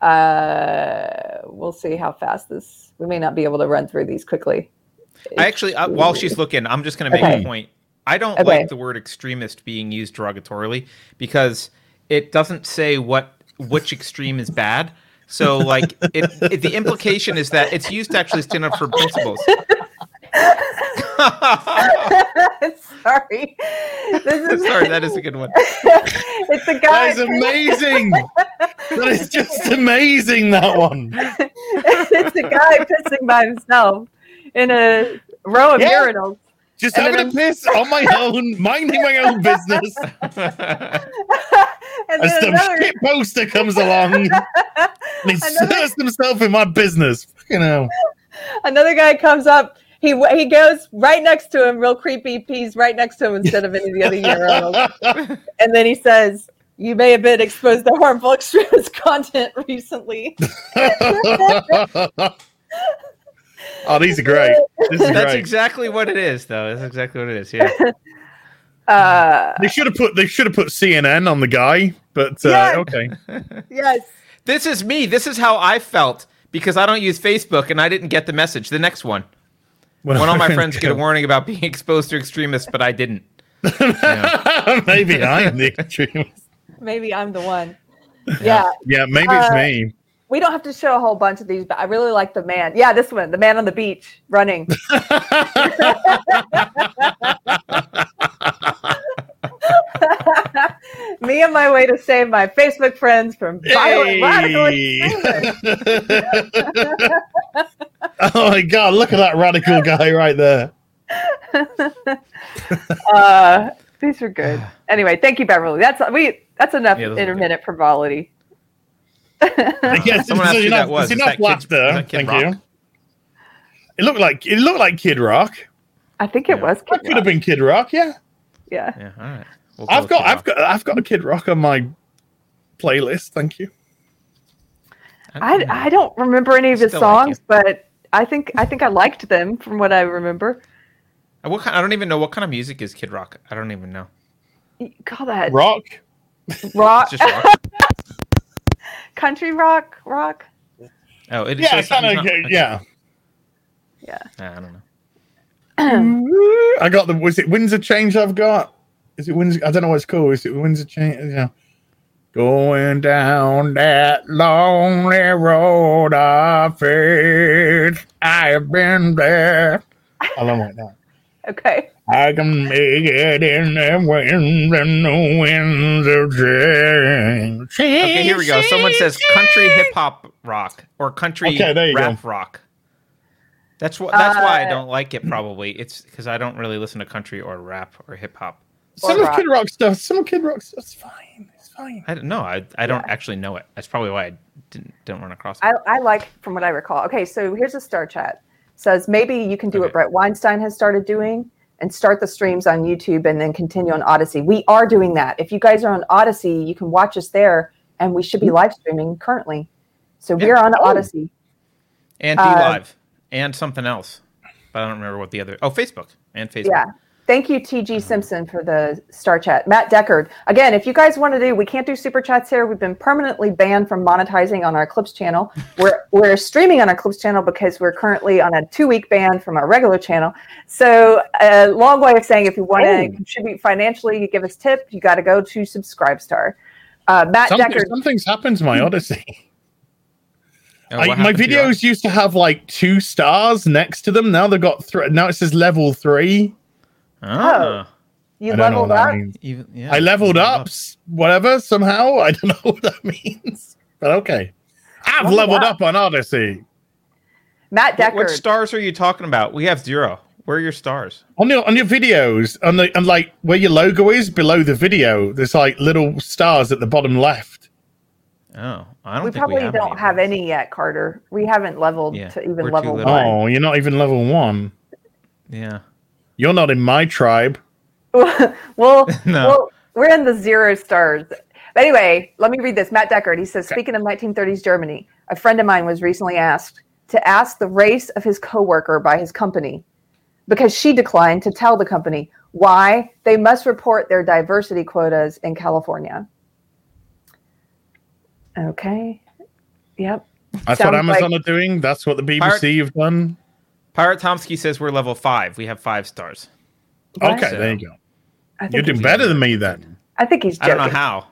Uh, we'll see how fast this. We may not be able to run through these quickly. I actually, uh, while she's looking, I'm just going to make Okay. a point. I don't Okay. like the word extremist being used derogatorily because it doesn't say what which extreme is bad. So, like, it, it, the implication is that it's used to actually stand up for principles. Sorry, this is Sorry, that is a good one. it's a guy. That is amazing. that is just amazing. That one. it's a guy pissing by himself in a row of Yeah. urinals. Just And having a piss on my own, minding my own business. and As some another, shit poster comes along, and he Another- inserts himself in my business. You know. another guy comes up. He he goes right next to him, real creepy. Pees right next to him instead of any of the other urinals. And then he says, "You may have been exposed to harmful extremist content recently." oh, these are great. This is That's great. exactly what it is, though. That's exactly what it is. Yeah. Uh, They should have put they should have put CNN on the guy, but uh, Yeah. okay. yes. This is me. This is how I felt because I don't use Facebook and I didn't get the message. The next one. When all my friends get a warning about being exposed to extremists, but I didn't. Yeah. maybe I'm the extremist. Maybe I'm the one. Yeah. Yeah, maybe it's Uh, me. We don't have to show a whole bunch of these, but I really like the man. Yeah, this one, the man on the beach running. Me on my way to save my Facebook friends from violent radical Hey! extremists. oh my god, look at that radical guy right there. Uh, these are good. Anyway, thank you, Beverly. That's we. That's enough Yeah, intermittent frivolity. Yes, Someone there's asked who enough, that was. enough that laughter. is that Thank Rock? you. It looked like it looked like Kid Rock. I think it Yeah. was. That Kid could have been Kid Rock, yeah. Yeah. Yeah. All right. We'll I've got I've got I've got a Kid Rock on my playlist. Thank you. I I don't remember any of his Still like songs, but I think I think I liked them from what I remember. Uh, what kind, I don't even know what kind of music is Kid Rock. I don't even know. You Call that Rock. rock, It's just rock. country rock, rock. Oh, it is. Yeah, so kind of. it's Yeah. Yeah. I don't know. I got the. Was it Windsor Change? I've got. Is it Windsor? I don't know what's it's called. Is it Windsor Change? Yeah. Going down that lonely road of faith, I have been there. I love like that. Okay. I can make it in the wind and the winds of change. Okay, here we go. Someone says country hip hop rock or country Okay, there you rap rock. That's what. That's why I Uh, don't like it. Probably it's because I don't really listen to country or rap or hip hop. Some Or of. Kid Rock stuff. Some of Kid Rock stuff's fine. It's fine. I don't know. I I don't Yeah. actually know it. That's probably why I didn't don't run across it. I, I like from what I recall. Okay, so here's a star chat. Says maybe you can do what Brett Weinstein has started doing and start the streams on YouTube and then continue on Odyssey. We are doing that. If you guys are on Odyssey, you can watch us there, and we should be live streaming currently. So we're on Oh. Odyssey. and be uh, live and something else, but I don't remember what the other. Oh, Facebook and Facebook. Yeah. Thank you, TG Simpson, for the star chat. Matt Deckard. Again, if you guys want to do, we can't do super chats here. We've been permanently banned from monetizing on our Clips channel. We're we're streaming on our Clips channel because we're currently on a two week ban from our regular channel. So, a long way of saying, if you want to Oh. contribute financially, you give us tip, you got to go to Subscribestar. Uh, Matt Something, Deckard. something's happened to my Odysee. Oh, I, my happened to videos used to have like two stars next to them. Now they've got three. Now it says level three. Ah, You I don't know leveled what that up. means. even, yeah, I leveled you up, s- whatever, somehow. I don't know what that means. But okay. I've Leveled leveled up. up on Odysee. Matt What, what stars are you talking about? We have zero. Where are your stars? On your on your videos, on the and like where your logo is below the video, there's like little stars at the bottom left. Oh, I don't we think probably we have don't any have of any yet, Carter. We haven't leveled Yeah, to even level little. one. Oh, you're not even level one. Yeah. You're not in my tribe. well, No. well, we're in the zero stars. But anyway, let me read this. Matt Deckard. He says, speaking of 1930s Germany, a friend of mine was recently asked to ask the race of his coworker by his company because she declined to tell the company why they must report their diversity quotas in California. Okay. Yep. That's Sounds what Amazon like- are doing. That's what the BBC Pirate- have done. Pirate Tomsky says we're level five. We have five stars. What? Okay, So- there you go. You're doing better than me then. I think he's I don't know how.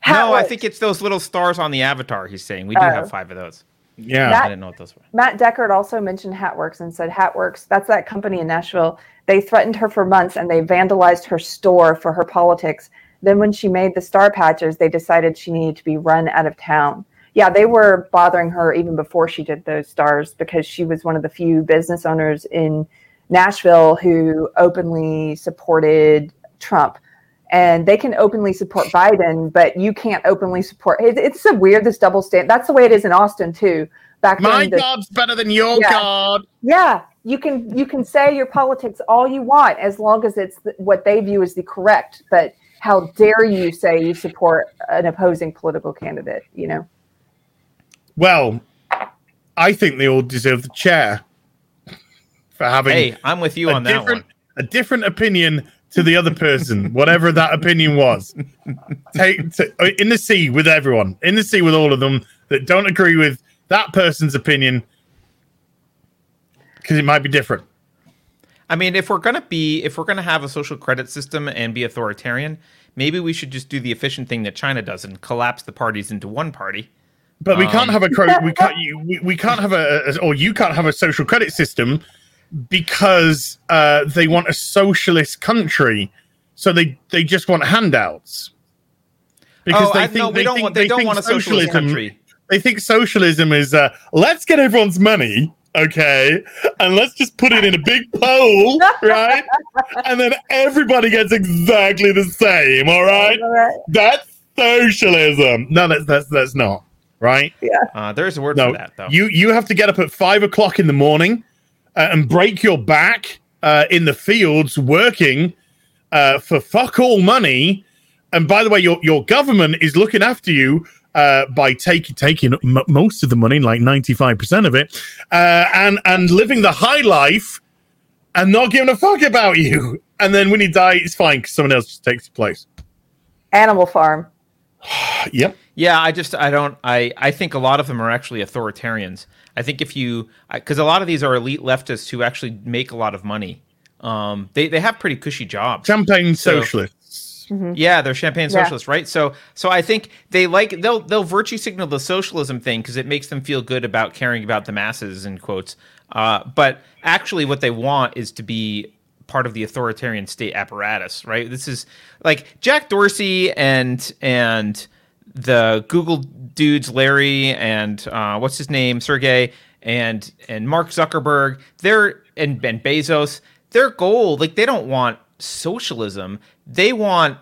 How no, I think it's those little stars on the avatar. He's saying we do Oh. have five of those. Yeah. That- I didn't know what those were. Matt Deckard also mentioned Hatwrks and said Hatwrks, that's that company in Nashville. They threatened her for months and they vandalized her store for her politics. Then when she made the star patches, they decided she needed to be run out of town. Yeah, they were bothering her even before she did those stars because she was one of the few business owners in Nashville who openly supported Trump. And they can openly support Biden, but you can't openly support. it- It's so weird this double stand. That's the way it is in Austin too. Back My during the, God's better than your Yeah. God. yeah, you can you can say your politics all you want as long as it's th- what they view as the correct. But how dare you say you support an opposing political candidate? You know, Well, I think they all deserve the chair for having Hey, I'm with you a on that different one. a different opinion to the other person, whatever that opinion was. Take to, in the sea with everyone, in the sea with all of them that don't agree with that person's opinion because it might be different. I mean, if we're gonna be, if we're gonna have a social credit system and be authoritarian, maybe we should just do the efficient thing that China does and collapse the parties into one party. But we can't Um, have a cro- we can't you, we, we can't have a, a or you can't have a social credit system because uh, they want a socialist country, so they they just want handouts. oh, I, no, we don't want. They, don't think want a socialist country. They think socialism is uh, let's get everyone's money, okay, and let's just put it in a big pool, right, and then everybody gets exactly the same. All right, that's socialism. No, that's that's that's not right. Uh, there's a word No, for that though. you you have to get up at five o'clock in the morning uh, and break your back uh, in the fields working uh, for fuck all money. And by the way, your your government is looking after you uh, by taking taking m- most of the money, like ninety five percent of it, uh, and and living the high life and not giving a fuck about you. And then when you die, it's fine because someone else just takes your place. Animal Farm. Yep. Yeah, I just I don't I I think a lot of them are actually authoritarians. I think if you because a lot of these are elite leftists who actually make a lot of money. Um, they they have pretty cushy jobs. Champagne So- socialists. Yeah, they're champagne Yeah. socialists, right? So so I think they like they'll they'll virtue signal the socialism thing because it makes them feel good about caring about the masses in quotes. Uh, but actually, what they want is to be part of the authoritarian state apparatus, right? This is like Jack Dorsey and and the Google dudes, Larry and uh, what's his name, Sergey and and Mark Zuckerberg. They're and Ben Bezos. Their goal, like they don't want socialism. They want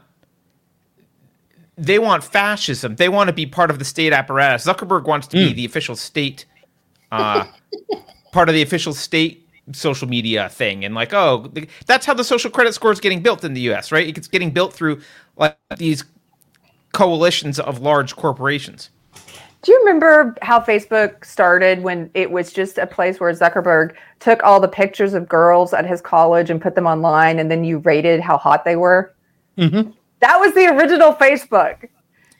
they want fascism. They want to be part of the state apparatus. Zuckerberg wants to be the official state, uh, part of the official state social media thing. And like, oh, that's how the social credit score is getting built in the U.S. Right? It's getting built through like these coalitions of large corporations. Do you remember how Facebook started when it was just a place where Zuckerberg took all the pictures of girls at his college and put them online, and then you rated how hot they were? Mhm. That was the original Facebook.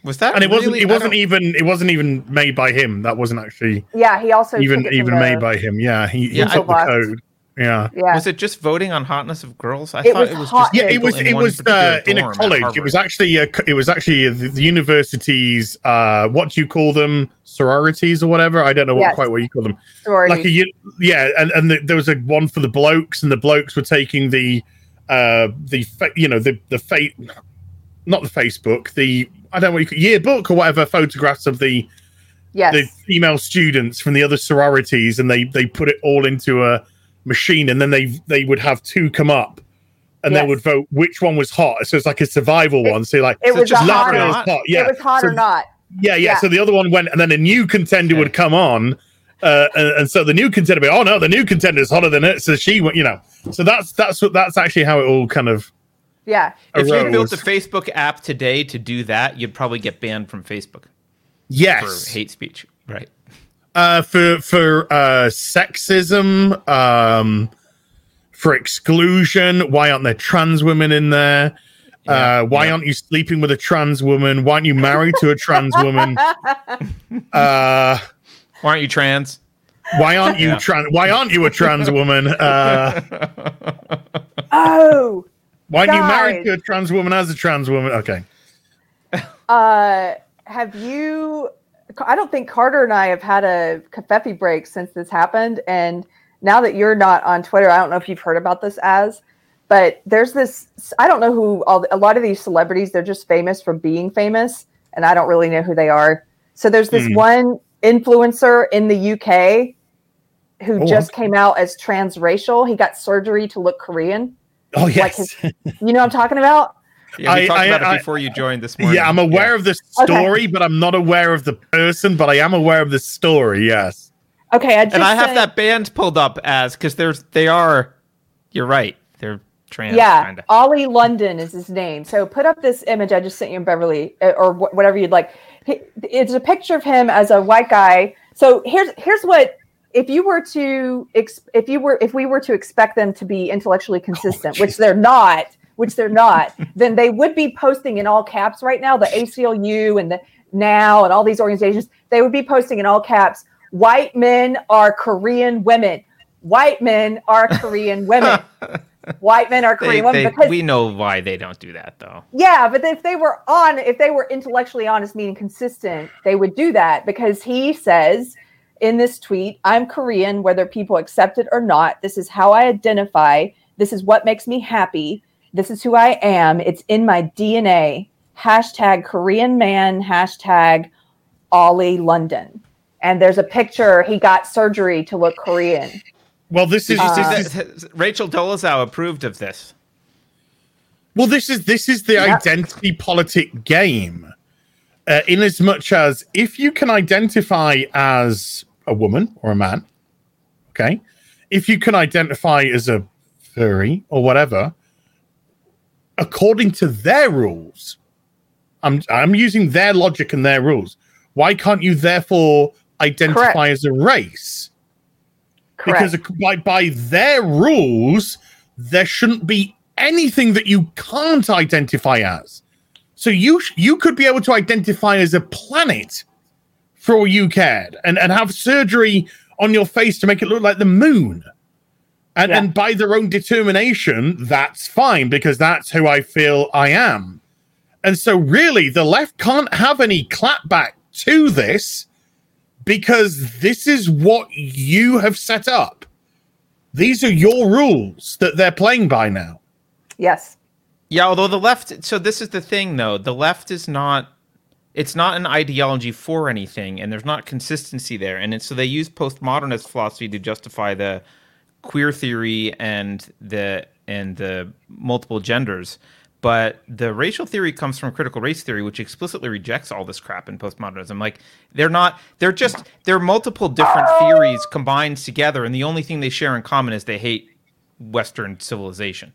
Was that and it wasn't it wasn't even it wasn't even made by him that wasn't actually Yeah, he also even took it even the- made by him yeah he, he Yeah, took I- the code yeah. Yeah, Was it just voting on hotness of girls? I It thought was it was hot- just yeah it was it was uh, in a college. It was actually a, it was actually the, the university's uh what do you call them? Sororities or whatever? I don't know what Yes. quite what you call them. Sorority. like a u- yeah and, and the, there was a one for the blokes and the blokes were taking the uh the fa- you know the the fate not the facebook the i don't know what you call, yearbook or whatever photographs of the yes, the female students from the other sororities and they they put it all into a machine and then they they would have two come up and Yes. they would vote which one was hot so it's like a survival It- one so like it So was just a hot. or Laura Or, is not? hot, yeah It was hot so, or not. yeah, yeah Yeah. so the other one went and then a new contender Okay. would come on uh, and, and so the new contender would be, oh no the new contender is hotter than it so she went you know so that's that's what that's actually how it all kind of Yeah, If you built a Facebook app today to do that, you'd probably get banned from Facebook for yes hate speech. Right. Uh, for for uh, sexism, um, for exclusion. Why aren't there trans women in there? Yeah, uh, why yeah. aren't you sleeping with a trans woman? Why aren't you married to a trans woman? Uh, Why aren't you trans? why aren't you Yeah. trans? Why aren't you a trans woman? Uh, oh, why aren't you married to a trans woman as a trans woman? Okay. uh, have you? I don't think Carter and I have had a Covfefe break since this happened. And now that you're not on Twitter, I don't know if you've heard about this as, but there's this. I don't know who. All a lot of these celebrities, they're just famous for being famous, and I don't really know who they are. So there's this Hmm. one influencer in the UK who Oh, just came out Az transracial. He got surgery to look Korean. Oh Like yes. his- You know what I'm talking about? Yeah, we I- talked I- about I- it before you joined this morning. yeah, I'm aware of the Okay. story, but I'm not aware of the person. But I am aware of the story. Yes. Okay, I just and I have sent- that band pulled up as because there's they are. You're right. They're trans. yeah, Kinda. Ollie London is his name. So put up this image I just sent you in Beverly, uh, or wh- whatever you'd like. He- It's a picture of him as a white guy. So here's here's what if you were to ex- if you were if we were to expect them to be intellectually consistent, which they're not, which they're not, then they would be posting in all caps right now. The ACLU and the NOW and all these organizations, they would be posting in all caps. White men are Korean women. White men are Korean women. White men are They, Korean women they, because we know why they don't do that though. yeah, but if they were on, if they were intellectually honest, meaning consistent, they would do that because he says in this tweet, I'm Korean, whether people accept it or not. This is how I identify. This is what makes me happy. This is who I am. It's in my DNA. Hashtag Korean man, hashtag Ollie London. And there's a picture. He got surgery to look Korean. Well, this is, Did you see Uh, this is Rachel Dolezal approved of this. Well, this is this is the Yeah. identity politic game. Uh, in as much as if you can identify as a woman or a man, okay, if you can identify as a furry or whatever, according to their rules, I'm I'm using their logic and their rules. Why can't you therefore identify Correct. as a race? Correct. Because by, by their rules, there shouldn't be anything that you can't identify as. So you sh- you could be able to identify as a planet for all you cared and, and have surgery on your face to make it look like the moon. And, Yeah. and by their own determination, that's fine because that's who I feel I am. And so, really, the left can't have any clapback to this because this is what you have set up. These are your rules that they're playing by now. yes. Yeah, although the left. So this is the thing, though. The left is not. It's not an ideology for anything, and there's not consistency there. And it's, so they use postmodernist philosophy to justify the queer theory and the and the multiple genders. But the racial theory comes from critical race theory, which explicitly rejects all this crap in postmodernism. Like they're not. They're just. They're multiple different theories combined together, and the only thing they share in common is they hate Western civilization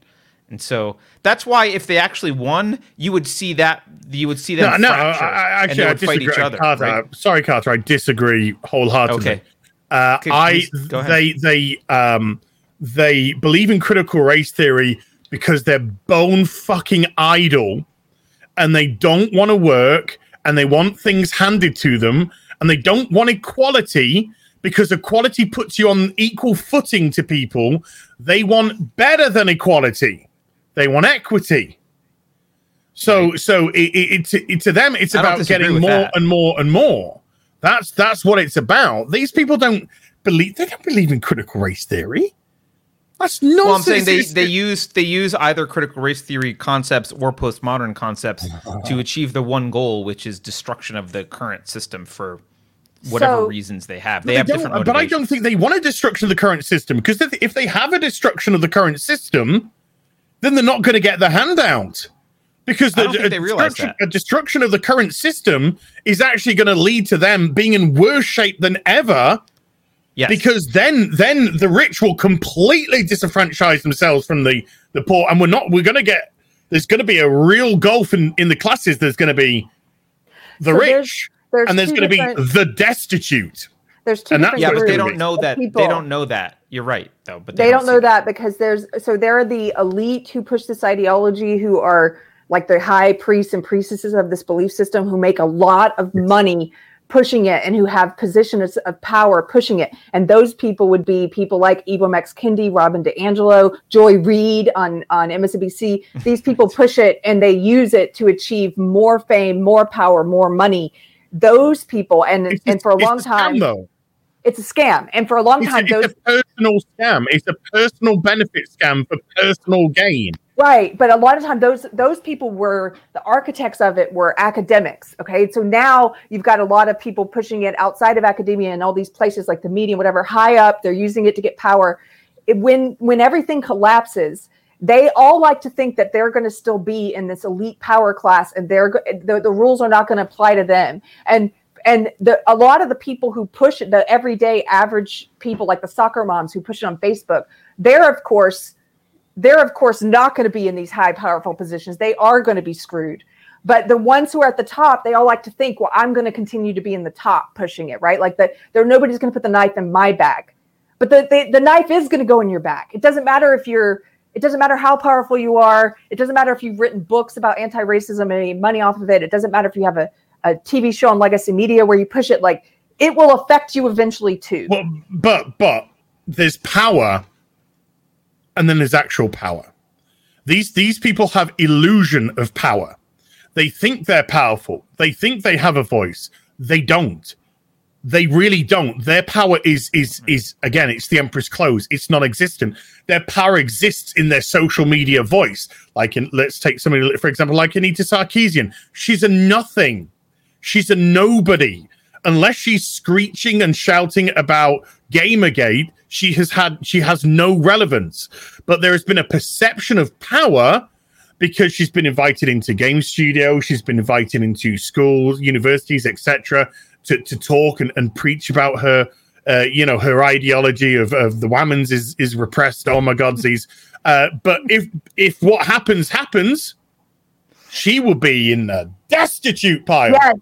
And so that's why if they actually won, you would see that you would see them No, no, I, I, and actually, they I would fight disagree. each other. Carter, right? Sorry, Carter, I disagree wholeheartedly. Okay. Uh, I please go ahead. they they um they believe in critical race theory because they're bone fucking idle, and they don't want to work, and they want things handed to them, and they don't want equality because equality puts you on equal footing to people. They want better than equality. They want equity. So, so it, it, it, it to them, it's I about getting more that. and more and more. That's that's what it's about. These people don't believe they don't believe in critical race theory. That's nonsense. Well, I'm saying they, they use they use either critical race theory concepts or postmodern concepts to achieve the one goal, which is destruction of the current system for whatever So- reasons they have. But They have don't- different uh, But I don't think they want a destruction of the current system because if, if they have a destruction of the current system, then they're not going to get the handout. Because I the don't think a they realize destruction, that. a destruction of the current system is actually going to lead to them being in worse shape than ever. Yes. Because then, then the rich will completely disenfranchise themselves from the the poor, and we're not. We're going to get. There's going to be a real gulf in in the classes. There's going to be the So rich, there's and there's going to be the destitute. There's two And that's different yeah, but they don't know that. people. They don't know that. You're right, though. But they don't see know that because there's so there are the elite who push this ideology who are like the high priests and priestesses of this belief system who make a lot of money pushing it and who have positions of power pushing it and those people would be people like Ibram X Kendi, Robin DiAngelo, Joy Reid on on MSNBC these people push it and they use it to achieve more fame more power more money those people and It's and for a it's long scam, time though. it's a scam and for a long It's, time a, those a personal scam. It's a personal benefit scam for personal gain. Right, but a lot of time those those people were the architects of it were academics. Okay, so now you've got a lot of people pushing it outside of academia and all these places like the media, whatever, high up. They're using it to get power. It, when when everything collapses, they all like to think that they're going to still be in this elite power class, and they're the, the rules are not going to apply to them. And and the a lot of the people who push the everyday average people like the soccer moms who push it on Facebook, they're of course they're of course not going to be in these high powerful positions. They are going to be screwed. But the ones who are at the top they all like to think well i'm going to continue to be in the top pushing it right? Like that there nobody's going to put the knife in my back but the, the, the knife is going to go in your back it doesn't matter if you're it doesn't matter how powerful you are. It doesn't matter if you've written books about anti-racism and made money off of it. It doesn't matter if you have a, a tv show on legacy media where you push it. Like it will affect you eventually too. Well, but but there's power, and then there's actual power. These these people have illusion of power. They think they're powerful. They think they have a voice. They don't. They really don't. Their power is is is again. It's the emperor's clothes. It's non-existent. Their power exists in their social media voice. Like in let's take somebody for example, like Anita Sarkeesian. She's a nothing. She's a nobody. Unless she's screeching and shouting about Gamergate, she has had she has no relevance. But there has been a perception of power because she's been invited into game studios, she's been invited into schools, universities, etc., to, to talk and, and preach about her, uh, you know, her ideology of, of the women's is is repressed. Oh my God, these. Uh, but if if what happens happens, she will be in the destitute pile. yes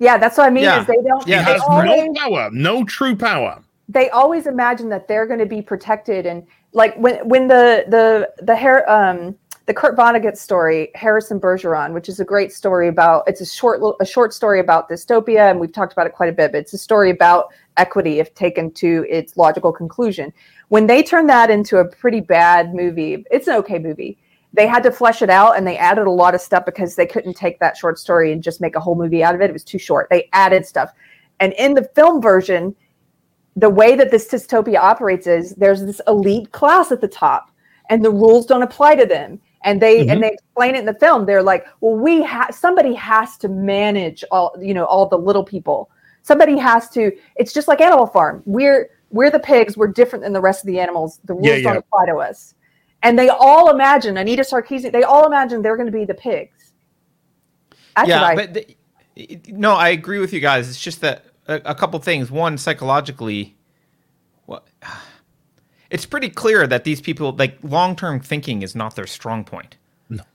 yeah that's what i mean Yeah. is they don't Yeah, She has always- no power, no true power. They always imagine that they're going to be protected and like when when the the the hair um the Kurt Vonnegut story, Harrison Bergeron, which is a great story about it's a short a short story about dystopia, and we've talked about it quite a bit. But it's a story about equity if taken to its logical conclusion. When they turned that into a pretty bad movie, it's an okay movie. They had to flesh it out, and they added a lot of stuff because they couldn't take that short story and just make a whole movie out of it. It was too short. They added stuff, and in the film version, the way that this dystopia operates is there's this elite class at the top and the rules don't apply to them. And they Mhm. and they explain it in the film. They're like well we have somebody has to manage all you know all the little people. Somebody has to it's just like animal farm. We're we're the pigs. We're different than the rest of the animals. The rules Yeah, don't apply to us. And they all imagine anita sarkeesian they all imagine they're going to be the pigs. That's yeah, but the, no, I agree with you guys. It's just that a, a couple things. One, psychologically, what it's pretty clear that these people like long-term thinking is not their strong point.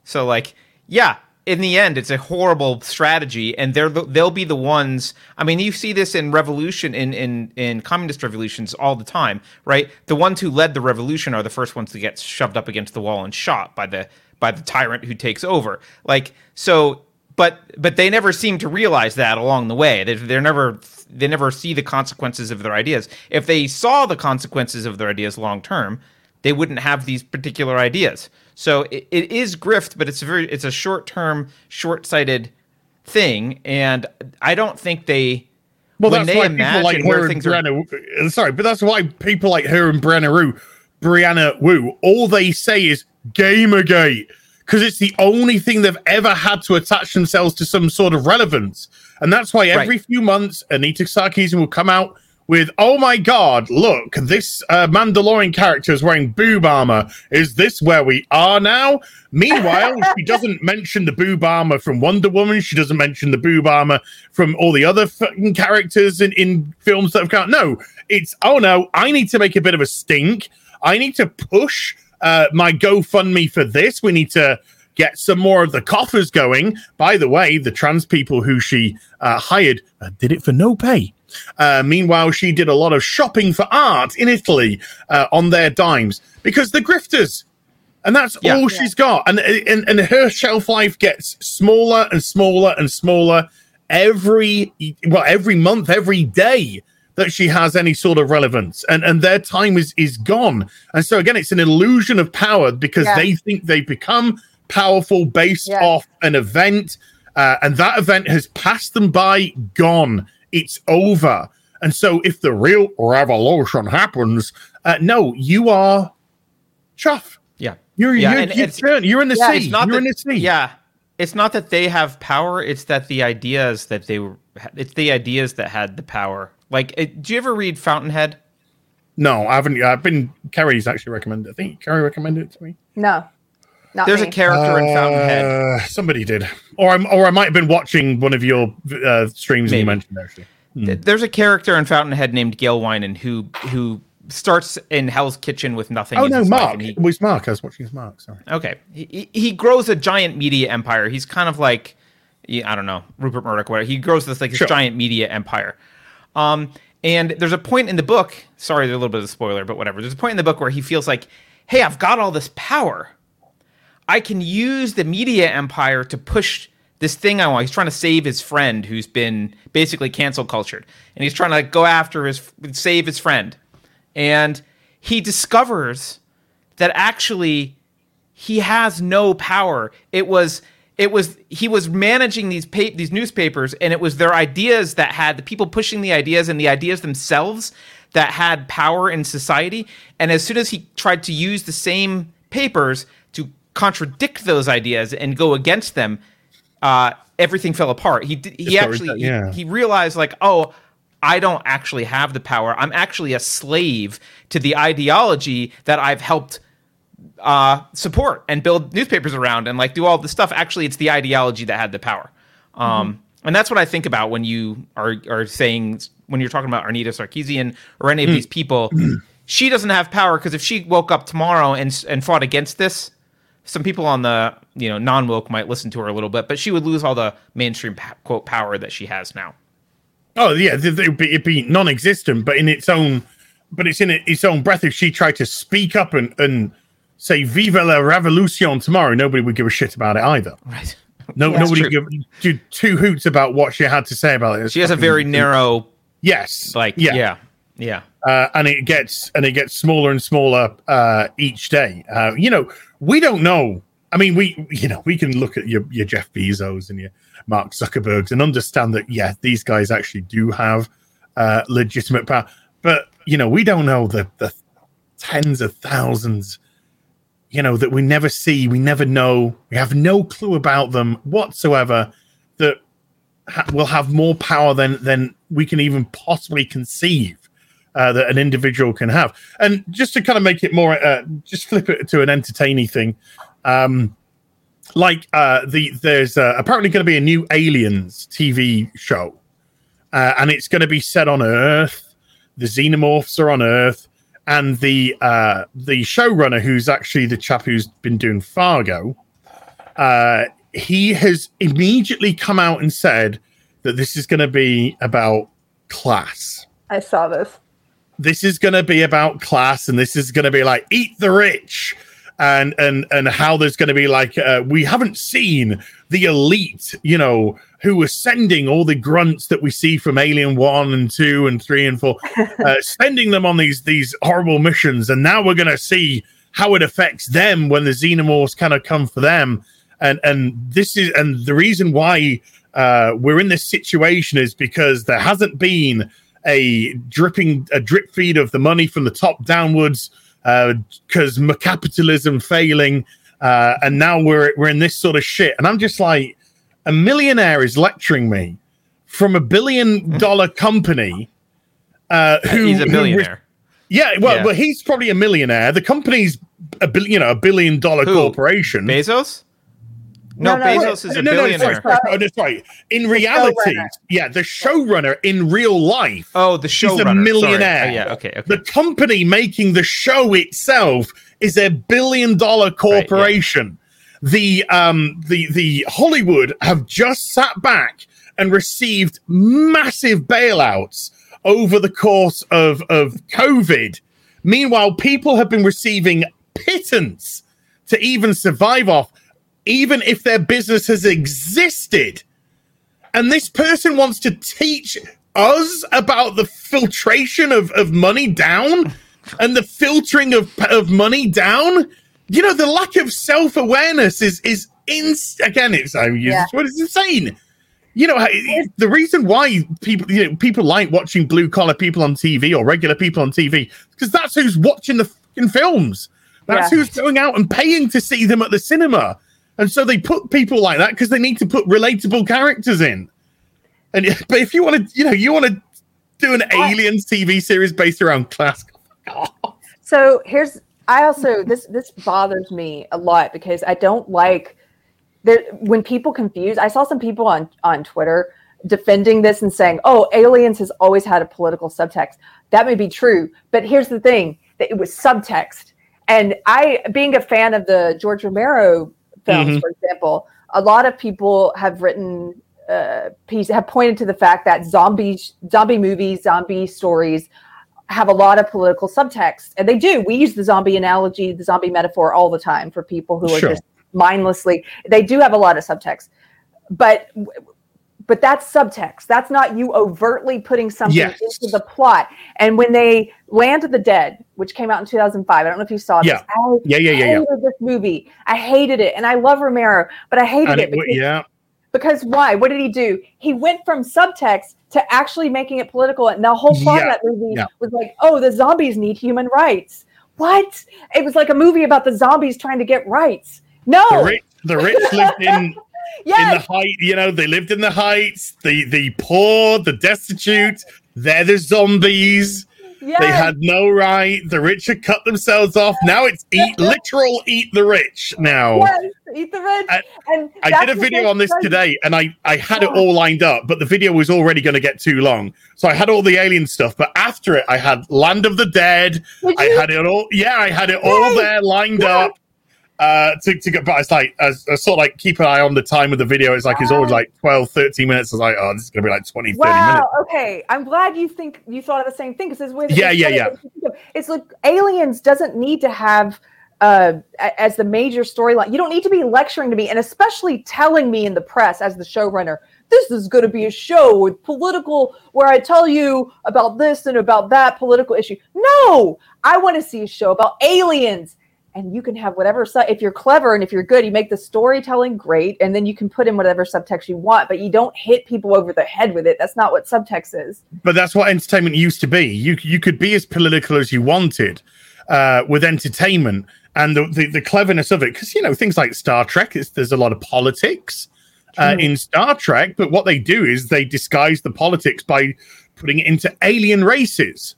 So like, yeah, in the end, it's a horrible strategy, and they're the, they'll be the ones. I mean, you see this in revolution in in in communist revolutions all the time, right? The ones who led the revolution are the first ones to get shoved up against the wall and shot by the by the tyrant who takes over. Like so, but but they never seem to realize that along the way. They, they're never they never see the consequences of their ideas. If they saw the consequences of their ideas long term, they wouldn't have these particular ideas. So it, it is grift, but it's a very it's a short term, short sighted thing, and I don't think they. Well, when that's they why people like imagine where her and things are- uh, Sorry, but that's why people like her and Brianna Wu, Brianna Wu, all they say is Gamergate because it's the only thing they've ever had to attach themselves to some sort of relevance, and that's why every Right. few months Anita Sarkeesian will come out with, "Oh my God, look, this uh, Mandalorian character is wearing boob armor. Is this where we are now?" Meanwhile, she doesn't mention the boob armor from Wonder Woman. She doesn't mention the boob armor from all the other fucking characters in, in films that have come out. No, it's oh no, I need to make a bit of a stink. I need to push uh, my GoFundMe for this. We need to get some more of the coffers going. By the way, the trans people who she uh, hired uh, did it for no pay. Uh, meanwhile, she did a lot of shopping for art in Italy uh, on their dimes because the grifters. And that's Yeah. all she's got. And, and and her shelf life gets smaller and smaller and smaller every well every month, every day that she has any sort of relevance. And and their time is is gone. And so again, it's an illusion of power because Yeah. they think they've become powerful based Yeah. off an event. Uh, and that event has passed them by, gone. It's over. And so if the real revolution happens, uh, no, you are chuff. Yeah. You're Yeah, you're, you're, it's- you're in the Yeah, sea. it's It's not you're that, in the sea. Yeah. It's not that they have power, it's that the ideas that they were it's the ideas that had the power. Like it, do you ever read Fountainhead? No, I haven't. I've been. Keri's actually recommended. I think Keri recommended it to me. No, not There's me. a character in Fountainhead. Uh, somebody did, or I'm, or I might have been watching one of your uh, streams and you mentioned it, actually. Th- There's a character in Fountainhead named Gail Wynand who who starts in Hell's Kitchen with nothing. Oh in no, Mark. he- It was Mark. I was watching his Mark. Sorry. Okay. He, he he grows a giant media empire. He's kind of like, yeah, I don't know, Rupert Murdoch, whatever. He grows this like this Sure. giant media empire. Um, and there's a point in the book. Sorry, there's a little bit of a spoiler, but whatever. There's a point in the book where he feels like, hey, I've got all this power. I can use the media empire to push this thing I want. He's trying to save his friend who's been basically cancel cultured, and he's trying to like, go after his save his friend, and he discovers that actually he has no power. It was it was he was managing these pa- these newspapers, and it was their ideas that had the people pushing the ideas and the ideas themselves that had power in society. And as soon as he tried to use the same papers to contradict those ideas and go against them, uh, everything fell apart. He did, he actually got- he- yeah. he realized like oh. I don't actually have the power. I'm actually a slave to the ideology that I've helped uh, support and build newspapers around and like do all the stuff. Actually, it's the ideology that had the power. Um, And that's what I think about when you are are saying when you're talking about Anita Sarkeesian or any of these people. she doesn't have power because if she woke up tomorrow and and fought against this, some people on the you know non woke might listen to her a little bit, but she would lose all the mainstream quote power that she has now. Oh yeah, it'd be, it'd be non-existent, but in its own, but it's in its own breath. If she tried to speak up and and say "Viva la Revolution" tomorrow, nobody would give a shit about it either. Right. No, Yeah. nobody It's give do two hoots about what she had to say about it. It's She has a fucking- very narrow yes, like yeah yeah. yeah. uh, and it gets and it gets smaller and smaller uh, each day. Uh, you know, we don't know. I mean, we you know we can look at your your Jeff Bezos and your Mark Zuckerbergs and understand that yeah, these guys actually do have uh, legitimate power, but you know we don't know the the tens of thousands. You know that we never see, we never know, we have no clue about them whatsoever. That ha- will have more power than than we can even possibly conceive uh, that an individual can have. And just to kind of make it more, uh, just flip it to an entertaining thing. Um, like uh, the there's uh, apparently going to be a new Aliens TV show, uh, and it's going to be set on Earth. The xenomorphs are on Earth, and the uh, the showrunner, who's actually the chap who's been doing Fargo, uh, he has immediately come out and said that this is going to be about class. I saw this. This is going to be about class, and this is going to be like eat the rich, and and and how there's going to be like uh, we haven't seen the elite, you know, who are sending all the grunts that we see from Alien One and Two and Three and Four, uh, sending them on these these horrible missions, and now we're going to see how it affects them when the xenomorphs kind of come for them. And and this is and the reason why uh, we're in this situation is because there hasn't been a dripping a drip feed of the money from the top downwards because uh, capitalism failing uh, and now we're we're in this sort of shit and i'm just like a millionaire is lecturing me from a billion dollar company uh, who He's a who- yeah well Yeah. but he's probably a millionaire the company's a billion you know a billion dollar Who? corporation Bezos? No, No, no, Bezos is a no, no, sorry, sorry, oh, no, sorry. In reality, showrunner. yeah, the showrunner in real life, Oh, the He's showrunner. a millionaire. Oh, yeah, okay, okay. the company making the show itself is a billion dollar corporation. The um the the Hollywood have just sat back and received massive bailouts over the course of of COVID. Meanwhile, people have been receiving pittance to even survive off, even if their business has existed. And this person wants to teach us about the filtration of, of money down and the filtering of, of money down. You know, the lack of self awareness is, is in, again, it's, I use Yeah. word, it's insane. You know, the reason why people, you know, people like watching blue collar people on TV or regular people on TV, because that's who's watching the fucking films. That's Yeah. who's going out and paying to see them at the cinema. And so they put people like that because they need to put relatable characters in. And but if you want to, you know, you want to do an aliens TV series based around class. So here's I also this this bothers me a lot because I don't like there when people confuse. I saw some people on on Twitter defending this and saying, "Oh, aliens has always had a political subtext." That may be true, but here's the thing: that it was subtext. And I, being a fan of the George Romero films, Mhm. for example, a lot of people have written uh, piece have pointed to the fact that zombie zombie movies, zombie stories have a lot of political subtext, and they do. We use the zombie analogy, the zombie metaphor all the time for people who are Sure. just mindlessly. They do have a lot of subtext, but but that's subtext. That's not you overtly putting something Yes. into the plot. And when they Land of the Dead, which came out in 2005, I don't know if you saw Yeah. this. I Yeah, yeah, yeah, yeah. this movie. I hated it, and I love Romero, but I hated And it it, because yeah, because why? What did he do? He went from subtext to actually making it political, and the whole plot Yeah, of that movie yeah. was like, "Oh, the zombies need human rights." What? It was like a movie about the zombies trying to get rights. No, the rich, the rich lived in in the height. You know, they lived in the heights. The the poor, the destitute. They're the zombies. yes. They had no right. The rich had cut themselves off. Now it's eat literal eat the rich. Now. yes, eat the rich. I- and I did a video on this today and I, I had it all lined up, but the video was already going to get too long. So I had all the alien stuff, but after it, I had Land of the Dead. Did I you? had it all. Yeah, I had it all Yay! there lined Yeah. up. Uh, to, to get, but it's like, I, I sort of like keep an eye on the time of the video. It's like, it's always like 12, 13 minutes. I was like, oh, this is going to be like 20, 30 Wow. minutes. Okay. I'm glad you think you thought of the same thing because it's Yeah, yeah, yeah. It's like Aliens doesn't need to have uh, as the major storyline. You don't need to be lecturing to me and especially telling me in the press as the showrunner. This is going to be a show with political, where I tell you about this and about that political issue. No, I want to see a show about aliens. And you can have whatever, su- if you're clever and if you're good, you make the storytelling great, and then you can put in whatever subtext you want, but you don't hit people over the head with it. That's not what subtext is. But that's what entertainment used to be. You you could be as political as you wanted uh, with entertainment and the, the, the cleverness of it. Because you know things like Star Trek, it's, there's a lot of politics uh, in Star Trek. But what they do is they disguise the politics by putting it into alien races.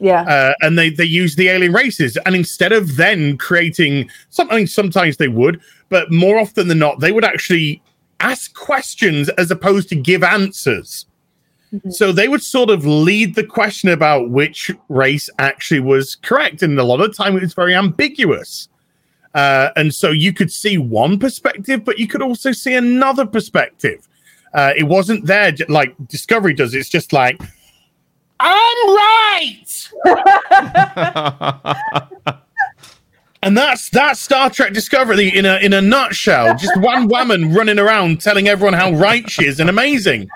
Yeah. Uh, and they they use the alien races, and instead of then creating something, sometimes they would, but more often than not, they would actually ask questions as opposed to give answers So they would sort of lead the question about which race actually was correct. And a lot of the time it was very ambiguous. Uh, and so you could see one perspective, but you could also see another perspective. Uh, it wasn't there like Discovery does. It's just like, I'm right. And that's that's Star Trek Discovery in a in a nutshell. Just one woman running around telling everyone how right she is and amazing,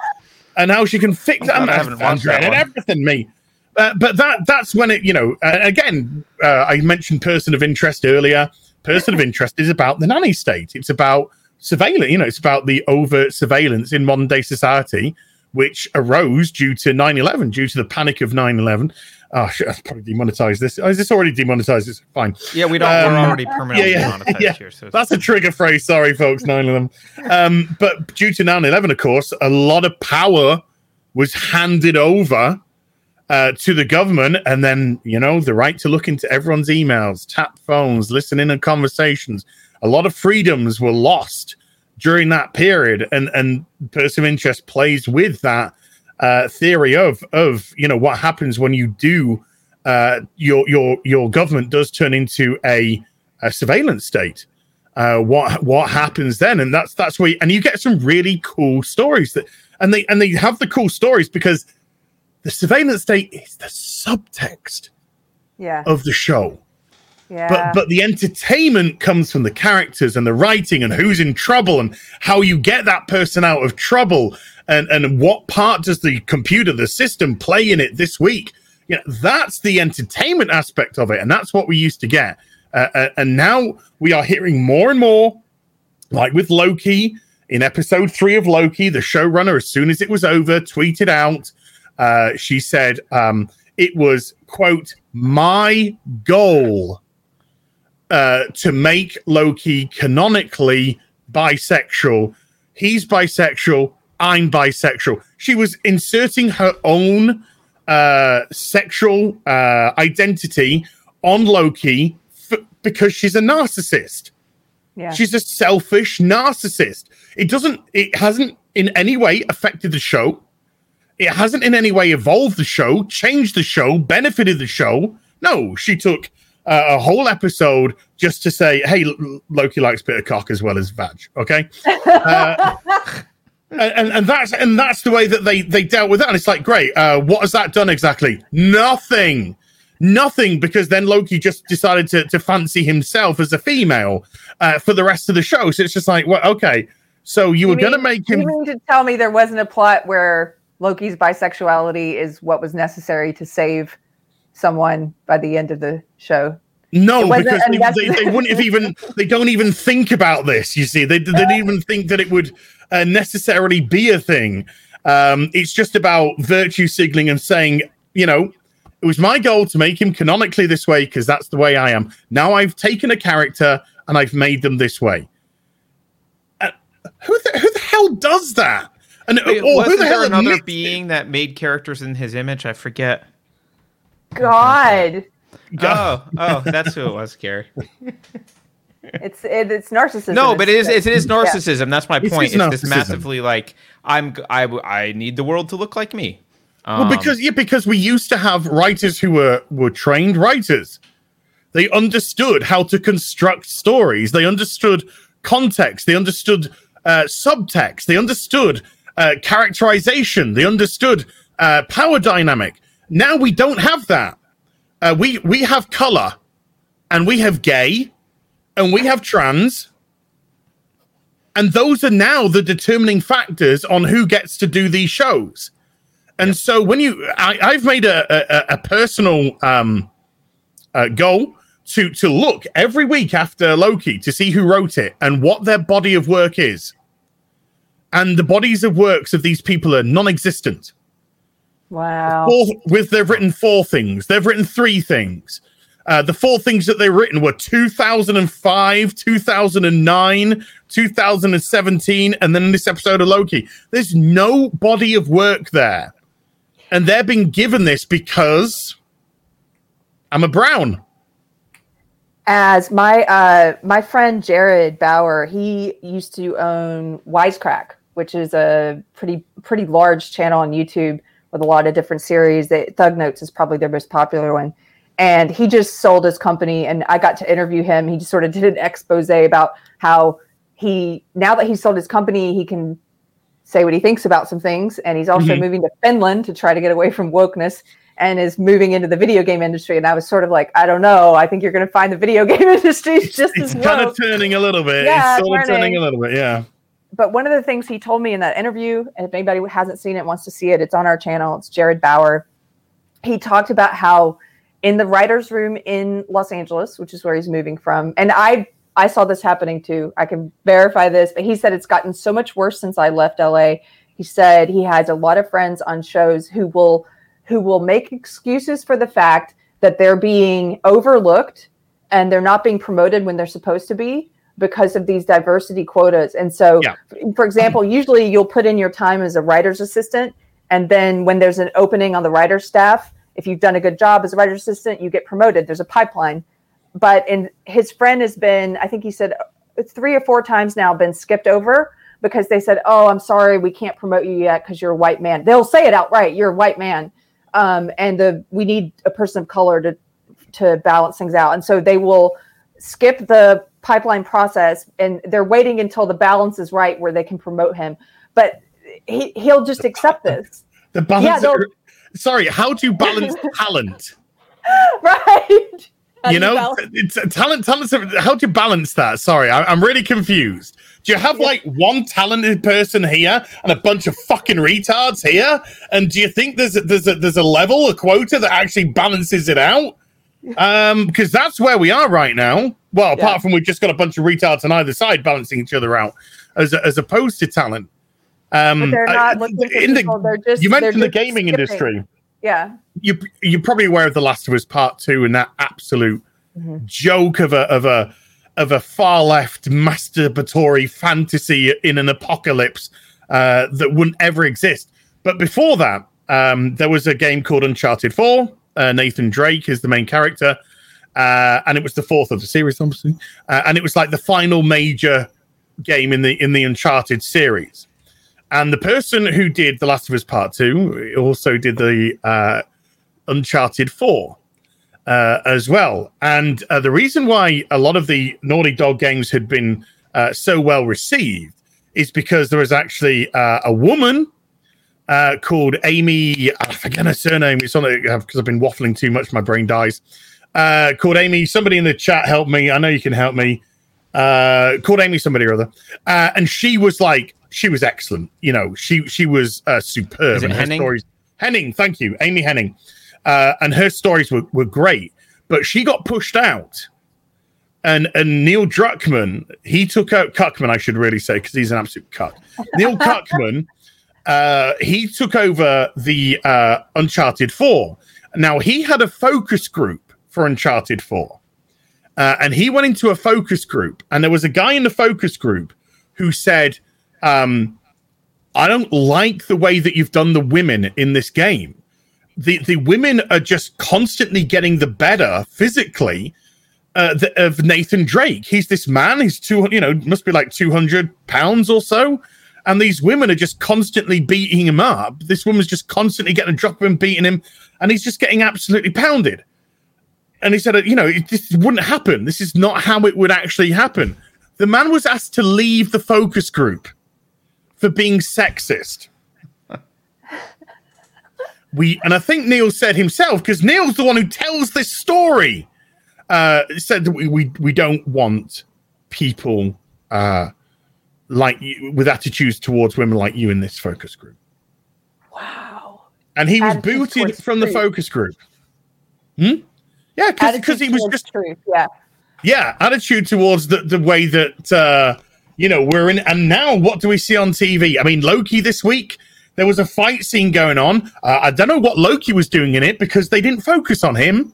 and how she can fix that. I haven't watched that and everything. Me, uh, but that that's when it you know uh, again uh, I mentioned person of interest earlier. Person of interest is about the nanny state. It's about surveillance. You know, it's about the overt surveillance in modern day society, which arose due to 9-11, due to the panic of 9-11. Oh, shit, I've probably demonetized this. Oh, is this already demonetized? It's fine. yeah, we don't. Um, we're already permanently yeah, yeah, monetized yeah. here. So That's a trigger phrase. Sorry, folks. 9 11. Um, but due to 9 11, of course, a lot of power was handed over uh, to the government. And then, you know, the right to look into everyone's emails, tap phones, listen in on conversations. A lot of freedoms were lost during that period. And, and person of interest plays with that uh, theory of, of, you know, what happens when you do. Uh, your your your government does turn into a, a surveillance state uh, what what happens then and that's that's where and you get some really cool stories that and they and they have the cool stories because the surveillance state is the subtext Yeah. of the show Yeah. but but the entertainment comes from the characters and the writing and who's in trouble and how you get that person out of trouble and and what part does the computer the system play in it this week you know that's the entertainment aspect of it and that's what we used to get uh, uh, and now we are hearing more and more like with loki in episode three of loki the showrunner as soon as it was over tweeted out uh, she said um, it was quote my goal uh, to make Loki canonically bisexual. He's bisexual. I'm bisexual. She was inserting her own uh, sexual uh, identity on Loki f- because she's a narcissist. yeah. She's a selfish narcissist. It doesn't, it hasn't in any way affected the show. It hasn't in any way evolved the show, changed the show, benefited the show. No, she took uh, a whole episode just to say, hey, Loki likes bit of cock as well as vag. Okay. And, and that's and that's the way that they they dealt with that. And it's like, great. Uh, what has that done exactly? Nothing. Nothing, because then Loki just decided to, to fancy himself as a female uh, for the rest of the show. So it's just like, well, okay. So you, were You going to make him You mean to tell me there wasn't a plot where Loki's bisexuality is what was necessary to save someone by the end of the show? No, because they, they, they wouldn't have even they don't even think about this. You see, they, they didn't even think that it would uh, necessarily be a thing. Um, it's just about virtue signaling and saying, you know, it was my goal to make him canonically this way because that's the way I am. Now I've taken a character and I've made them this way. Uh, who the, who the hell does that? And Wait, or who wasn't the hell there another admits- being that made characters in his image? I forget. God, Oh, oh, that's who it was, Gary. it's it, it's narcissism. No, but it is It's- it is yeah. narcissism. That's my It's point. just It's this massively like I'm I I need the world to look like me. Well, Um, because yeah, because we used to have writers who were were trained writers. They understood how to construct stories. They understood context. They understood uh, subtext. They understood uh, characterization. They understood uh, power dynamic. Now we don't have that. Uh, we we have color, and we have gay, and we have trans, and those are now the determining factors on who gets to do these shows. And so when you, I, I've made a, a, a personal um, uh, goal to to look every week after Loki to see who wrote it and what their body of work is. And the bodies of works of these people are non-existent. Wow. Four, with they've written four things. They've written three things. Uh, the four things that they've written were 2005, 2009, 2017, and then this episode of Loki. There's no body of work there. And they're being given this because I'm a brown. As my uh my friend Jared Bauer, he used to own Wisecrack, which is a pretty pretty large channel on YouTube with a lot of different series. They, Thug Notes is probably their most popular one. And he just sold his company, and I got to interview him. He just sort of did an expose about how he now that he's sold his company, he can say what he thinks about some things. And he's also Mhm. moving to Finland to try to get away from wokeness and is moving into the video game industry. And I was sort of like, I don't know. I think you're going to find the video game industry is just It's as kind woke. of turning a little bit. Yeah, it's sort of turning. turning a little bit. Yeah. But one of the things he told me in that interview, and if anybody hasn't seen it, wants to see it, it's on our channel. It's Jared Bauer. He talked about how in the writers' room in Los Angeles, which is where he's moving from, and I I saw this happening too. I can verify this, but he said it's gotten so much worse since I left LA. He said he has a lot of friends on shows who will who will make excuses for the fact that they're being overlooked and they're not being promoted when they're supposed to be because of these diversity quotas. And so, Yeah. for example, usually you'll put in your time as a writer's assistant, and then when there's an opening on the writer's staff, if you've done a good job as a writer's assistant, you get promoted. There's a pipeline. But in his friend has been, I think he said three or four times now, been skipped over because they said, "Oh, I'm sorry, we can't promote you yet because you're a white man." They'll say it outright, "You're a white man," um, and the we need a person of color to to balance things out. And so they will skip the pipeline process and they're waiting until the balance is right where they can promote him. But he, he'll just accept this. The balance. Yeah, sorry, how do you balance talent? right. How you know, it's talent. Talent. How do you balance that? Sorry, I, I'm really confused. Do you have like one talented person here and a bunch of fucking retards here? And do you think there's a, there's a, there's a level, a quota that actually balances it out? Um, because that's where we are right now. Well, apart Yeah. from we've just got a bunch of retards on either side balancing each other out, as as opposed to talent. Um, but they're not looking in the- people. Just you mentioned the gaming skipping. industry Yeah. you you're probably aware of the Last of Us Part Two and that absolute Mhm. joke of a of a of a far left masturbatory fantasy in an apocalypse uh, that wouldn't ever exist. But before that, um, there was a game called Uncharted Four. Uh, Nathan Drake is the main character, uh, and it was the fourth of the series, obviously. Uh, and it was like the final major game in the in the Uncharted series. And the person who did The Last of Us Part Two also did the uh, Uncharted 4 uh, as well. And uh, the reason why a lot of the Naughty Dog games had been uh, so well received is because there was actually uh, a woman uh, called Amy, I forget her surname, it's on because I've been waffling too much, my brain dies. Called Amy, somebody in the chat help me. I know you can help me. Called Amy, somebody or other. And she was like, she was excellent. You know, she she was uh, superb. And her Hennig? stories, Hennig, thank you, Amy Hennig. Uh, and her stories were, were great, but she got pushed out. And and Neil Druckmann, he took out Cuckman, I should really say, because he's an absolute cuck. Neil Cuckman, uh, he took over the uh, Uncharted 4. Now, he had a focus group for Uncharted 4. Uh, and he went into a focus group, and there was a guy in the focus group who said, um, I don't like the way that you've done the women in this game. The the women are just constantly getting the better physically uh, th- of Nathan Drake. He's this man. He's two, you know, must be like two hundred pounds or so, and these women are just constantly beating him up. This woman's just constantly getting a drop of him, beating him, and he's just getting absolutely pounded. And he said, you know, it just wouldn't happen. This is not how it would actually happen. The man was asked to leave the focus group for being sexist. we and I think Neil said himself because Neil's the one who tells this story. Uh, said that we, we we don't want people uh, like you with attitudes towards women like you in this focus group. Wow. And he was Attitudes booted from the focus group. Hmm? Yeah, because Attitude he was just truth. Yeah. yeah attitude towards the, the way that uh you know we're in and now what do we see on tv i mean loki this week there was a fight scene going on uh, i don't know what loki was doing in it because they didn't focus on him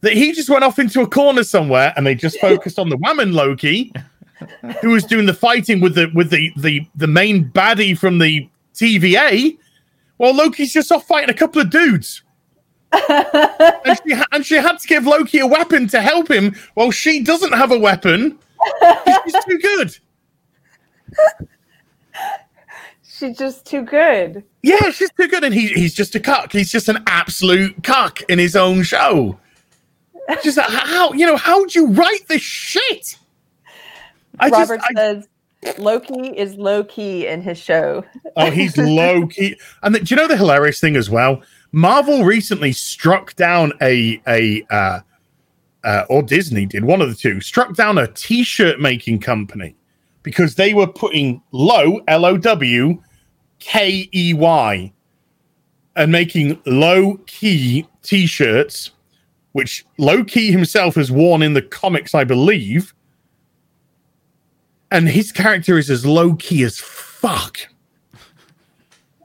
that he just went off into a corner somewhere and they just focused on the woman loki who was doing the fighting with the with the the, the main baddie from the tva while loki's just off fighting a couple of dudes and she, ha- and she had to give Loki a weapon to help him while she doesn't have a weapon. She's too good. She's just too good. Yeah, she's too good, and he, he's just a cuck. He's just an absolute cuck in his own show. Just like, how you know how do you write this shit? I just, Robert I, says Loki is low key in his show. oh, he's low key. And the, do you know the hilarious thing as well? Marvel recently struck down a a uh, uh, or Disney did one of the two struck down a T-shirt making company because they were putting low L O W K E Y and making low key T-shirts, which low key himself has worn in the comics, I believe. And his character is as low key as fuck.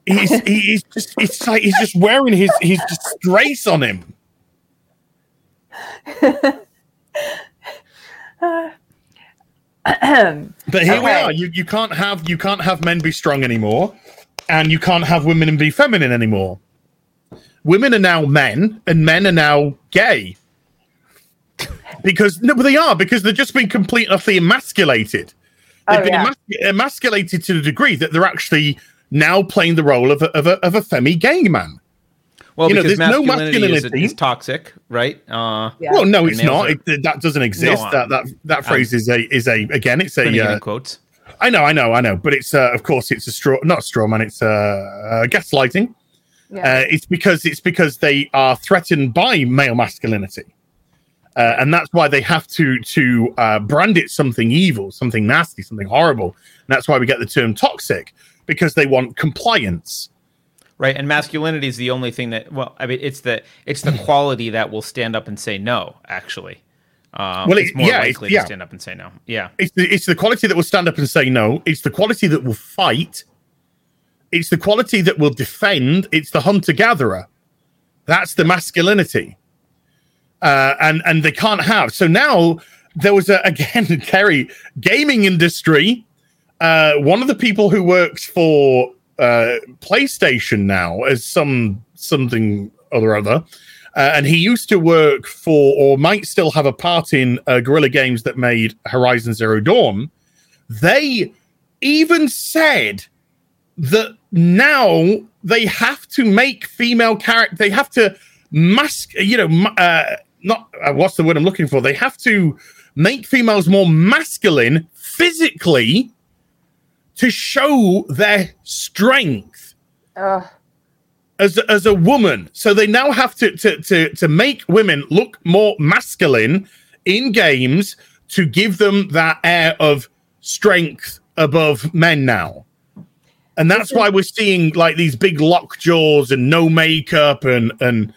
He's he's just it's like he's just wearing his his disgrace on him. But here we are. You you can't have you can't have men be strong anymore, and you can't have women be feminine anymore. Women are now men, and men are now gay. Because no, but they are because they've just been completely emasculated. They've Oh, been yeah. emas- emasculated to the degree that they're actually now playing the role of a, of a, of a femi gay man. Well, You know, because there's no masculinity, is, is toxic, right? Uh, Yeah. Well, no, it's not. are- It, that doesn't exist. No, that that that phrase is a is a again. It's a. Uh, quotes. I know, I know, I know. But it's uh, of course it's a straw, not a straw man. It's uh, uh, gaslighting. Yeah. Uh, it's because it's because they are threatened by male masculinity, uh, and that's why they have to to uh, brand it something evil, something nasty, something horrible. And that's why we get the term toxic because they want compliance. Right and masculinity is the only thing that well i mean it's the it's the quality that will stand up and say no actually um, Well, it's more yeah, likely yeah. to stand up and say no yeah It's the, it's the quality that will stand up and say no. It's the quality that will fight. It's the quality that will defend. It's the hunter gatherer. That's the masculinity. Uh, and and they can't have. So now there was a again, Keri, gaming industry. Uh, one of the people who works for uh, PlayStation now as some something other other, uh, and he used to work for or might still have a part in uh, Guerrilla Games that made Horizon Zero Dawn. They even said that now they have to make female character. They have to mask. You know, uh, not uh, what's the word I'm looking for. They have to make females more masculine physically to show their strength Ugh. as as a woman. So they now have to to to to make women look more masculine in games to give them that air of strength above men now. And that's why we're seeing like these big lock jaws and no makeup and and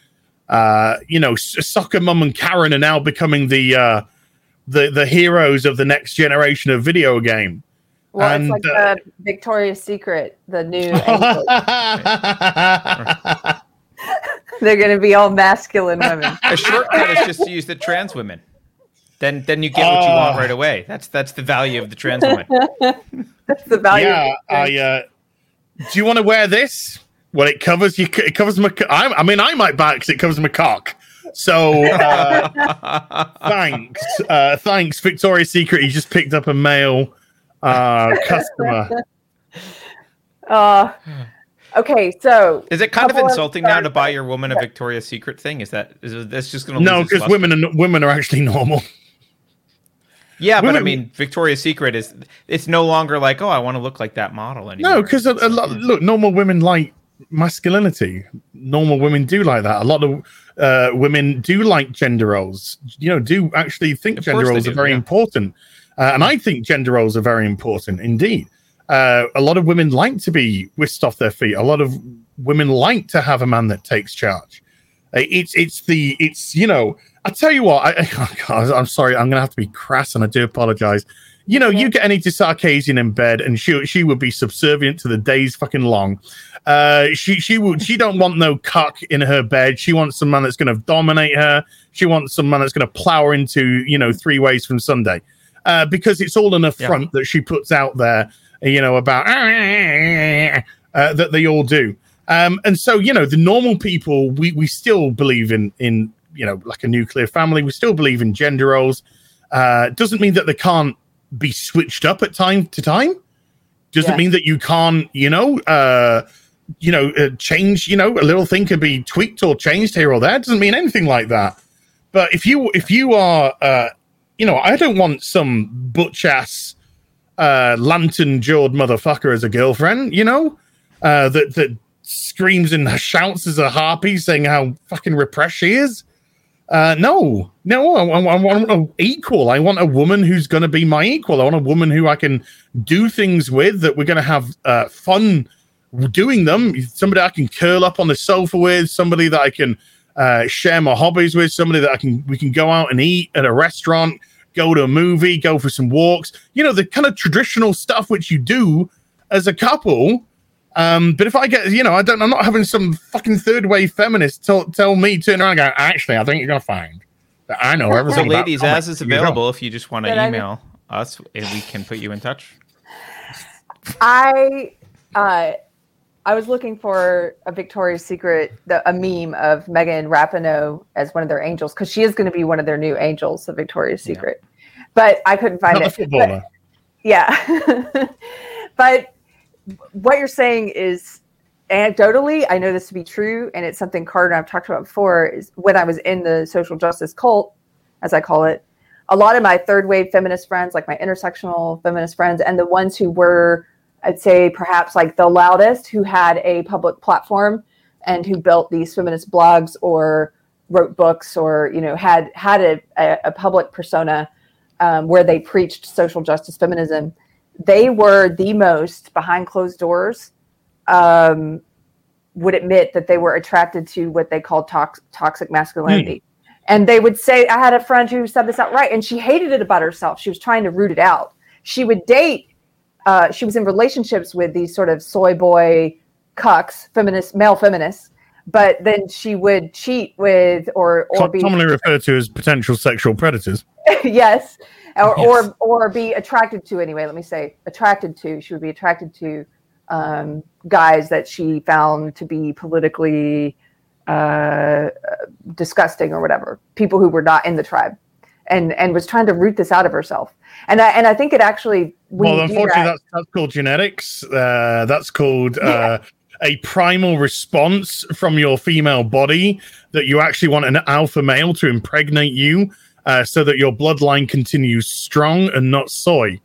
uh you know soccer mum and Karen are now becoming the uh the the heroes of the next generation of video game. Well, And, it's like uh, the Victoria's Secret, the new. They're going to be all masculine women. a shortcut is just to use the trans women then then you get what you want Ah. right away that's that's the value of the trans woman That's the value. of yeah, the I. Uh, do you want to wear this? Well, it covers you. It covers my. co- I, I mean, I might buy because it covers my cock. So uh, thanks, uh, thanks, Victoria's Secret. You just picked up a male uh, customer. Uh, okay, so is it kind of Couple of insulting now to buy your woman a victoria's secret thing is that is this just gonna No, because women are women are actually normal. yeah but i mean victoria's secret is it's no longer like oh i want to look like that model anymore No, because a, a lot. Look, normal women like masculinity. Normal women do like that. A lot of uh, women do like gender roles. You know, do actually think Of gender roles do, are very yeah. important, uh, and I think gender roles are very important indeed. Uh, a lot of women like to be whisked off their feet. A lot of women like to have a man that takes charge. Uh, It's it's the it's you know I tell you what I, God, I'm sorry I'm gonna have to be crass and I do apologize. You know you get Anita Sarkeesian in bed and she she would be subservient to the days fucking long. Uh, she she would she don't want no cuck in her bed. She wants some man that's gonna dominate her. She wants some man that's gonna plow her into you know three ways from Sunday. Uh, because it's all an affront that she puts out there, you know, about uh, that they all do. Um, and so, you know, the normal people, we, we still believe in, in, you know, like a nuclear family. We still believe in gender roles. Uh, doesn't mean that they can't be switched up at time to time. doesn't Yeah. mean that you can't, you know, uh, you know, uh, change. You know, a little thing can be tweaked or changed here or there. Doesn't mean anything like that. But if you if you are, uh, you know, I don't want some butch ass uh, lantern jawed motherfucker as a girlfriend. You know, uh, that that screams and shouts as a harpy, saying how fucking repressed she is. Uh, no, no, I, I, I want an equal. I want a woman who's going to be my equal. I want a woman who I can do things with, that we're going to have uh, fun doing them. Somebody I can curl up on the sofa with, somebody that I can uh, share my hobbies with, somebody that I can we can go out and eat at a restaurant, go to a movie, go for some walks. You know, the kind of traditional stuff which you do as a couple. Um, but if I get, you know, I don't, I'm not having some fucking third wave feminist tell, tell me turn around and go, actually, I think you're gonna find that I know everything. about ladies, comics as is and you don't." available if you just want Good to idea. email us, and we can put you in touch. I uh, I was looking for a Victoria's Secret, the, a meme of Megan Rapinoe as one of their angels because she is going to be one of their new angels of Victoria's Yeah. Secret, but I couldn't find Not it. But- yeah, but what you're saying is anecdotally, I know this to be true, and it's something Carter and I've talked about before. Is when I was in the social justice cult, as I call it, a lot of my third wave feminist friends, like my intersectional feminist friends, and the ones who were, I'd say, perhaps like the loudest, who had a public platform and who built these feminist blogs or wrote books or you know had had a, a, public persona um, where they preached social justice feminism they were the most behind closed doors um, would admit that they were attracted to what they called tox- toxic masculinity. And they would say i had a friend who said this outright and she hated it about herself. She was trying to root it out. She would date uh, she was in relationships with these sort of soy boy cucks feminist male feminists but then she would cheat with or or be commonly referred to as potential sexual predators. yes or, Yes. or or be attracted to anyway let me say attracted to she would be attracted to um, guys that she found to be politically uh, disgusting or whatever people who were not in the tribe and and was trying to root this out of herself and i and i think it actually when well, unfortunately, that- that's that's called genetics. Uh, that's called uh, a primal response from your female body that you actually want an alpha male to impregnate you, uh, so that your bloodline continues strong and not soy.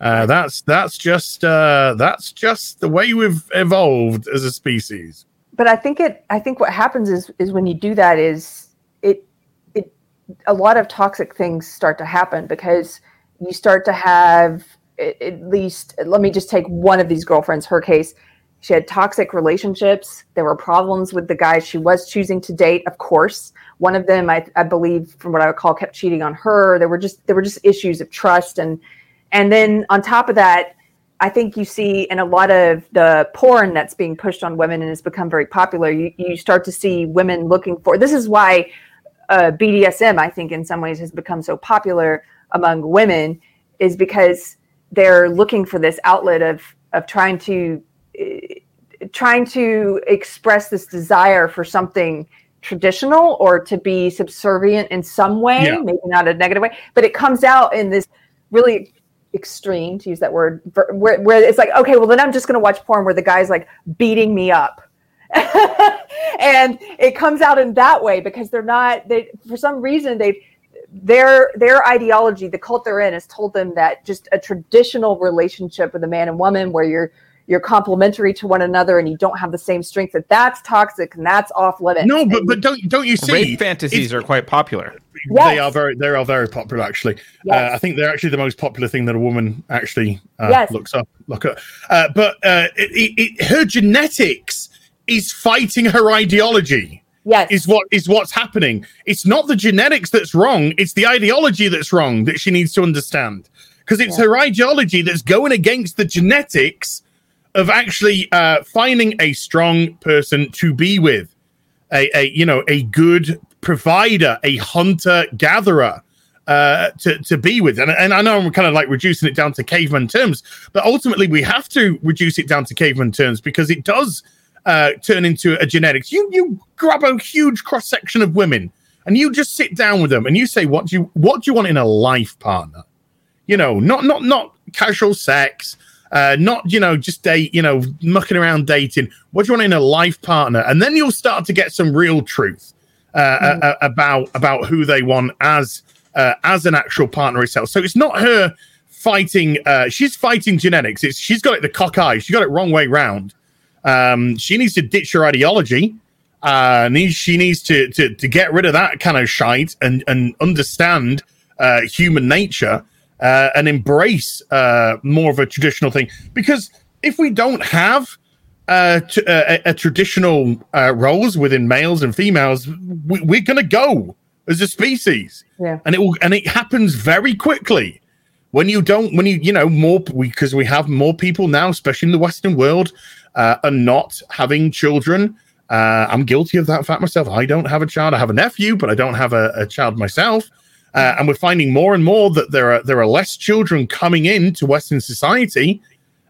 Uh, that's that's just uh, that's just the way we've evolved as a species. but I think it I think what happens is is when you do that is it a lot of toxic things start to happen because you start to have at, least let me just take one of these girlfriends her case. She had toxic relationships. There were problems with the guys she was choosing to date of course. One of them I, I believe from what i recall kept cheating on her. There were just there were just issues of trust. And and then on top of that I think you see in a lot of the porn that's being pushed on women and has become very popular, you, you start to see women looking for this is why uh, BDSM, I think, in some ways has become so popular among women, is because they're looking for this outlet of of trying to uh, trying to express this desire for something traditional or to be subservient in some way, Yeah. maybe not a negative way, but it comes out in this really extreme to use that word where, where it's like okay well then i'm just going to watch porn where the guy's like beating me up and it comes out in that way because they're not they for some reason they've their their ideology the cult they're in has told them that just a traditional relationship with a man and woman where you're you're complementary to one another and you don't have the same strength that that's toxic and that's off limits No, but but don't don't you see? Rape fantasies are quite popular. They are very they are very popular actually. Yes. Uh, I think they're actually the most popular thing that a woman actually uh, Yes. looks up. Look up. Uh, but uh, it, it, it, her genetics is fighting her ideology. yes Is what is what's happening. It's not the genetics that's wrong. It's the ideology that's wrong that she needs to understand. Because it's Yeah. her ideology that's going against the genetics of actually uh, finding a strong person to be with, a, a you know a good provider, a hunter gatherer uh, to to be with. And, and I know I'm kind of like reducing it down to caveman terms, but ultimately we have to reduce it down to caveman terms because it does uh, turn into a genetics. You you grab a huge cross section of women and you just sit down with them and you say, what do you what do you want in a life partner? You know, not not not casual sex. Uh, not you know just date you know mucking around dating. What do you want in a life partner? And then you'll start to get some real truth uh, uh, about about who they want as uh, as an actual partner itself. So it's not her fighting. Uh, she's fighting genetics. It's she's got it the cock eye. She got it wrong way round. Um, she needs to ditch her ideology. Uh, needs she needs to, to to get rid of that kind of shite and and understand uh, human nature uh, and embrace uh, more of a traditional thing. Because if we don't have uh, t- uh, a, a traditional uh, roles within males and females, we, we're going to go as a species, Yeah. and it will and it happens very quickly when you don't when you you know more because we have more people now especially in the western world uh, are not having children. Uh, i'm guilty of that fact myself. I don't have a child. I have a nephew but i don't have a, a child myself. Uh, and we're finding more and more that there are there are less children coming into western society.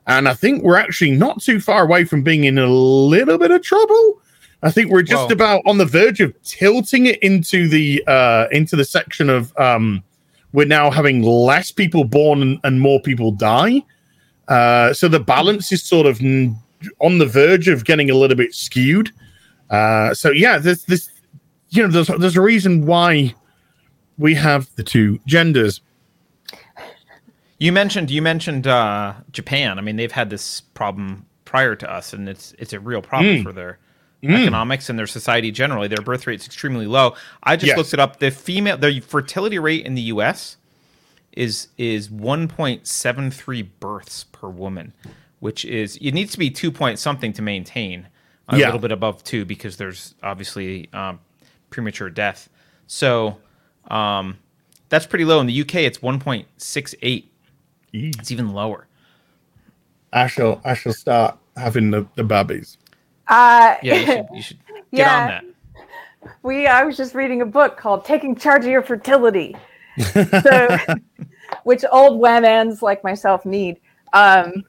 And i think we're actually not too far away from being in a little bit of trouble. I think we're just about on the verge of tilting it into the uh into the section of um we're now having less people born and, and more people die. Uh, so the balance is sort of on the verge of getting a little bit skewed. Uh, so yeah, there's this, you know, there's there's a reason why we have the two genders. You mentioned you mentioned uh, Japan. I mean, they've had this problem prior to us, and it's it's a real problem for their economics and their society generally. Their birth rate's extremely low. I just Yes. looked it up. The female the fertility rate in the U.S. is is one point seven three births per woman, which is it needs to be two point something to maintain a Yeah. little bit above two because there's obviously um, premature death. So um, that's pretty low in the UK. It's one point six eight. It's even lower. I shall I shall start having the, the babies. Uh, Yeah, you should, you should get Yeah. on that. we I was just reading a book called Taking Charge of Your Fertility. So which old whamans like myself need. Um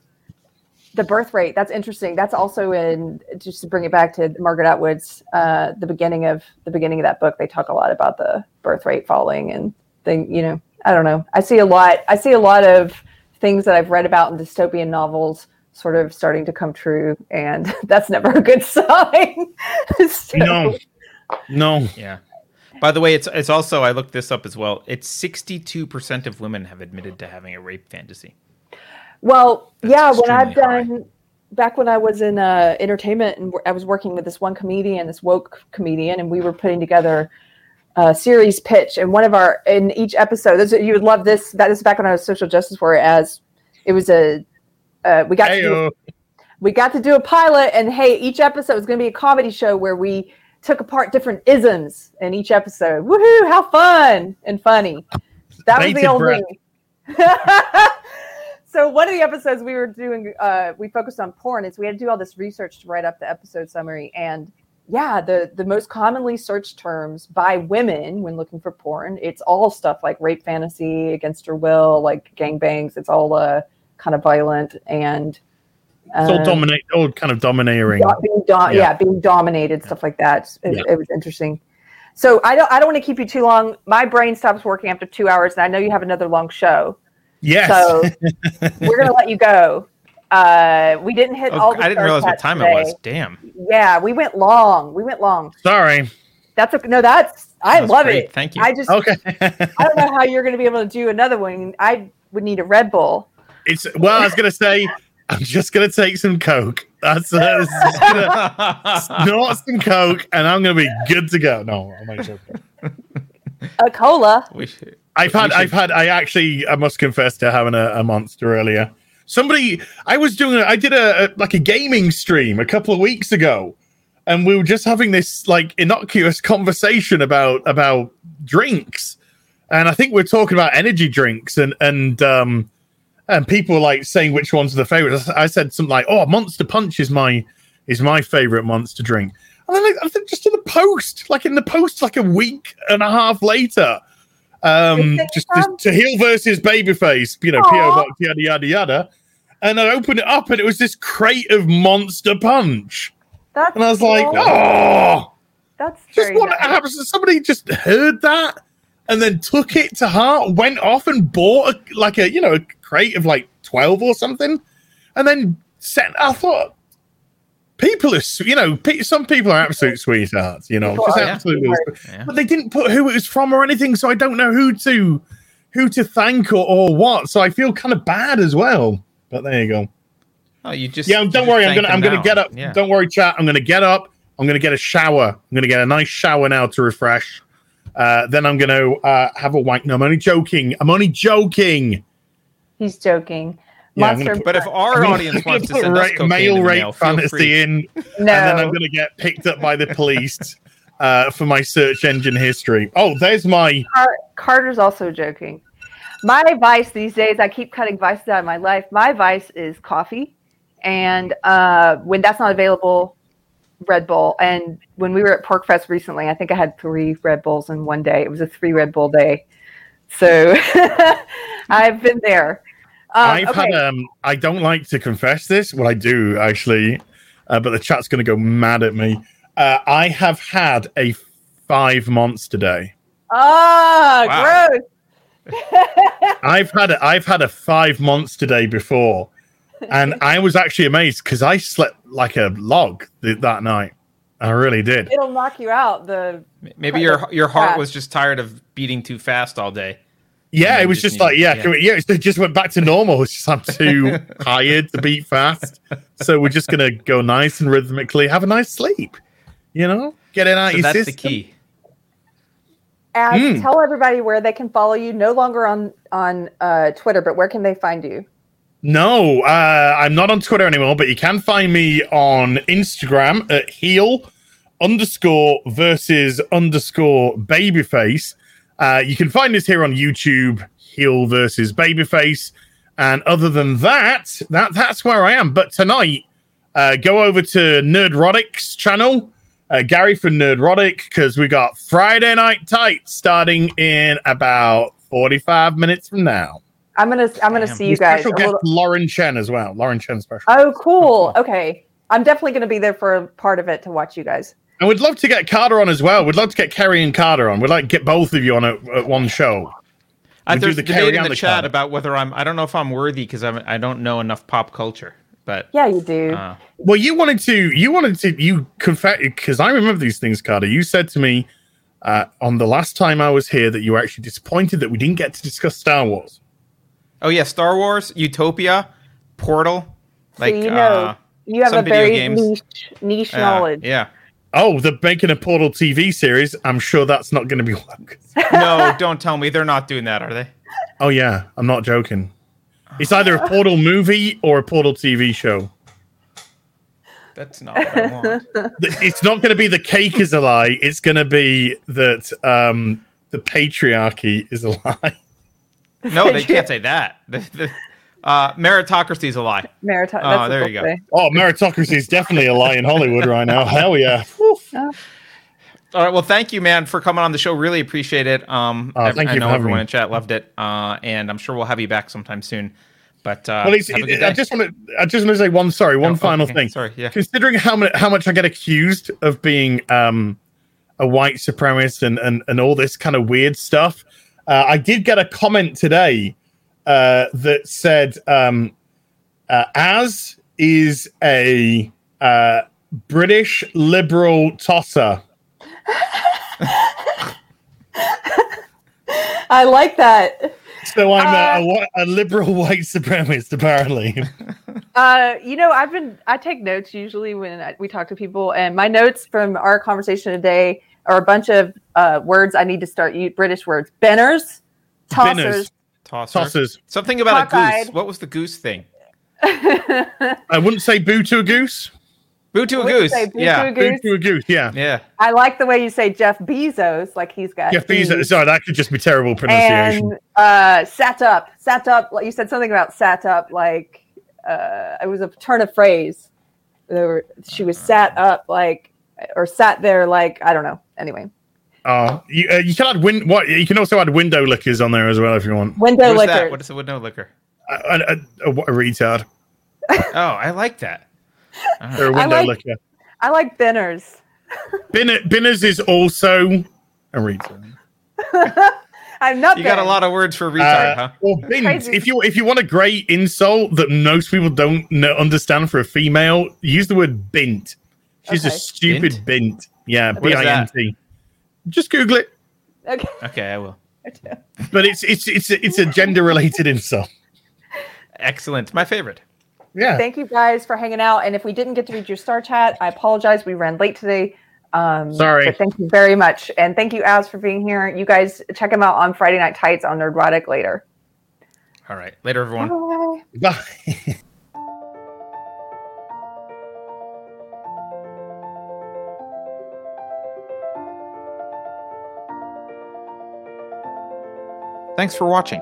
the birth rate, that's interesting. That's also in just to bring it back to Margaret Atwood's uh the beginning of the beginning of that book, they talk a lot about the birth rate falling and thing, you know, I don't know. I see a lot I see a lot of things that I've read about in dystopian novels sort of starting to come true and that's never a good sign. So- No, no. Yeah. By the way, it's it's also I looked this up as well. It's sixty two percent of women have admitted to having a rape fantasy. Well, That's yeah, when I've high. done back when I was in uh, entertainment and I was working with this one comedian, this woke comedian, and we were putting together a series pitch. And one of our in each episode, this, you would love this. That is back when I was social justice warrior. As it was a uh, we got to do, we got to do a pilot, and hey, each episode was going to be a comedy show where we took apart different isms in each episode. Woohoo! How fun and funny. That was the breath. only. so one of the episodes we were doing, uh, we focused on porn. Is we had to do all this research to write up the episode summary, and yeah, the the most commonly searched terms by women when looking for porn, it's all stuff like rape fantasy, against her will, like gangbangs. It's all uh, kind of violent and It's all uh, dominate, all kind of domineering. do- being do- yeah. Yeah. being dominated, stuff like that. It, Yeah. it was interesting. So I don't I don't want to keep you too long. My brain stops working after two hours, and I know you have another long show. Yes. So we're gonna let you go. Uh, we didn't hit Oh, all. The I didn't realize what time today. it was. Damn. Yeah, we went long. We went long. Sorry. That's okay. No, that's I That's love great. it. Thank you. I just Okay. I don't know how you're gonna be able to do another one. I would need a Red Bull. it's well, I was gonna say, I'm just gonna take some coke. That's uh, this is just gonna snort some coke, and I'm gonna be good to go. No, I'm not joking. A cola. We should- I've had, I've had, I actually, I must confess to having a, a monster earlier. Somebody, I was doing, a, I did a, a like a gaming stream a couple of weeks ago, and we were just having this like innocuous conversation about about drinks, and I think we're talking about energy drinks, and and um, and people like saying which ones are the favorites. I said something like, "Oh, Monster Punch is my is my favorite monster drink," and then like, I think just in the post, like in the post, like a week and a half later. Um, just, just to heel versus babyface, you know. PO box, yada yada yada. And I opened it up, and it was this crate of Monster Punch, That's and I was like, "Oh, that's just what nice. happens?" Somebody just heard that, and then took it to heart, went off and bought a, like a you know a crate of like twelve or something, and then sent. I thought people are, you know, some people are absolute sweethearts, you know, People just are, absolutely. Yeah. But they didn't put who it was from or anything, so I don't know who to who to thank or, or what. So I feel kind of bad as well. But there you go. Oh, you just Yeah, don't worry. I'm gonna I'm them gonna now. get up. Yeah. Don't worry, chat. I'm gonna get up. I'm gonna get a shower. I'm gonna get a nice shower now to refresh. Uh, then I'm gonna uh, have a wank. No, I'm only joking. I'm only joking. He's joking. Yeah, I'm gonna But if our I'm audience wants to put send us rape- cocaine male rape mail, fantasy free. in, no, and then I'm gonna get picked up by the police uh, for my search engine history. Oh, there's my. Carter's also joking. My vice these days, I keep cutting vices out of my life. My vice is coffee, and uh, when that's not available, Red Bull. And when we were at PorcFest recently, I think I had three Red Bulls in one day. It was a three Red Bull day, so I've been there. Um, I've okay. had. Um, I don't like to confess this. Well, I do actually, uh, but the chat's gonna go mad at me. Uh, I have had a five monster day. Ah, Wow. gross. I've had a, I've had a five monster day before, and I was actually amazed because I slept like a log th- that night. I really did. It'll knock you out. The Maybe your your heart Yeah. was just tired of beating too fast all day. Yeah, it was just just like yeah, yeah. yeah. It just went back to normal. It's just I'm too tired to beat fast, so we're just gonna go nice and rhythmically have a nice sleep. You know, get it out So your that's the key. Az, Mm. tell everybody where they can follow you. No longer on on uh, Twitter, but where can they find you? No, uh, I'm not on Twitter anymore, but you can find me on Instagram at heel underscore versus underscore babyface. Uh, you can find us here on YouTube, heel versus babyface. And other than that, that that's where I am. But tonight, uh, go over to Nerdrotic's channel, uh, Gary from Nerdrotic, because we got Friday Night Tight starting in about 45 minutes from now. I'm gonna I'm gonna Damn. see you guys. Special guest little- Lauren Chen as well. Lauren Chen special. Oh, cool. Okay, I'm definitely gonna be there for a part of it to watch you guys. And we'd love to get Carter on as well. We'd love to get Keri and Carter on. We'd like to get both of you on at, at one show. Uh, We do there's the a debate in the, the chat card. about whether I'm. I don't know if I'm worthy because I'm. I don't know enough pop culture. But Yeah, you do. uh, Well, you wanted to, you wanted to, you confess because I remember these things, Carter. You said to me uh, on the last time I was here that you were actually disappointed that we didn't get to discuss Star Wars. oh yeah, Star Wars, Utopia, Portal, like so you know uh, you have some a video very games. niche niche yeah, knowledge. Yeah. Oh, the Bacon and Portal TV series. I'm sure that's not going to be one. No, don't tell me they're not doing that, are they? Oh yeah, I'm not joking. It's either a Portal movie or a Portal TV show. That's not what I want. It's not going to be the cake is a lie. It's going to be that um, the patriarchy is a lie. No, they can't say that. The, the, uh, meritocracy is a lie. Meritocracy. Oh, that's there you go. say. Oh, meritocracy is definitely a lie in Hollywood right now. Hell yeah. All right. Well, thank you, man, for coming on the show. Really appreciate it. Um, I- thank I you know for everyone me. in chat loved it, uh, and I'm sure we'll have you back sometime soon. But uh, Well, it's, have a good I just want to. I just want to say one. Sorry, one Oh, final okay. thing. Sorry, yeah. Considering how much how much I get accused of being um, a white supremacist and, and and all this kind of weird stuff, uh, I did get a comment today uh, that said, um, uh, "Az is a uh, British liberal tosser." I like that. So I'm a, Uh, a, whi- a liberal white supremacist, apparently. Uh, you know, I've been I take notes usually when I, we talk to people, and my notes from our conversation today are a bunch of uh, words I need to start use British words. Benners, tossers. Binners. Tosser. Tossers. Something about a goose. What was the goose thing? I wouldn't say boo to a goose. Boo to a goose. say boo yeah. to a Boo goose. to a goose. Yeah. Yeah. I like the way you say Jeff Bezos, like he's got. Jeff Bezos. B's. Sorry, that could just be terrible pronunciation. and uh, sat up, sat up. Like you said something about sat up, like uh, it was a turn of phrase. There were, she was sat up, like or sat there, like I don't know. Anyway, Oh, you, uh, you can add win. What you can also add window lickers on there as well if you want. window What's liquor. What is it window no liquor? A, a, a, a retard Oh, I like that. Or a I window like- licker. I like Benners. Bin, Binners is also a retard. I'm not. You got a lot of words for retard, Uh, huh? Or bint. If you if you want a great insult that most people don't know, understand for a female, use the word bint. She's a stupid bint. Yeah, What B is I that? N T. Just Google it. Okay. Okay, I will. But it's it's it's it's a gender related insult. Excellent. My favorite. Yeah. Thank you guys for hanging out. And if we didn't get to read your star chat, I apologize. We ran late today. Um, Sorry. Thank you very much. And thank you, Az, for being here. You guys check him out on Friday Night Tights on Nerdrotic later. All right. Later, everyone. Bye. Bye. Thanks for watching.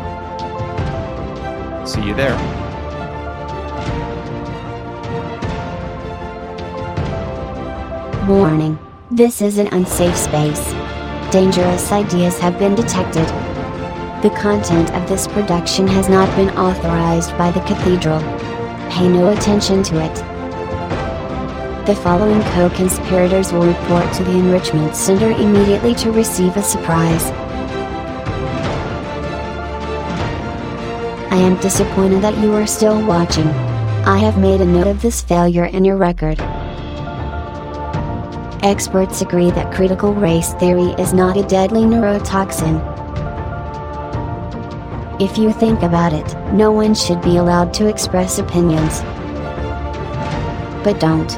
See you there. Warning. This is an unsafe space. Dangerous ideas have been detected. The content of this production has not been authorized by the Cathedral. Pay no attention to it. The following co-conspirators will report to the Enrichment Center immediately to receive a surprise. I am disappointed that you are still watching. I have made a note of this failure in your record. Experts agree that critical race theory is not a deadly neurotoxin. If you think about it, no one should be allowed to express opinions. But don't.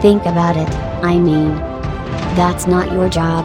Think about it, I mean. That's not your job.